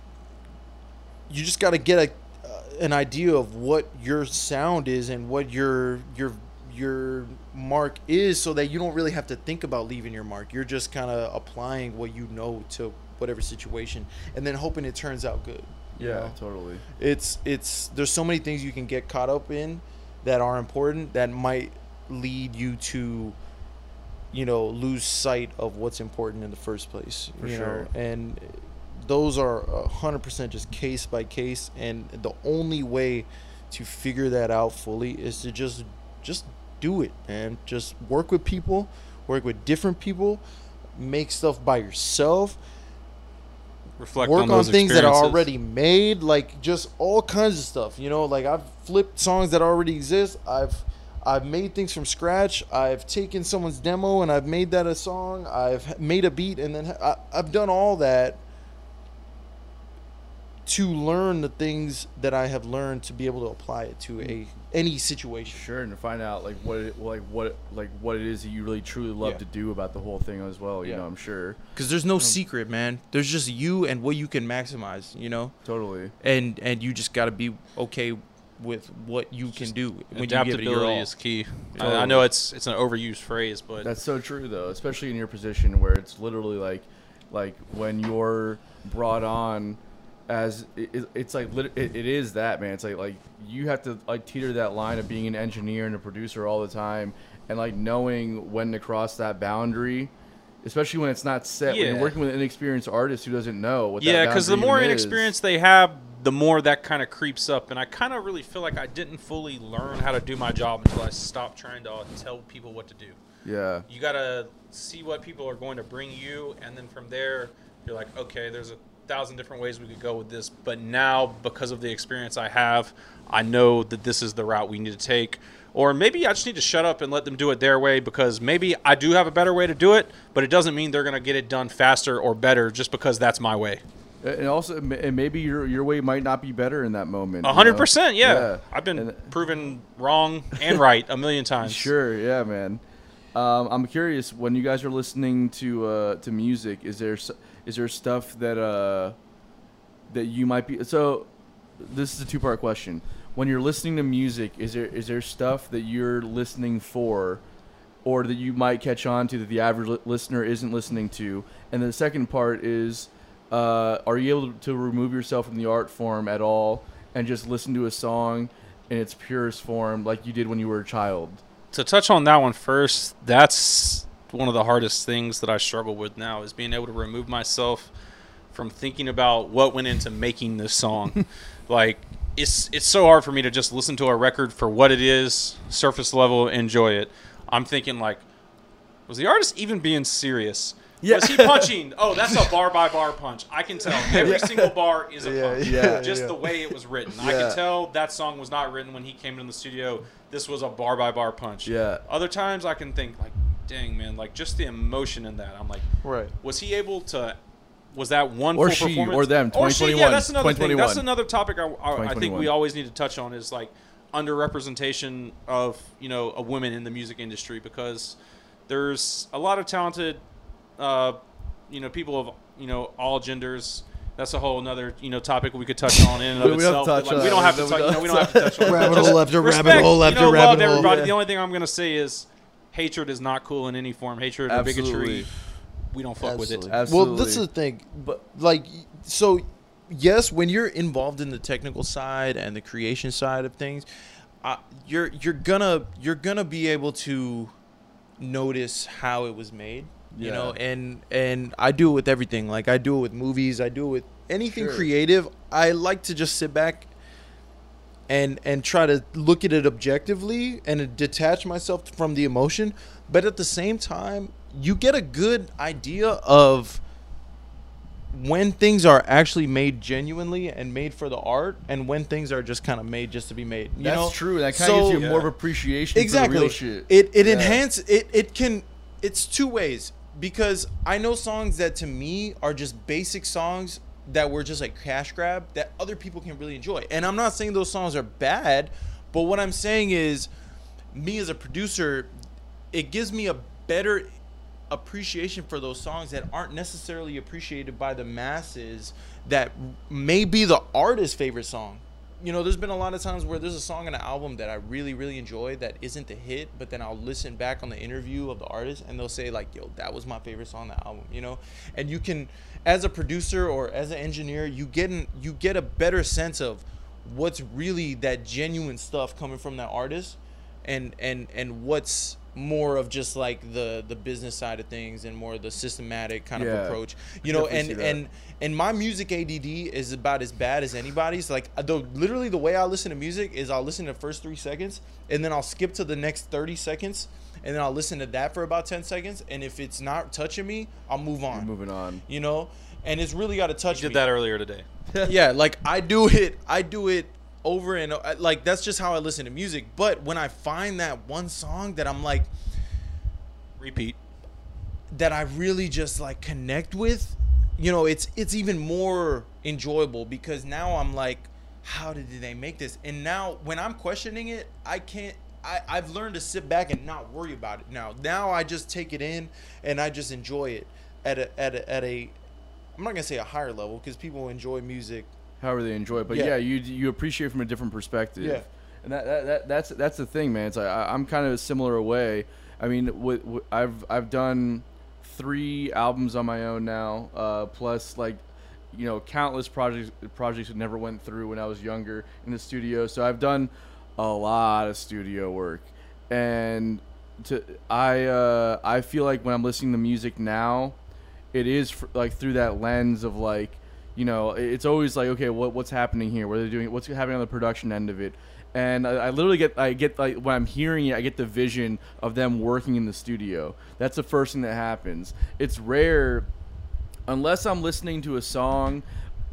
you just gotta get a uh, an idea of what your sound is and what your your your mark is so that you don't really have to think about leaving your mark you're just kind of applying what you know to whatever situation and then hoping it turns out good you Yeah, know? totally. it's it's there's so many things you can get caught up in that are important that might lead you to you know lose sight of what's important in the first place For you sure. know and those are a 100% just case by case and the only way to figure that out fully is to just just do it and just work with people work with different people make stuff by yourself Reflect work on, on, things that are already made like just all kinds of stuff you know? Like i've flipped songs that already exist. I've i've made things from scratch. I've taken someone's demo and i've made that a song. I've made a beat and then I, i've done all that to learn the things that i have learned to be able to apply it to mm. a any situation Sure, and to find out like what it, like what like what it is that you really truly love Yeah. to do about the whole thing as well. You Yeah. know, I'm sure. because there's no um, secret man there's just you and what you can maximize you know Totally. and and you just got to be okay with what you can do when you give it your Adaptability is key. I, Totally. I know it's it's an overused phrase, but That's so true though, especially in your position where it's literally like like when you're brought on as it, it- it's like it, it is that man. It's like like you have to like teeter that line of being an engineer and a producer all the time and like knowing when to cross that boundary. Especially when it's not set. When Yeah. you're working with an inexperienced artist who doesn't know what. yeah, because because the more inexperience they have, the more that kind of creeps up. And I kind of really feel like I didn't fully learn how to do my job until I stopped trying to uh, tell people what to do. Yeah. You gotta see what people are going to bring you, and then from there, you're like, okay, there's a thousand different ways we could go with this. But now, because of the experience I have, I know that this is the route we need to take. Or maybe I just need to shut up and let them do it their way because maybe I do have a better way to do it, but it doesn't mean they're going to get it done faster or better just because that's my way. And also, and maybe your your way might not be better in that moment. Hundred percent, yeah. Yeah. I've been And- proven wrong and right a million times. Sure, yeah, man. Um, I'm curious when you guys are listening to uh, to music. Is there is there stuff that uh, that you might be? So this is a two part question. When you're listening to music, is there is there stuff that you're listening for, or that you might catch on to that the average li- listener isn't listening to? And the second part is, uh, are you able to remove yourself from the art form at all and just listen to a song in its purest form, like you did when you were a child? to touch on that one first, that's one of the hardest things that I struggle with now is being able to remove myself from thinking about what went into making this song. like it's it's so hard for me to just listen to a record for what it is, surface level, enjoy it. I'm thinking like was the artist even being serious? Yeah. Was he punching? Oh, that's a bar by bar punch. I can tell. Every single bar is a Yeah, punch. yeah, Just yeah. the way it was written. I can tell that song was not written when he came in the studio. This was a bar by bar punch. Yeah. Other times I can think like, dang man, like just the emotion in that. I'm like, right was he able to? Was that one Or full she, performance? or them, Or she, yeah, that's another thing. That's another topic I, I, I think we always need to touch on is like, underrepresentation of you know a women in the music industry because there's a lot of talented uh, you know people of you know all genders. That's a whole another you know topic we could touch on in and of We don't itself. touch like, on we don't have to We touch. don't we don't have to touch on it. Rabbit Just hole after rabbit hole after you know, rabbit love hole. everybody. Yeah. The only thing I'm gonna say is hatred is not cool in any form. Hatred or bigotry, we don't fuck with it. Absolutely. Absolutely. Well, this is the thing, but like, so yes, when you're involved in the technical side and the creation side of things, uh, you're you're gonna you're gonna be able to notice how it was made. You Yeah. know, and and I do it with everything. Like I do it with movies. I do it with anything Sure. creative. I like to just sit back and and try to look at it objectively and detach myself from the emotion but at the same time you get a good idea of when things are actually made genuinely and made for the art and when things are just kind of made just to be made you That's know true. That kind of So- gives you more of appreciation exactly for the real shit. it it Yeah. enhance it it can it's two ways because i know songs that to me are just basic songs that were just like cash grab that other people can really enjoy and i'm not saying those songs are bad but what i'm saying is me as a producer it gives me a better appreciation for those songs that aren't necessarily appreciated by the masses that may be the artist's favorite song. You know, there's been a lot of times where there's a song in an album that I really, really enjoy that isn't the hit, but then I'll listen back on the interview of the artist and they'll say, like, yo, that was my favorite song on the album, you know? And you can as a producer or as an engineer, you get an, you get a better sense of what's really that genuine stuff coming from that artist and and and what's more of just like the the business side of things and more of the systematic kind Yeah. of approach you know and and and my music add is about as bad as anybody's like the literally the way i listen to music is i'll listen to the first three seconds and then i'll skip to the next 30 seconds and then i'll listen to that for about 10 seconds and if it's not touching me i'll move You're on moving on. you know and it's really got to touch You me did that earlier today. yeah, like I do it. I do it over and like that's just how I listen to music. But when I find that one song that I'm like Repeat. that I really just like connect with, you know, it's it's even more enjoyable because now I'm like, how did they make this? And now when I'm questioning it, I can't. I, I've learned to sit back and not worry about it now. Now I just take it in and I just enjoy it at a at a at a. I'm not gonna say a higher level because people enjoy music however they enjoy it. But Yeah. yeah, you you appreciate from a different perspective. Yeah. And that, that, that that's that's the thing, man. It's like I, I'm kind of a similar way. I mean, with, with, I've I've done three albums on my own now, uh, plus like you know countless projects projects that never went through when I was younger in the studio. So I've done a lot of studio work, and to I uh, I feel like when I'm listening to music now, it is fr- like through that lens of like you know it's always like okay what what's happening here? What are they doing? What's happening on the production end of it? And I, I literally get I get like when I'm hearing it I get the vision of them working in the studio. That's the first thing that happens. It's rare unless I'm listening to a song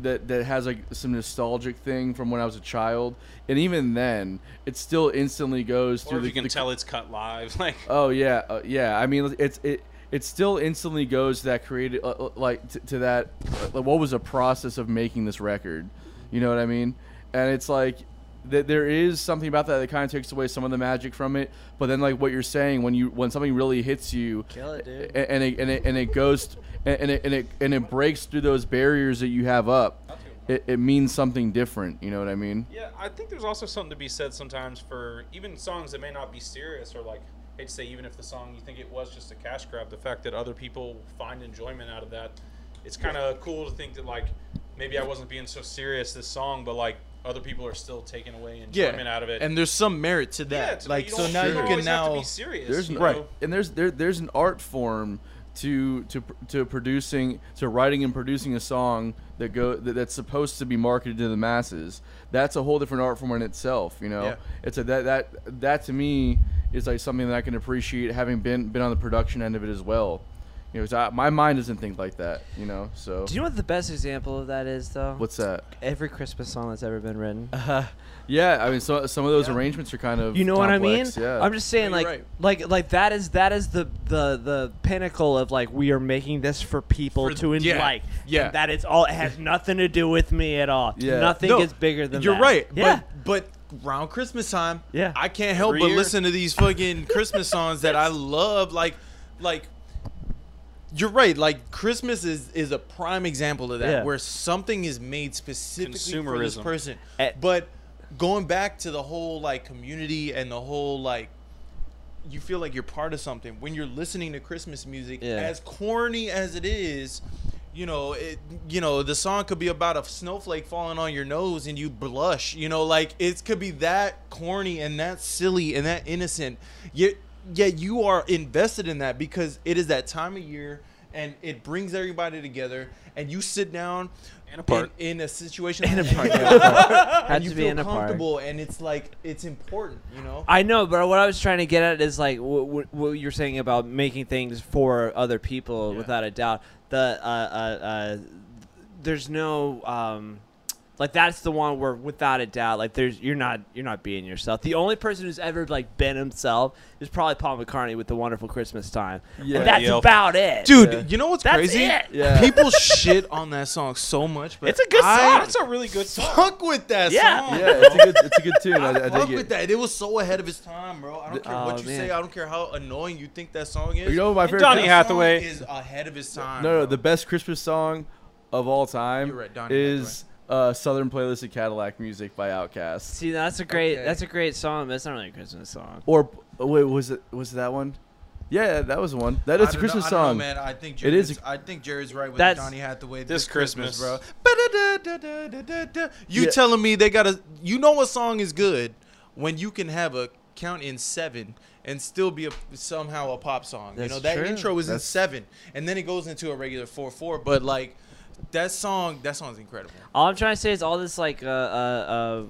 that that has like some nostalgic thing from when I was a child and even then it still instantly goes Or through if the, you can the- tell it's cut live, like Oh yeah, uh, yeah. I mean, it's it. It still instantly goes to that creative, uh, uh, like to, to that. Uh, what was the process of making this record? You know what I mean? And it's like that. There is something about that that kind of takes away some of the magic from it. But then, like what you're saying, when you when something really hits you, Kill it, dude. a- and it and it, and it goes and and it, and it and it breaks through those barriers that you have up. It, it means something different. You know what I mean? Yeah, I think there's also something to be said sometimes for even songs that may not be serious or like hate to say even if the song you think it was just a cash grab, the fact that other people find enjoyment out of that, it's kind of cool to think that like maybe I wasn't being so serious this song, but like other people are still taking away enjoyment out of it. and there's some merit to yeah, that. to- like so now you you can always have to now be serious. There's you right, and there's there there's an art form to to to producing to writing and producing a song that go that, that's supposed to be marketed to the masses. That's a whole different art form in itself. You know, Yeah. it's a that that that to me is like something that I can appreciate having been been on the production end of it as well. You know, 'cause I, my mind doesn't think like that. You know, so Do you know what the best example of that is, though? what's that? Every Christmas song that's ever been written. Uh, yeah, I mean, so, some of those Yeah. arrangements are kind of You know what I mean? Yeah, I'm just saying, No, like, right. like, like that is that is the the the pinnacle of like we are making this for people For- to enjoy. yeah, like. yeah. And that it's all. It has nothing to do with me at all. Yeah. Nothing No, is bigger than You're that. right. Yeah. But, but around Christmas time, Yeah. I can't help Every but year. listen to these fucking Christmas songs that I love. Like, like you're right. Like Christmas is is a prime example of that, Yeah. where something is made specifically for this person. Eh. but going back to the whole like community and the whole like. You feel like you're part of something when you're listening to Christmas music. Yeah. As corny as it is, you know, it, you know, the song could be about a snowflake falling on your nose and you blush. You know, like it could be that corny and that silly and that innocent. Yet, yet you are invested in that because it is that time of year and it brings everybody together. And you sit down And apart. in, in a situation In a like park, that, Had and you feel in a park. comfortable, and it's like it's important. You know. I know, but what I was trying to get at is like what, what you're saying about making things for other people, Yeah. without a doubt. The uh, uh, uh, there's no um, like that's the one where without a doubt, like there's you're not you're not being yourself. The only person who's ever like been himself is probably Paul McCartney with the Wonderful Christmas Time, Yeah. and that's Yep. about it, Dude, Yeah. you know what's That's crazy? it. Yeah. People shit on that song so much, but It's a good I song. That's a really good song. fuck with that Yeah. song. Yeah, it's a good it's a good tune. I, I, I fuck with it. that. It was so ahead of its time, bro. I don't care Oh, what you man. say. I don't care how annoying you think that song is. You know my favorite? Donny Hathaway. song is ahead of his time. No, no, bro. the best Christmas song of all time You're right, Donny is uh, "Southernplayalisticadillacmuzik" by Outkast. See, that's a great Okay. that's a great song, but it's not really a Christmas song. Or oh, wait, was it was it that one? Yeah, that was one. That is a Christmas know, I don't know, song. man. I think It Jared's, is- I think Jared's right with That's- Donny Hathaway This Christmas. bro. You Yeah. telling me they got to You know what song is good when you can have a count in seven and still be a, somehow a pop song. That's you know that true. intro is in seven, and then it goes into a regular four four. But like that song, that song's incredible. All I'm trying to say is all this like uh, uh, uh,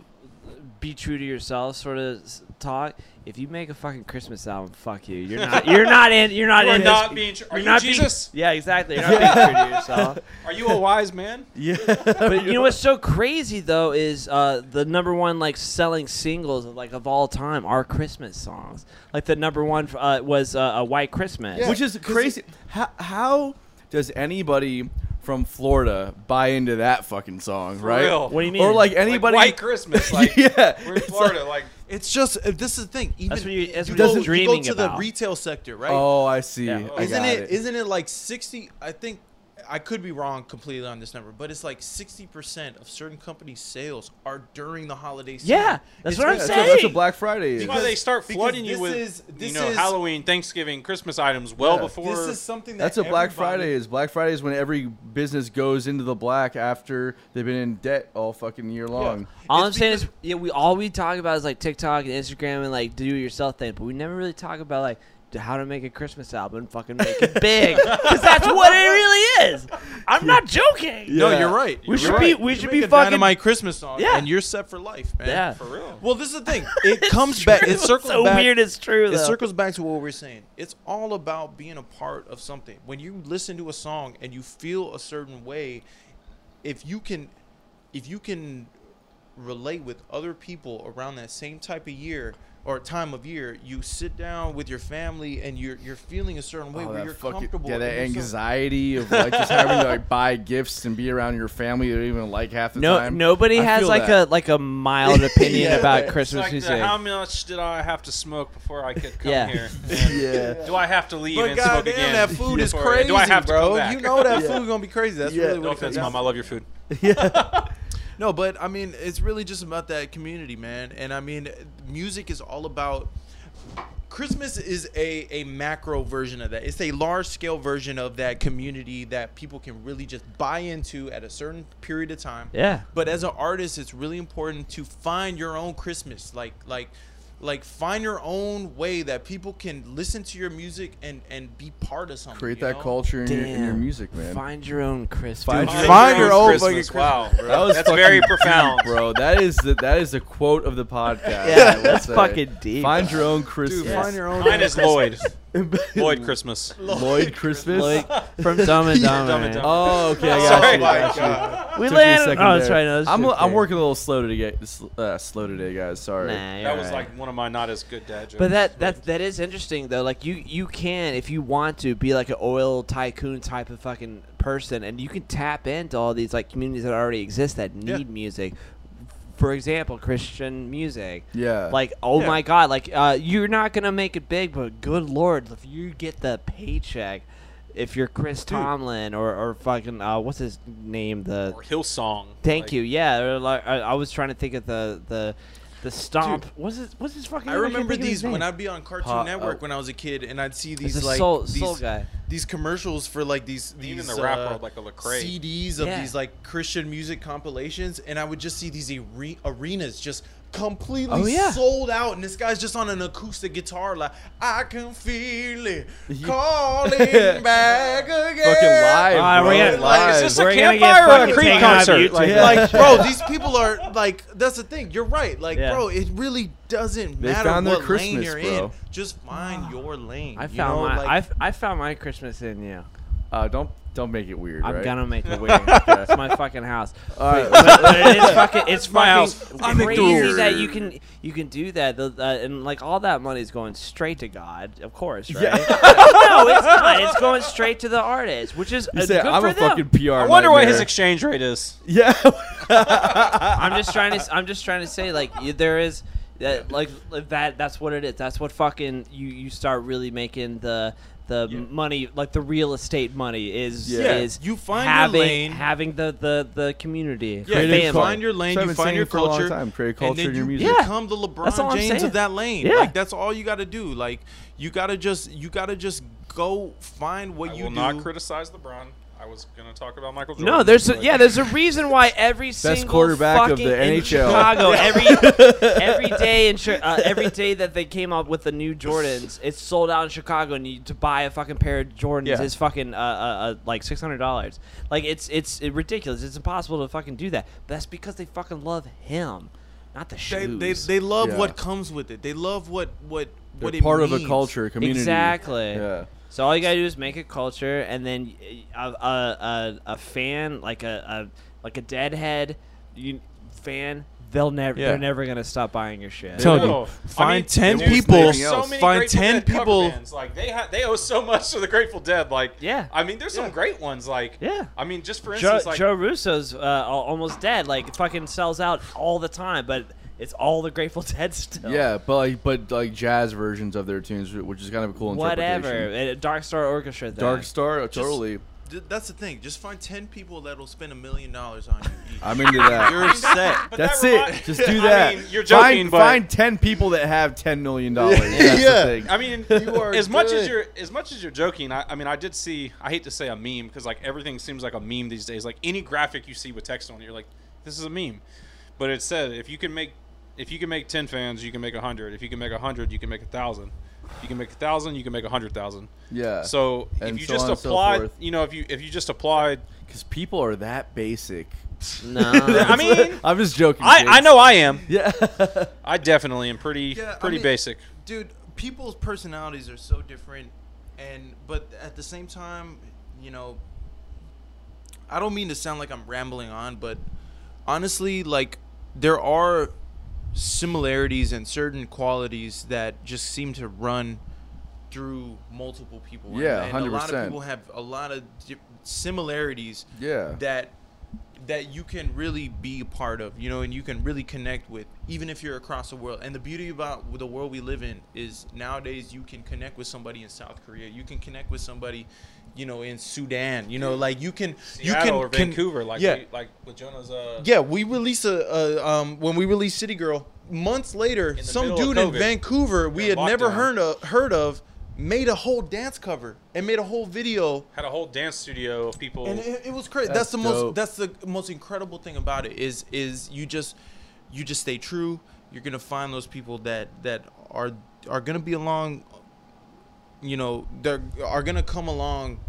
be true to yourself sort of talk. If you make a fucking Christmas album, fuck you. You're not. You're not in. You're not You are in. not this, being tr- are you're you not being- yeah, exactly. You're not being true to yourself. Are you a wise man? Yeah, But you know what's so crazy though is uh, the number one like selling singles of like of all time are Christmas songs. Like the number one uh, was uh, a White Christmas. Yeah. which is crazy. How, how does anybody from Florida buy into that fucking song, For right? real. What do you mean? Or like anybody? Like White Christmas. Like yeah, we're in it's Florida. Like, It's just uh, this is the thing. Even That's what you- that's you what go, you're you go dreaming to about. the retail sector, right? Oh, I see. Yeah. I isn't got it, it? Isn't it like sixty? I think I could be wrong completely on this number, but it's like sixty percent of certain companies' sales are during the holiday season. Yeah, that's It's what I'm because- that's, what, that's what. Black Friday is. that's why they start flooding you with is- you know is- Halloween, Thanksgiving, Christmas items well Yeah. before. This is something that That's what Black Friday is. Black Friday is when every business goes into the black after they've been in debt all fucking year long. All It's I'm saying is, yeah, we all we talk about is like TikTok and Instagram and like do it yourself thing, but we never really talk about like d- how to make a Christmas album fucking make it big, because that's what it really is. I'm not joking. No, you're right. We You're should right. be- we You should make be a fucking- my Christmas song, Yeah. and you're set for life, man. Yeah. for real. Well, this is the thing. It comes back. It circles so back. weird. It's true It circles back to what we're saying. It's all about being a part of something. When you listen to a song and you feel a certain way, if you can, if you can relate with other people around that same type of year or time of year, you sit down with your family and you're you're feeling a certain way Oh, where you're fucking- comfortable. yeah, that in yourself. anxiety of like just having to like buy gifts and be around your family you don't even like half the no, time. nobody I has like that. a like a mild opinion Yeah. about Christmas It's like the, how much did I have to smoke before I could come Yeah. here? yeah. Do I have to leave But and smoke goddamn, again? that food is crazy, Do I have to bro. come back? You know that Yeah. food's gonna be crazy. That's Yeah. really what No it comes offense, mom. I love your food. No, but I mean, it's really just about that community, man. And I mean, music is all about. Christmas is a, a macro version of that. It's a large scale version of that community that people can really just buy into at a certain period of time. yeah. But as an artist, it's really important to find your own Christmas. Like like like find your own way that people can listen to your music and and be part of something. Create you that know? culture in your, in your music, man. Find your own Christmas. Find Dude, your- find your own Christmas. fucking Wow, Christmas, That was that's very profound. bro. That is the that is the quote of the podcast. Yeah, that's fucking deep. Find your own Christmas. Dude, find your own. Mine is Lloyd. Lloyd Christmas. Lloyd Christmas. Like, from Dumb and Dumber. Dumb and Dumber. Oh, okay, I got Sorry. you. Oh my. God. We Took me a landed. second Oh, that's there. right. No, that's I'm okay. I'm working a little slow today. Uh, slow today, guys. Sorry. Nah, That you're was like one of my not as good dad jokes. But that that that is interesting though. Like you you can if you want to be like an oil tycoon type of fucking person, and you can tap into all these like communities that already exist that need Yeah. music. For example, Christian music. Yeah. Like, oh Yeah. my God! Like, uh, you're not gonna make it big, but good lord, if you get the paycheck, if you're Chris Tomlin or or fucking uh, what's his name, the Or Hillsong. thank Like, you, yeah. Like, I, I was trying to think of the the the stomp. what's his what's his fucking? I name? can't remember think these when. I'd be on Cartoon Pa- Network oh. when I was a kid, and I'd see these like soul these, soul guy. these commercials for like these Even these the rap uh, world, like a Lecrae. CDs of Yeah. these like Christian music compilations, and I would just see these are- arenas just completely Oh, yeah. sold out, and this guy's just on an acoustic guitar, like I can feel it calling back again. Fucking live, Alright, bro. we're gonna- live. is this a We're gonna campfire or a fucking Creed concert? Like- Yeah. Like, bro, these people are like. That's the thing. You're right. Like, Yeah. bro, it really doesn't They matter found their what lane you're bro. in. Just find your lane. I you found know? my like, I, f- I found my Christmas in you. Uh, don't don't make it weird. I'm right? gonna make it weird. it's my fucking house. All right. but, but it is fucking. It's my fucking house. I make the crazy that you can you can do that, the, uh, and like all that money is going straight to God, of course, right? Yeah. no, it's not. It's going straight to the artist, which is You uh, say good I'm for a them. fucking PR. I wonder what his exchange rate is. Yeah. I'm just trying to. I'm just trying to say, like, there is. That, like that that's what it is that's what fucking you you start really making the the Yeah. money like the real estate money is Yeah. is You find your having lane. having the the the community Yeah, you family. find your lane, So you find your for a culture, time, create and culture then in your you music. Yeah. become the LeBron James saying. of that lane. Yeah. Like that's all you got to do. Like you got to just you got to just go find what I you will do. not criticize LeBron. I was gonna talk about Michael Jordan. No, there's a, yeah, there's a reason why every single quarterback of fucking the in NHL. Chicago every every day in Chi- uh, every day that they came up with the new Jordans, it's sold out in Chicago, and you, to buy a fucking pair of Jordans Yeah. is fucking uh, uh, uh, like six hundred dollars. Like it's it's ridiculous. It's impossible to fucking do that. But that's because they fucking love him, not the They, shoes. they, they love Yeah. what comes with it. They love what what They're what it part of a means. culture, a community. Exactly. Yeah. So all you gotta do is make a culture, and then a a, a, a fan like a, a like a deadhead you, fan, they'll never Yeah. they're never gonna stop buying your shit. Tell you, find I mean, 10 there's- people- there's so many find Grateful 10 Dead people- bands. Like they ha- they owe so much to the Grateful Dead. Like Yeah. I mean, there's some great ones. Like Yeah. I mean, just for Joe, instance, like Joe Russo's uh, almost dead. Like fucking sells out all the time, but it's all the Grateful Dead still. Yeah, but like but like jazz versions of their tunes, which is kind of a cool Whatever. interpretation. Uh, Dark Star Orchestra. Thing. Dark Star, totally. Th- That's the thing. Just find 10 people that'll spend a million dollars on you each. I'm into that. You're set. But That's that remi- it. Just do I that. mean, you're joking, find, but- find ten people that have ten million dollars. That's Yeah. the thing. I mean, You are as much as good. you're as much as you're joking, I, I mean, I did see. I hate to say a meme because like everything seems like a meme these days. Like any graphic you see with text on it, you're like, this is a meme. But it said if you can make if you can make ten fans, you can make a hundred. If you can make a hundred, you can make a thousand. If you can make a thousand, you can make a hundred thousand. yeah. So And if you so just on and so you know, if you if you just applied, because people are that basic. No. I mean, I'm just joking. I, kids. I know I am. Yeah. I definitely am pretty Yeah, I pretty mean- basic. dude people's personalities are so different and but at the same time you know i don't mean to sound like i'm rambling on but honestly like there are similarities and certain qualities that just seem to run through multiple people And- Yeah, and, a lot of people have a lot of similarities yeah. that that you can really be a part of, you know, and you can really connect with, even if you're across the world. And the beauty about the world we live in is nowadays you can connect with somebody in South Korea, you can connect with somebody, you know, in Sudan, you know, like you can, you can, or can- Vancouver, like yeah, we, like with Jonah's. Uh, yeah. We released a, a um when we released City Girl months later, some middle of dude in Vancouver we had during never heard of, heard of made a whole dance cover and made a whole video had a whole dance studio of people. and it, it was crazy. That's That's, the most. That's the most incredible thing about it is is you just you just stay true. You're gonna find those people that that are are gonna be along. You know, they're are gonna come along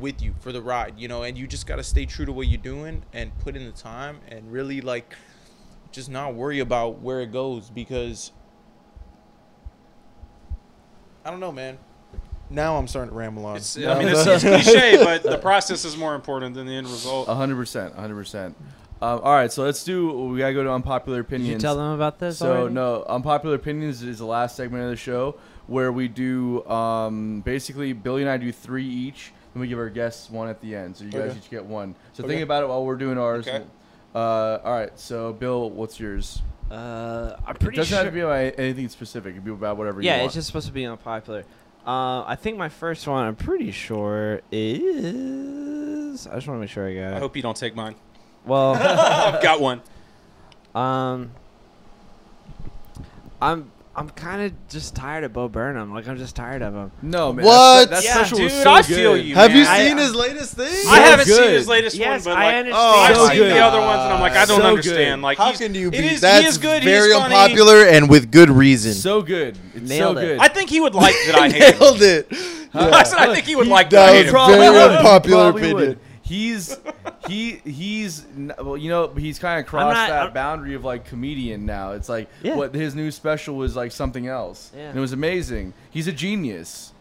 with you for the ride. You know, and you just gotta stay true to what you're doing and put in the time and really like just not worry about where it goes because I don't know, man. Now I'm starting to ramble on. It's, I mean, it's, starting- it's cliche, but the process is more important than the end result. hundred percent. hundred percent. Um, all right, so let's do. We gotta go to unpopular Did opinions. you tell them about this? So already? no, unpopular opinions is the last segment of the show where we do um, basically Billy and I do three each, and we give our guests one at the end. So you guys Okay. each get one. So Okay. think about it while we're doing ours. Okay. Uh, all right. So, Bill, what's yours? Uh, I'm It pretty doesn't sure. have to be about anything specific. It can be about whatever you yeah, it's just supposed to be unpopular. Uh, I think my first one, I'm pretty sure is. I just want to make sure I got it. I hope you don't take mine. Well, I've got one. um, I'm I'm kind of just tired of Bo Burnham. Like I'm just tired of him. no, man. What? That, that Yeah, special dude, was so I good. feel you. Have you seen I- his latest thing? I haven't good. seen his latest Yes, one, but I like, understand. Oh, I've So seen good. the other ones, and I'm like, I don't So understand. good. Like, How he's- can you it be? is- That's he is good. very he's funny. unpopular and with good reason. So good. It's Nailed so it. good. I think he would like that I hate. Nailed it. I said I think he would like That that I was. Probably very would. Unpopular opinion. Would. He's he he's well, you know, he's kind of crossed not- that I'm- boundary of like comedian now. It's like Yeah. what his new special was like something else. Yeah. And it was amazing. He's a genius.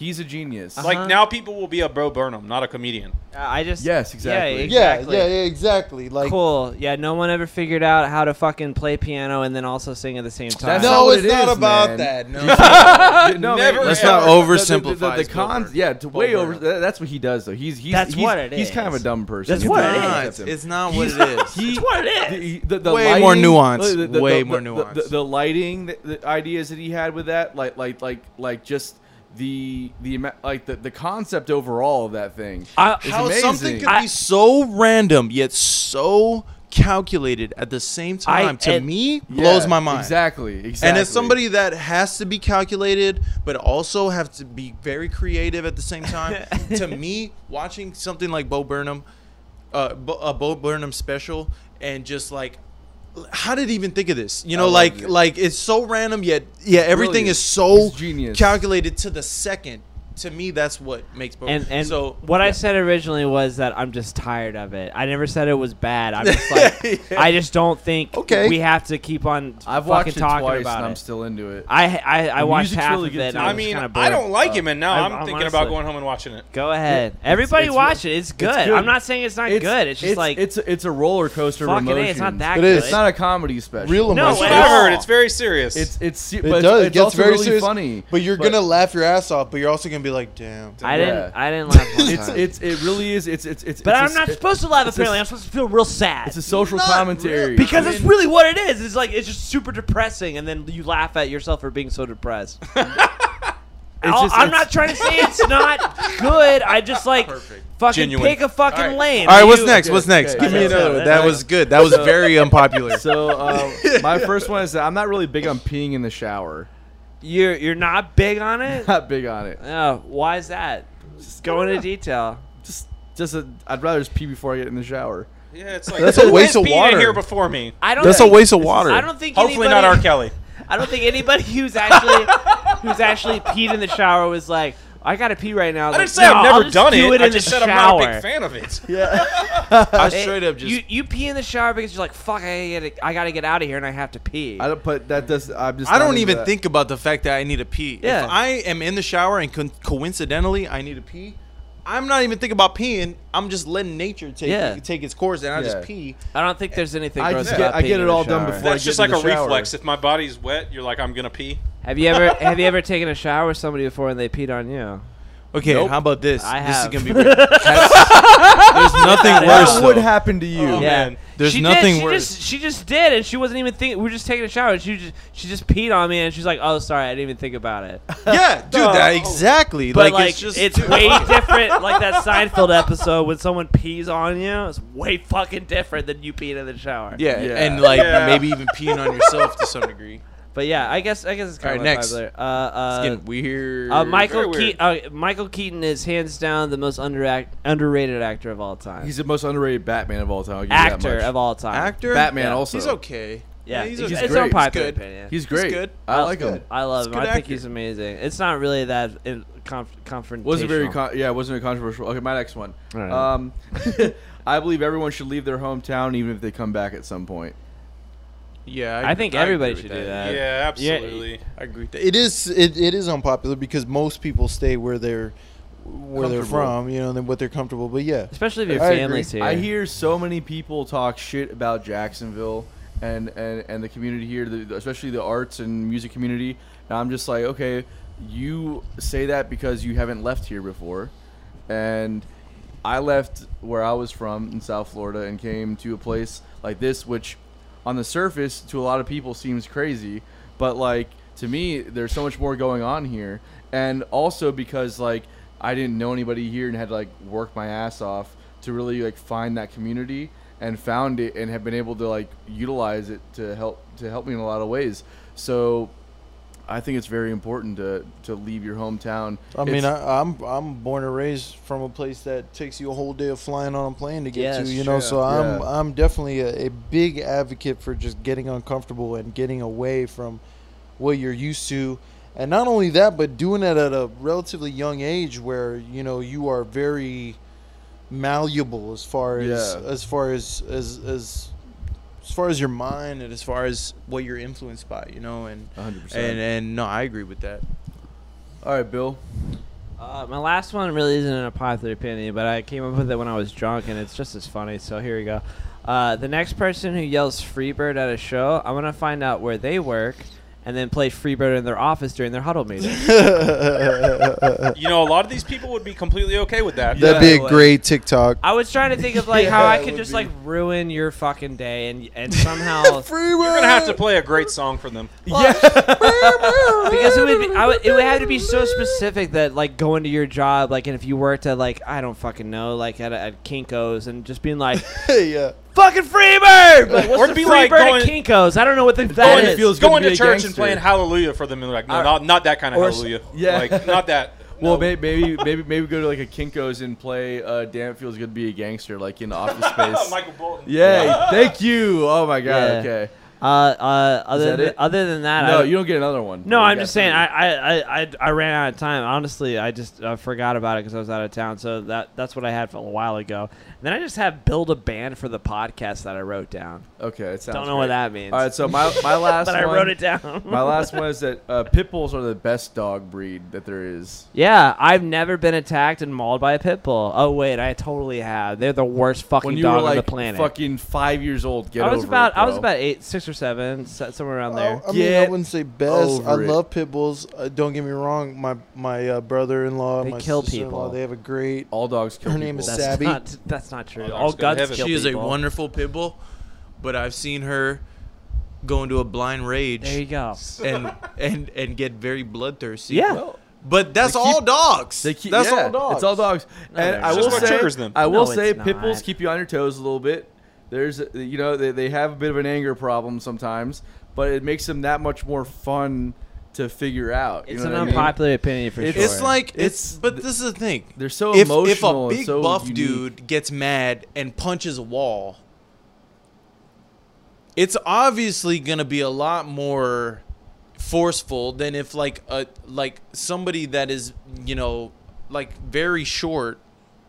He's a genius. Uh-huh. Like now, people will be a Bo Burnham, not a comedian. Uh, I just Yes, exactly. Yeah, Yeah, exactly. yeah, yeah, exactly. Like, cool. Yeah, no one ever figured out how to fucking play piano and then also sing at the same time. That's no, not it's it not is, about man. that. No. no, Never Let's ever. not The- oversimplify The, the, the, his Bill cons, yeah, to Bill way Burr. over. That's what he does, though. He's he's That's he's, what it He's kind of a dumb person. That's You what can't it accept is. him. It's not what it is. He, That's what it is. The, the, the Way lighting, more nuance. the- the- Way the- more the- nuance. The, the lighting, the, the ideas that he had with that, like like like like just the the ama- like the, the concept overall of that thing. I- is How amazing. something could I- be so random yet so calculated at the same I- time to and- me blows Yeah, my mind. Exactly, exactly. And as somebody that has to be calculated, but also have to be very creative at the same time, to me, watching something like Bo Burnham, uh, Bo, a Bo Burnham special, and just like, how did he even think of this? You know, like, it. like it's so random yet, yeah, everything Brilliant. is so It's genius. calculated to the second. To me, that's what makes Bo. And and so what I said originally was that I'm just tired of it. I never said it was bad. I'm just like I just don't think Okay. we have to keep on I've fucking watched it talking twice about and it. I'm still into it. I I, I The watched half really of it. and. I, I mean, I don't like him, and now I- I'm, I'm thinking about going home and watching it. Go ahead. Everybody it's watch it. It's good. good. I'm not saying it's not good. It's just like it's it's a roller coaster of fucking emotions. A, it's not that It good. is. It's not a comedy special. real No, emotion. That's I heard. It's very serious. It's it's It but does. It gets very funny. But you're gonna laugh your ass off, but you're also gonna be like, "Damn." I didn't. Yeah. I didn't laugh one It's time. it's it really is. It's it's it's. but it's I'm a- not supposed to laugh. Apparently, I'm supposed to feel real sad. It's a social Not commentary really. because I it's really what it is. It's like it's just super depressing, and then you laugh at yourself for being so depressed. It's I'll- just- I'm it's- not trying to say it's not good. I just like fucking Genuine. pick a fucking All right. lane. All right, what's You- next? okay, What's next? okay. Give me another. one. That was good. That was very unpopular. So uh, my first one is that I'm not really big on peeing in the shower. You're you're not big on it. Not big on it. Oh, why is that? Just go into detail. Just just a, I'd rather just pee before I get in the shower. yeah, it's like That's a who waste has of peed water. in here before me. I don't. That's a think, waste of water. I don't think. Hopefully anybody, not R. Kelly. I don't think anybody who's actually who's actually peed in the shower was like, I gotta pee right now. I Like, didn't say "No, I've never done do it. it I in just the said I'm not a shower." big fan of it. Yeah. I straight up just. you you pee in the shower because you're like, fuck, I gotta, I gotta get out of here and I have to pee. I don't put that does. I'm just. I don't even that. think about the fact that I need to pee. Yeah. If I am in the shower and con- coincidentally I need to pee, I'm not even thinking about peeing. I'm just letting nature take Yeah. take its course, and I Yeah. just pee. I don't think there's anything I gross just about get- I get it the all done shower. before I That's get just in like the a shower. reflex. If my body's wet, you're like, I'm gonna pee. Have you ever have you ever taken a shower with somebody before and they peed on you? Okay, Nope. how about this? I this have. is gonna be. Weird. There's nothing That worse. What would though. happen to you. Oh, yeah, man. There's she nothing did, she worse. Just, she just did, and she wasn't even thinking. We were just taking a shower, and she just she just peed on me, and she's like, "Oh, sorry, I didn't even think about it." Yeah, dude, that oh. exactly. But like, like, it's just way different. Like that Seinfeld episode when someone pees on you, it's way fucking different than you peeing in the shower. Yeah, Yeah. and like Yeah. maybe even peeing on yourself to some degree. But yeah, I guess I guess it's kind All of right, next. popular. Uh, uh, It's getting weird. uh, Michael Very Keaton. Uh, Michael Keaton is hands down the most underact- underrated actor of all time. He's the most underrated Batman of all time. I'll give you that actor much. of all time. actor. Batman Yeah. also. He's okay. Yeah, he's, he's, okay. it's great. unpopular He's good. opinion. He's great. good. I That's like him. good. I love He's him. a good I think actor. he's amazing. It's not really that in, conf- confrontational. Wasn't very con- yeah, it wasn't very controversial. Okay, my next one. All right. Um, I believe everyone should leave their hometown even if they come back at some point. Yeah, I think agree everybody with should do that. Yeah, Yeah, absolutely. I agree. With that. It is it, it is unpopular because most people stay where they're where they're from, you know, and what they're comfortable. But yeah, especially if your I agree. family's here. I hear so many people talk shit about Jacksonville and, and, and the community here, the, especially the arts and music community. And I'm just like, okay, you say that because you haven't left here before. And I left where I was from in South Florida and came to a place like this, which on the surface to a lot of people seems crazy, but like to me, there's so much more going on here, and also because like I didn't know anybody here and had to like work my ass off to really like find that community and found it and have been able to like utilize it to help to help me in a lot of ways. So I think it's very important to to leave your hometown. I mean, It's- I, I'm I'm born and raised from a place that takes you a whole day of flying on a plane to get Yeah, to. it's You know, true. so I'm Yeah. I'm definitely a, a big advocate for just getting uncomfortable and getting away from what you're used to, and not only that, but doing it at a relatively young age where you know you are very malleable as far as Yeah. as far as as as as far as your mind and as far as what you're influenced by. You know, and 100%. and and no, I agree with that. All right, Bill. Uh, my last one really isn't a popular opinion, but I came up with it when I was drunk, and it's just as funny. So here we go. Uh, the next person who yells "Freebird" at a show, I'm gonna find out where they work, and then play "Freebird" in their office during their huddle meeting. You know, a lot of these people would be completely okay with that. That'd be a like- great TikTok. I was trying to think of like how I could just be. like ruin your fucking day and and somehow Free You're gonna have to play a great song for them. Yeah. because it would be, I would, it would have to be so specific that like going to your job like and if you worked at like I don't fucking know like at, at Kinkos and just being like Hey yeah. Fucking Freebird like, what's Or the it'd be Freebird like going- at Kinkos I don't know what the, that Going, is. feels going to to be a church and playing Hallelujah for them, and like, no, Or- not, not that kind of or s- Hallelujah. yeah. like not that. Well, no. may- maybe maybe maybe go to like a Kinkos and play uh, "Damn It Feels Good to Be a Gangster" like in the Office Space. Michael Bolton. yeah, thank you. Oh my god. Yeah. Okay. uh, uh, other that than, it? other than that No, I, you don't get another one. No, I'm just saying. I, I, I, I ran out of time. Honestly, I just uh, forgot about it because I was out of town. So that that's what I had for a while ago. And then I just have build a band for the podcast that I wrote down. okay, it sounds. Don't know great. what that means. All right, so my my last but I one, wrote it down. my last one is that uh, pit bulls are the best dog breed that there is. yeah, I've never been attacked and mauled by a pit bull. Oh wait, I totally have. They're the worst fucking When you dog were like on the planet. fucking five years old, get I was over about it, I was about eight, six or seven, se- somewhere around there. I, I mean, I wouldn't say best. I it. love pit bulls. Uh, don't get me wrong. My my uh, brother-in-law, They my kill sister-in-law, people. They have a great. all dogs kill Her name is that's Sabby. not that's not true. Oh, All dogs go to guts heaven. kill She is a people. wonderful pit bull, but I've seen her go into a blind rage There you go. and and and get very bloodthirsty. Yeah. Well, But that's They keep- all dogs. They keep, That's yeah, all dogs. It's all dogs. and they're I not. will Just what say, triggers them. I will No, say, it's pit bulls not. keep you on your toes a little bit. There's, you know, they, they have a bit of an anger problem sometimes, but it makes them that much more fun to figure out. You It's know an what I mean? unpopular opinion for It's- sure. It's like It's- it's, but this is the thing. They're so if, emotional. if a and big so buff unique. dude gets mad and punches a wall, it's obviously gonna be a lot more forceful than if like a like somebody that is you know like very short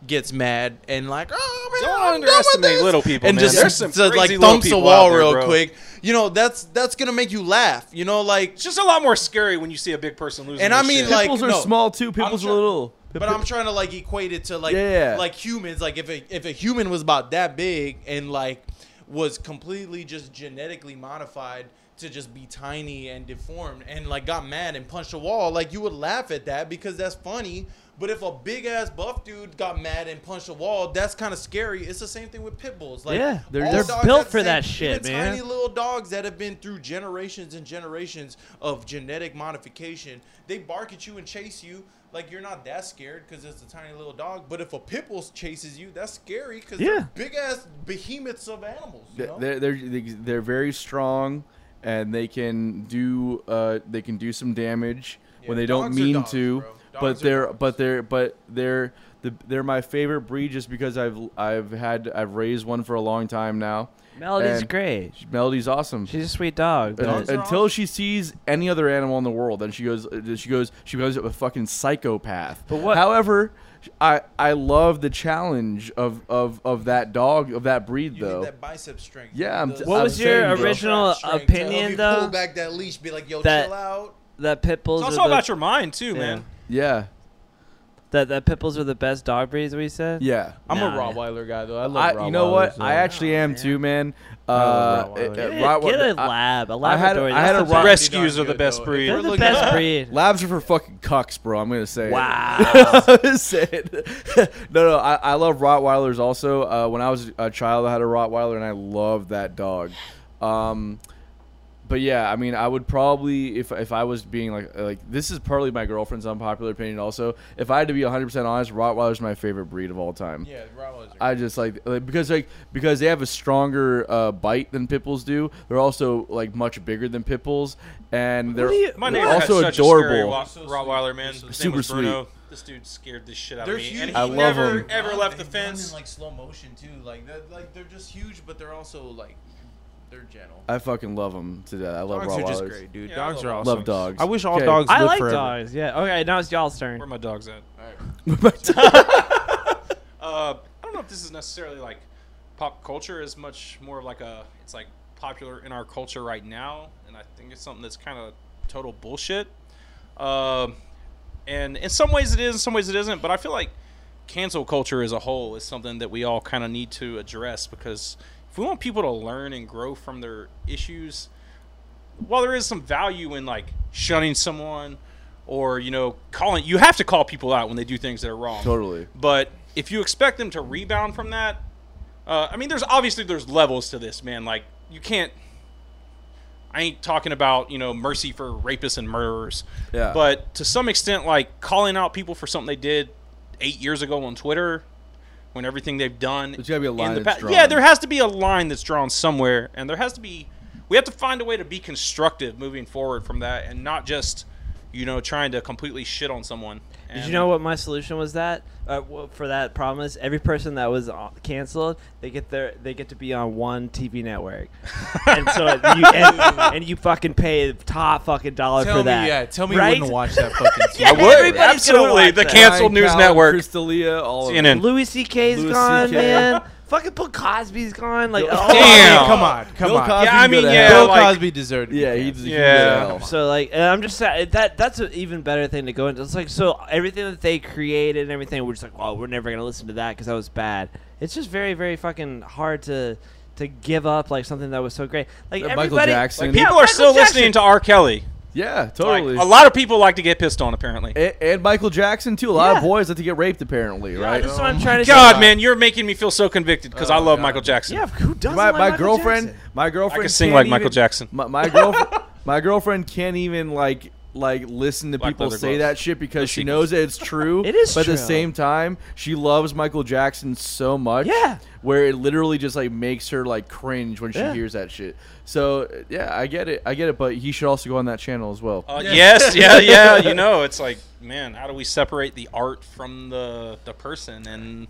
gets mad and like oh man, Don't I'm done with underestimate little people, and man. just There's some to, like crazy little thumps a wall there, real bro. quick. You know that's that's gonna make you laugh. You know like It's just a lot more scary when you see a big person losing. And I mean, shit. like- Pitbulls are no. small too. Pitbulls try- are little. But I'm trying to like equate it to like Yeah. like humans. Like if a if a human was about that big and like was completely just genetically modified to just be tiny and deformed and like got mad and punched a wall, like you would laugh at that because that's funny. But if a big ass buff dude got mad and punched a wall, that's kind of scary. It's the same thing with pit bulls. Like Yeah, they're- they're built for same- that shit, even man. Tiny little dogs that have been through generations and generations of genetic modification, they bark at you and chase you like you're not that scared because it's a tiny little dog. But if a pit bull chases you, that's scary because Yeah. they're big ass behemoths of animals. You know? They're, they're they're very strong, and they can do uh they can do some damage when they don't mean dogs, to. bro. But they're dogs. but they're but they're the, they're my favorite breed just because I've I've had I've raised one for a long time now. Melody's and- great. Melody's awesome. She's a sweet dog. but- until awesome. she sees any other animal in the world, then she goes. uh, She goes. She becomes a fucking psychopath. But what- However, I I love the challenge of of of that dog of that breed You though. need that bicep strength. Yeah, I'm t- What I'm was your saying, original Strength to help opinion, though? Pull back that leash, be like, yo, That- chill out. that pit bulls. it's are also the- about your mind too, Yeah. man. Yeah. That that pit bulls are the best dog breeds. We said. Yeah. I'm Nah. a Rottweiler guy though. I love I, Rottweilers. you know what? so- I actually am too, man. Uh, love uh, Rottweilers. Get, a- Rottwe- get a I- lab. A I had a- Labrador. I had that's a the Rott- best- Rescues are the best though. breed. If They're the looking best breed. Labs are for fucking cucks, bro. I'm gonna say. it. Wow. I'm gonna say it. no, no. I, I love Rottweilers also. Uh, when I was a child, I had a Rottweiler, and I loved that dog. Um, but yeah, I mean, I would probably if if I was being like like this is partly my girlfriend's unpopular opinion. Also, if I had to be 100 percent honest, Rottweiler's my favorite breed of all time. Yeah, Rottweilers. Are I just like, like because like because they have a stronger uh, bite than pit bulls do. They're also like much bigger than pit bulls, and they're you- My they're neighbor also had such a scary adorable. Wa- So sweet. Rottweiler man. So Super sweet. Bruno. This dude scared the shit out They're of me, huge. and he I love never 'em. ever left they the run fence. in like slow motion too. Like they're, like they're just huge, but they're also like they're gentle. I fucking love them to death. I love Dogs are just Rottweilers. great, dude. Yeah, I dogs love are them. awesome. Love dogs. I wish all Okay. dogs I lived like forever. dogs. Yeah. Okay. Now it's y'all's turn. Where my dogs at? Uh, I don't know if this is necessarily like pop culture as much more of like a it's like popular in our culture right now, and I think it's something that's kind of total bullshit. Um, and in some ways it is, in some ways it isn't. But I feel like cancel culture as a whole is something that we all kind of need to address because if we want people to learn and grow from their issues, while there is some value in like shunning someone or you know calling, you have to call people out when they do things that are wrong. Totally. But if you expect them to rebound from that, uh, I mean, there's obviously there's levels to this, man. Like you can't. I ain't talking about you know mercy for rapists and murderers, Yeah. but to some extent, like calling out people for something they did eight years ago on Twitter, when everything they've done. There's gotta be a in line the pa-. Yeah, there has to be a line that's drawn somewhere, and there has to be. We have to find a way to be constructive moving forward from that, and not just, you know, trying to completely shit on someone. Did you know what my solution was? That uh, for that problem is every person that was uh, canceled, they get their they get to be on one TV network, and so you and, and you fucking pay the top fucking dollar Tell for me, that. yeah. Tell me right? you wouldn't watch that fucking. Yeah, I would absolutely the that. canceled Bryan news Callen, network. Chris D'Elia, all of CNN. them. Louis C.K.'s Louis gone, CK. man. Fucking Bill Cosby's gone. Like, oh, Damn. Come on, come Bill on. Cosby Yeah, I mean, yeah. Bill like- Cosby deserved. yeah, he, he Yeah. can go to hell. So like, and I'm just saying that that's an even better thing to go into. It's like so everything that they created and everything, we're just like, oh, we're never gonna listen to that because that was bad. It's just very, very fucking hard to to give up like something that was so great. Like Michael everybody, Jackson. Like, Yeah, people are Michael still Jackson. listening to R. Kelly. Yeah, Like, totally. a lot of people like to get pissed on, apparently. and, and Michael Jackson too. A lot of boys like to get raped, apparently, Yeah, right? That's what I'm trying to God, say. man, you're making me feel so convicted because I Oh, love God. Michael Jackson. Yeah, who doesn't my like my girlfriend, Jackson? my I girlfriend can sing can't like Michael Jackson. My, my girlfriend, my girlfriend can't even like like listen to Black people say gloves. that shit because she knows that it's true. It is but at the same time, she loves Michael Jackson so much. Yeah. where it literally just like makes her like cringe when she Yeah. hears that shit. So yeah, I get it, I get it. But he should also go on that channel as well. Uh, Yes, yeah, yeah. You know, it's like, man, how do we separate the art from the the person? And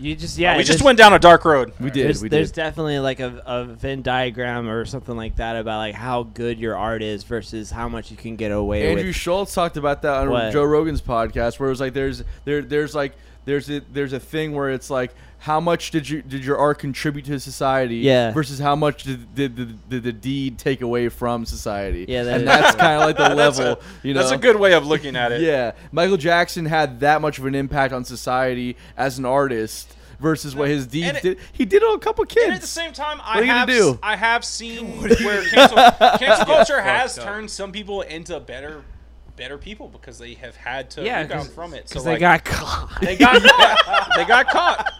You just yeah. Oh, we just went down a dark road. we did, There's, we there's did. definitely like a, a Venn diagram or something like that about like how good your art is versus how much you can get away Andrew with. Schulz talked about that on What? Joe Rogan's podcast, where it was like there's there there's like there's a there's a thing where it's like how much did you did your art contribute to society Yeah. versus how much did, did, did, did the deed take away from society? Yeah, that and that's kind of like the That's a- level you know That's a good way of looking at it. yeah. Michael Jackson had that much of an impact on society as an artist versus what his deeds it- did. He did it on a couple kids And at the same time, What I are you gonna have do? I have seen where cancel, cancel culture has turned some people into better better people because they have had to yeah, rebound from it. So because like, they got caught. they got caught. they got caught.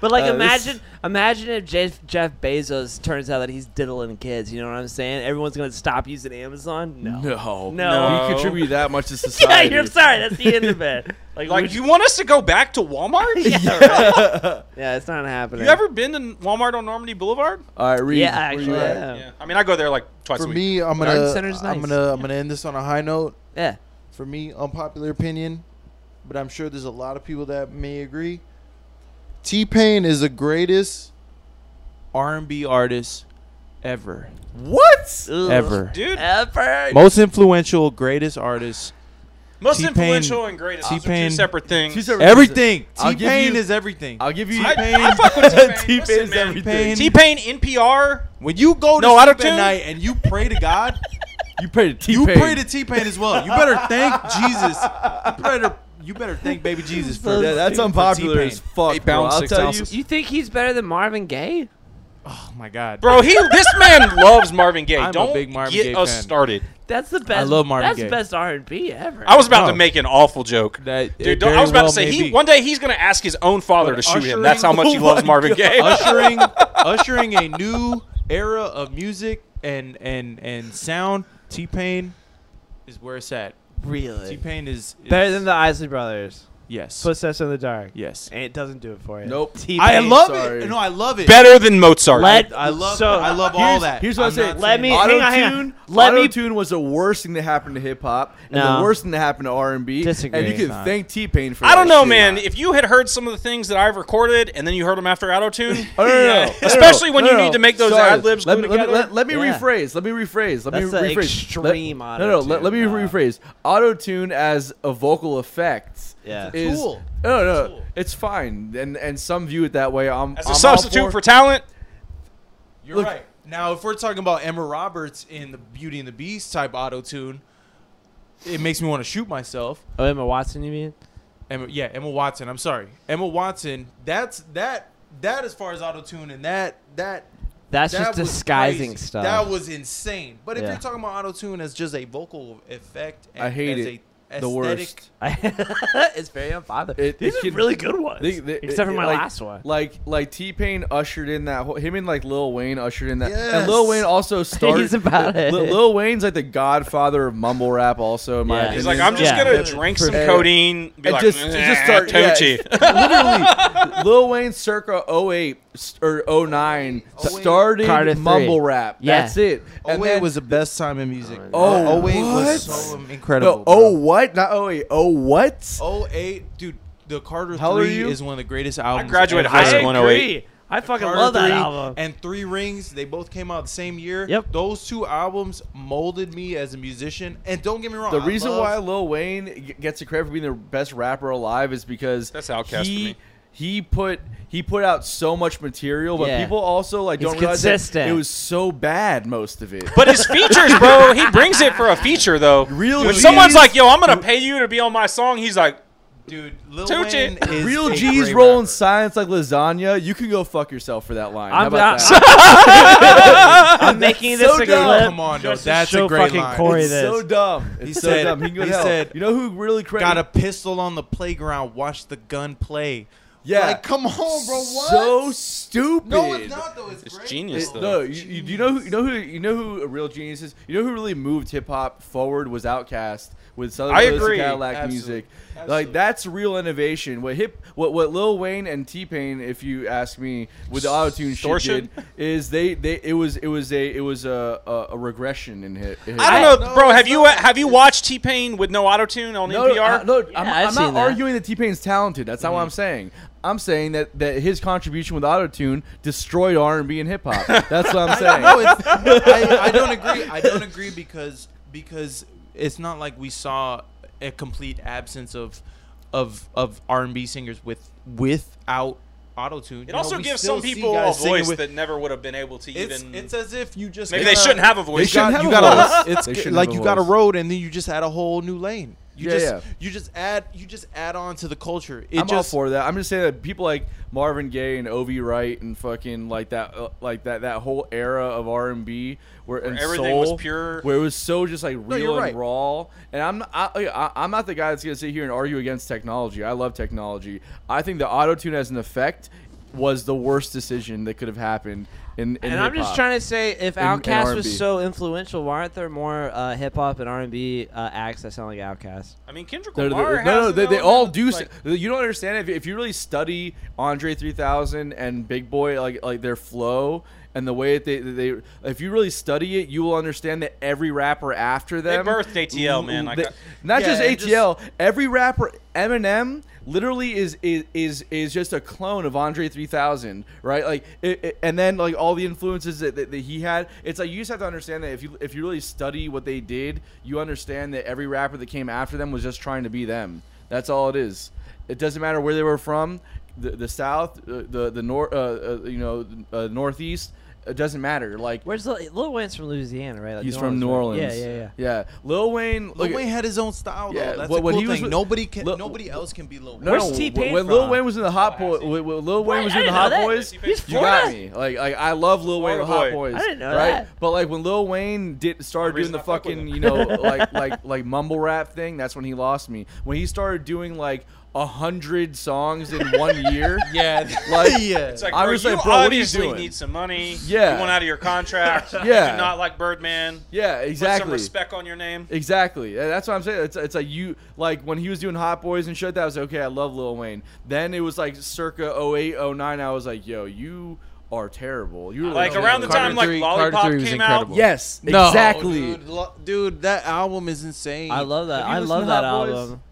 But like, Uh, this- imagine, imagine if Jeff, Jeff Bezos turns out that he's diddling kids. You know what I'm saying? Everyone's gonna stop using Amazon. No, no No. he contributed that much to society. Yeah, society you're sorry. That's the end of it. Like, Like, would you want us to go back to Walmart? yeah, right. yeah, it's not happening. You ever been to Walmart on Normandy Boulevard? all right Reed, Yeah, actually, you yeah. Yeah. I mean, I go there like twice For a week. me, I'm gonna Center's I'm gonna I'm gonna end this on a high note. Yeah. For me, unpopular opinion, but I'm sure there's a lot of people that may agree. T Pain is the greatest. R&B artist ever, what Ugh. ever, Dude, Ever. most influential, greatest artist. most T-Pain- influential and greatest. Those are T-Pain- two separate things. Two separate- Everything. I'll T give Pain you- is everything. I'll give you I, T-Pain- I fuck with T-Pain. T-Pain Listen, is man. everything. T-Pain NPR. When you go to No sleep auto-tune? at night and you pray to God, You pray to T Pain. you pray to T Pain as well. You better thank Jesus. You better you better thank Baby Jesus for So Yeah, that's unpopular as fuck, Eight bro. pounds, I'll six tell ounces. You think he's better than Marvin Gaye? Oh my god, Bro, he this man loves Marvin Gaye. I'm a Don't big Marvin get Gaye us fan. started. That's the best. I love Marvin That's Gaye. the best R and B ever. I was about No. to make an awful joke. That Dude, it don't, I very was about well to say may he be. one day he's gonna ask his own father But to shoot him. ushering- That's how much he Oh loves my Marvin God. Gaye. ushering ushering a new era of music and and and sound. T Pain is where it's at. T really Pain is, is better than the Isley Brothers. Yes Footsteps in the dark. yes. And it doesn't do it for you. Nope. T-Pain. I love sorry. it. No, I love it. Better than Mozart. Let I love so, I love all Here's- that. Here's what I'm, I'm saying. Let me- Auto hang on, hang on. tune. Let me- Auto tune was the worst thing that happened to hip hop, and No. the worst thing that happened to R and B. Disagree. And you can not. thank T Pain for. It. I don't know, shit. man. If you had heard some of the things that I've recorded and then you heard them after auto tune, Oh, no, no, no, no, no, especially when no, you no, need to make those sorry. ad libs Let glue me, let me, together. let, let me Yeah. rephrase. Let me rephrase. Let That's me the rephrase. extreme let, no, no. Let, let me rephrase. Auto tune as a vocal effect. Yeah. Is, tool. No, no, tool. it's fine, and and some view it that way. I'm as I'm a substitute for talent, You're Look- right. Now, if we're talking about Emma Roberts in the Beauty and the Beast type auto tune, it makes me want to shoot myself. Oh, Emma Watson, you mean? Emma, yeah, Emma Watson. I'm sorry, Emma Watson. That's that. That as far as auto tune and that that That's that just disguising crazy. stuff. That was insane. But if Yeah. you're talking about auto tune as just a vocal effect, and I hate as it. A the worst. it's very unpopular. It- These it are can- really good ones. They- they- except for it- my like- last one. Like like T Pain ushered in that whole, him and like Lil Wayne ushered in that, and Yes. Lil Wayne also started. He's about it. Lil, Lil Wayne's like the godfather of mumble rap, also in my Yeah. opinion. he's like, I'm just Yeah. gonna Yeah. drink some sure. codeine, be and like, just, "Eh, just start yeah, Tucci." literally Lil Wayne circa 08 st- or 09 08. started Carter three. mumble rap. Yeah. That's it. Oh, and 08 then- was the best time in music. Oh, 08 what? was so incredible. no, oh what? Not 08. Oh what? 08, dude. The Carter How 3 you? is one of the greatest albums. I graduated high school in 08. I fucking Carter love that 3 album. And Three Rings, they both came out the same year. Yep. Those two albums molded me as a musician. And don't get me wrong, The I reason love- why Lil Wayne gets the credit for being the best rapper alive is because That's Outkast to he me. He put he put out so much material, but Yeah. people also like He's don't realize that consistent. it was so bad most of it. But his features, bro, he brings it for a feature though. Real when G's- someone's like, "Yo, I'm gonna pay you to be on my song," he's like, Dude, Lil Tucci. Wayne is Real a G's great roll in rapper. silence like lasagna. You can go fuck yourself for that line. How I'm about not- that? I'm making this so a dumb. clip. Come on, though. just to That's a show great fucking line. Corey it's this. so dumb. It's He so said- dumb. He can go to he hell. said, you know who really credit? Got a pistol on the playground. Watch the gun play. Yeah. Like, come on, bro. What? So stupid. no, it's not though. It's, It's great. genius, It- though. no, you, you, you know who you know who you know who a real genius is. You know who really moved hip hop forward was Outkast with Southern I Brothers and agree. Cadillac Absolutely. music. Absolutely. Like that's real innovation. What hip what what Lil Wayne and T Pain, if you ask me, with the auto tune shit did, is they they it was it was a it was a a, a regression in hip. hip I don't know, bro. it's Have you not. have you watched T Pain with no auto tune on No, NPR? I, uh, no, Yeah, I'm, I've I'm not that. arguing that T Pain's talented. That's not what mm-hmm. I'm saying. I'm saying that, that his contribution with autotune destroyed R&B and hip hop. That's what I'm saying. No, it's, I, I don't agree. I don't agree because because it's not like we saw a complete absence of of of R and B singers with without auto tune. It also gives some people a voice that never would have been able to it's even. it's as if you just maybe they kinda- shouldn't have a You voice. shouldn't got, have you a got voice. a, it's They g- like have a you got a road and then you just add a whole new lane. You Yeah, just yeah. you just add you just add on to the culture. It I'm just all for that. I'm just saying that people like Marvin Gaye and O.V. Wright and fucking like that, uh, like that, that whole era of R and B where, and everything was soul, pure. where it was so just like real you're and right. raw. And I'm not, I, I, I'm not the guy that's gonna sit here and argue against technology. I love technology. I think the auto tune as an effect was the worst decision that could have happened in. in And I'm just trying to say, if In- in Outkast R&B. was so influential, why aren't there more uh, hip hop and R&B uh, acts that sound like Outkast? I mean, Kendrick They're- Lamar they're- has no, no, they, they all do. Like, you don't understand if, if you really study Andre 3000 and Big Boi, like like their flow and the way that they, that they, if you really study it, you will understand that every rapper after them, birthed ATL, man. they- got- not Yeah, just and just- ATL. every rapper, Eminem, literally is is is, is just a clone of Andre 3000, right? Like, it, it- and then like all the influences that, that, that he had. It's like you just have to understand that if you if you really study what they did, you understand that every rapper that came after them was just trying to be them. That's all it is. It doesn't matter where they were from, the, the South, uh, the the north, uh, uh, you know, uh, Northeast. it doesn't matter. Like Where's Lil, Lil Wayne's from Louisiana, right? Like he's from New Orleans. right? Yeah, yeah, yeah. Yeah, Lil Wayne. Lil look Wayne had his own style though. Yeah, That's when- a cool he was thing. with- nobody can. Lil- nobody else can be Lil Wayne. No, Where's T-Pain when Lil? Wayne was in the Hot Oh, Boys, see. when when Lil Wayne was in the Hot. Boys, He's you got me. Like, like I love Lil Wayne and the Hot Boys. I didn't know right? that. But like when Lil Wayne did started doing the reason I fuck with fucking, you know, like like like mumble rap thing, that's when he lost me. When he started doing like a hundred songs in one year. Yeah, Like, yeah. It's like, I was you like, bro, what are you doing? need some money. Yeah. You want out of your contract. Yeah. You do not like Birdman. Yeah, Put some exactly. respect on your name. Exactly. That's what I'm saying. It's, it's like you like when he was doing Hot Boys and shit. That was okay. I love Lil Wayne. Then it was like circa 08, 09. I was like, yo, you are terrible. You were Like legit- around the Carter time like three- Lollipop three came incredible. out. Yes, No, exactly. Oh, dude, Lo- dude, that album is insane. I love that. I love that Hot Boys? album.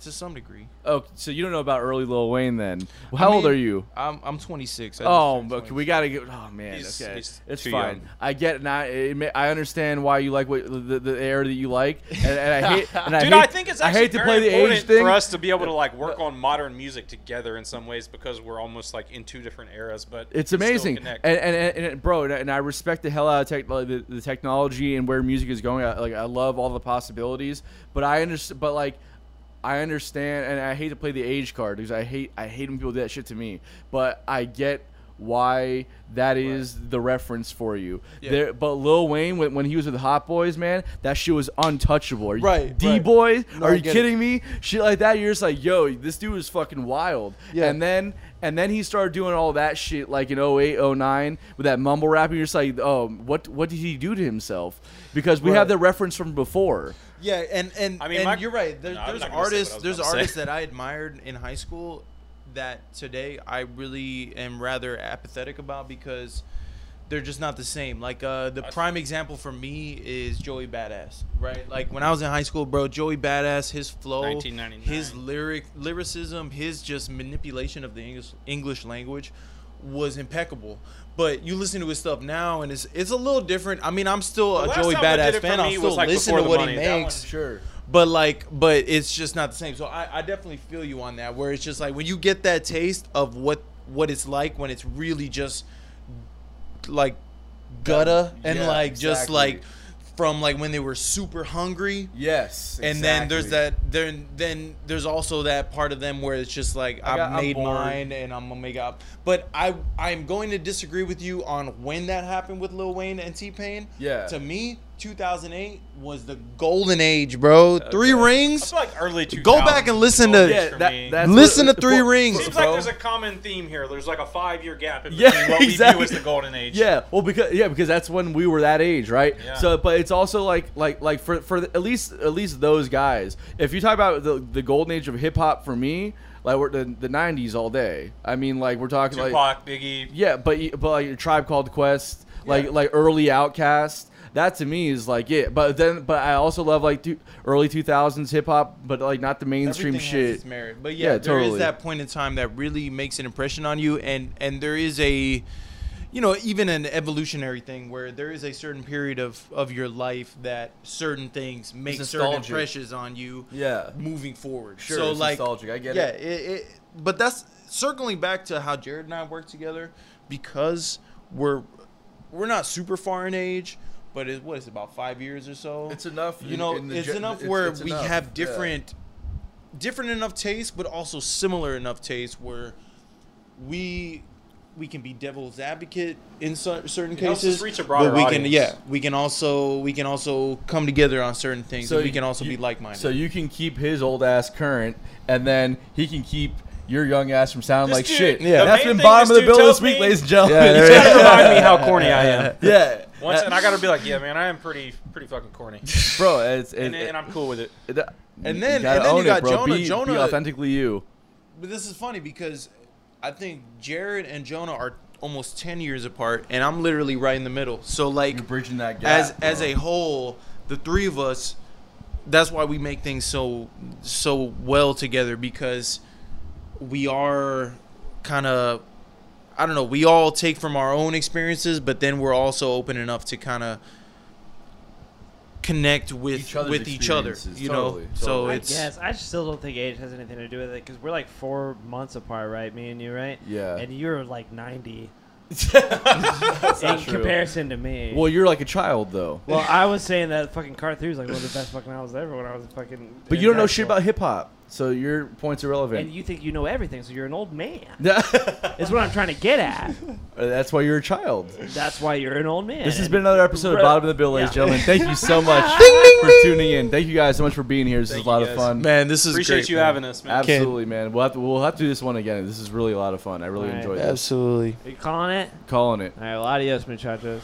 To some degree. Oh, so you don't know about early Lil Wayne then? Well, how I old are you? I'm I'm 26. I Oh, okay, we gotta get. Oh man, He's- okay, he's it's fine. young. I get it now. It, may- I understand why you like what the, the air that you like, and, and I hate. And I Dude, hate, I think it's actually I hate to play the age thing. for us to be able to like work on modern music together in some ways because we're almost like in two different eras. But It's amazing, and and, and, bro, and, I respect the hell out of tech, the, the technology and where music is going. I, like I love all the possibilities, but I understand. But like, I understand, and I hate to play the age card because I hate I hate when people do that shit to me. But I get why that is the reference for you. Yeah. There, but Lil Wayne, when, when he was with Hot Boys, man, that shit was untouchable. Are you, Right, right. D boy, No, are you get it. kidding me? Shit like that, you're just like, yo, this dude is fucking wild. Yeah. And then and then he started doing all that shit like in 08, 09 with that mumble rap. And you're just like, oh, what what did he do to himself? Because we Right. have the reference from before. Yeah, and and I mean, and my- you're right. There, No, there's not gonna say what I artists. There's about say. artists that I admired in high school that today I really am rather apathetic about because they're just not the same. Like uh, the I- prime example for me is Joey Badass, right? Like when I was in high school, bro, Joey Badass, his flow, his lyric lyricism, his just manipulation of the English English language was impeccable. But you listen to his stuff now, and it's it's a little different. I mean, I'm still a Joey I Badass fan. I'll still like, listen to what money. he makes. Sure. But like, but it's just not the same. So I, I definitely feel you on that. Where it's just like when you get that taste of what what it's like when it's really just like gutta and Yeah, like just like from like when they were super hungry. Yes. And then there's that then then there's also that part of them where it's just like I I've made mine and I'm gonna make up. But I I'm going to disagree with you on when that happened with Lil Wayne and T Pain. Yeah. To me, 2008 was the golden age, bro. Three I rings. feel like early 2000s. Go back and listen to- Yeah, that- Listen what- to Three for- Rings. Seems bro. like there's a common theme here. There's like a five year gap in Yeah, between what we view as the golden age. Yeah, well, because yeah, because that's when we were that age, right? Yeah. So, but it's also like like like for for the, at least at least those guys. If you talk about the the golden age of hip hop for me, like we're the the '90s all day. I mean, like we're talking like Biggie. yeah, but y- but like your tribe called Quest, like Yeah. like early Outkast. That to me is like it. But then, but I also love like two, early 2000s hip hop, but like not the mainstream Everything shit. has merit. But yeah, Yeah, there is totally. that point in time that really makes an impression on you, and and there is a, you know, even an evolutionary thing where there is a certain period of of your life that certain things make certain nostalgic. impressions on you. Yeah. moving forward. Sure, so it's like nostalgic. I get yeah, it. it, it. But that's circling back to how Jared and I work together because we're we're not super far in age. But it, what is it, about five years or so? It's enough You in- know, in it's gen- enough it's- where it's we enough, have yeah. different, different enough tastes, but also similar enough tastes where we we can be devil's advocate in cer- certain It helps us cases. reach a broader but we can, audience. yeah, we can also we can also come together on certain things. So and we can also you- be like minded. So you can keep his old ass current, and then he can keep your young ass from sounding This like dude- shit. Yeah. the That's main been bottom of the bill this week, me- ladies and gentlemen. Yeah, You it gotta remind me how corny I am. yeah. Once, Uh, and I gotta be like, yeah, man, I am pretty, pretty fucking corny, bro, it's, it, and, and I'm cool with it. it- And then- and then you got it. Jonah. Be, be authentically you. But this is funny because I think Jared and Jonah are almost ten years apart, and I'm literally right in the middle. So like, You're bridging that gap. as as a whole, the three of us, that's why we make things so so well together because we are kind of I don't know, we all take from our own experiences, but then we're also open enough to kind of connect with Each with each other, you totally, know. So. I it's Yes, I still don't think age has anything to do with it because we're like four months apart, right? Me and you, right? Yeah. And you're like ninety. In true. comparison to me. Well, you're like a child though. Well, I was saying that fucking Car 3 was like one of the best fucking albums ever when I was fucking. But you don't know shit about hip hop, so your point's are relevant. And you think you know everything, so you're an old man. That's Is what I'm trying to get at. That's why you're a child. That's why you're an old man. This has been another episode of Bottom of the Bill, ladies and Yeah. gentlemen. Thank you so much for tuning in. Thank you guys so much for being here. This Thank is a lot you of fun. Man, this is Appreciate great, you man. having us, man. Absolutely, man. We'll have to we'll have to do this one again. This is really a lot of fun. I really Right. enjoyed this. Absolutely. Are you calling it? Calling it. All right, well, adios, muchachos.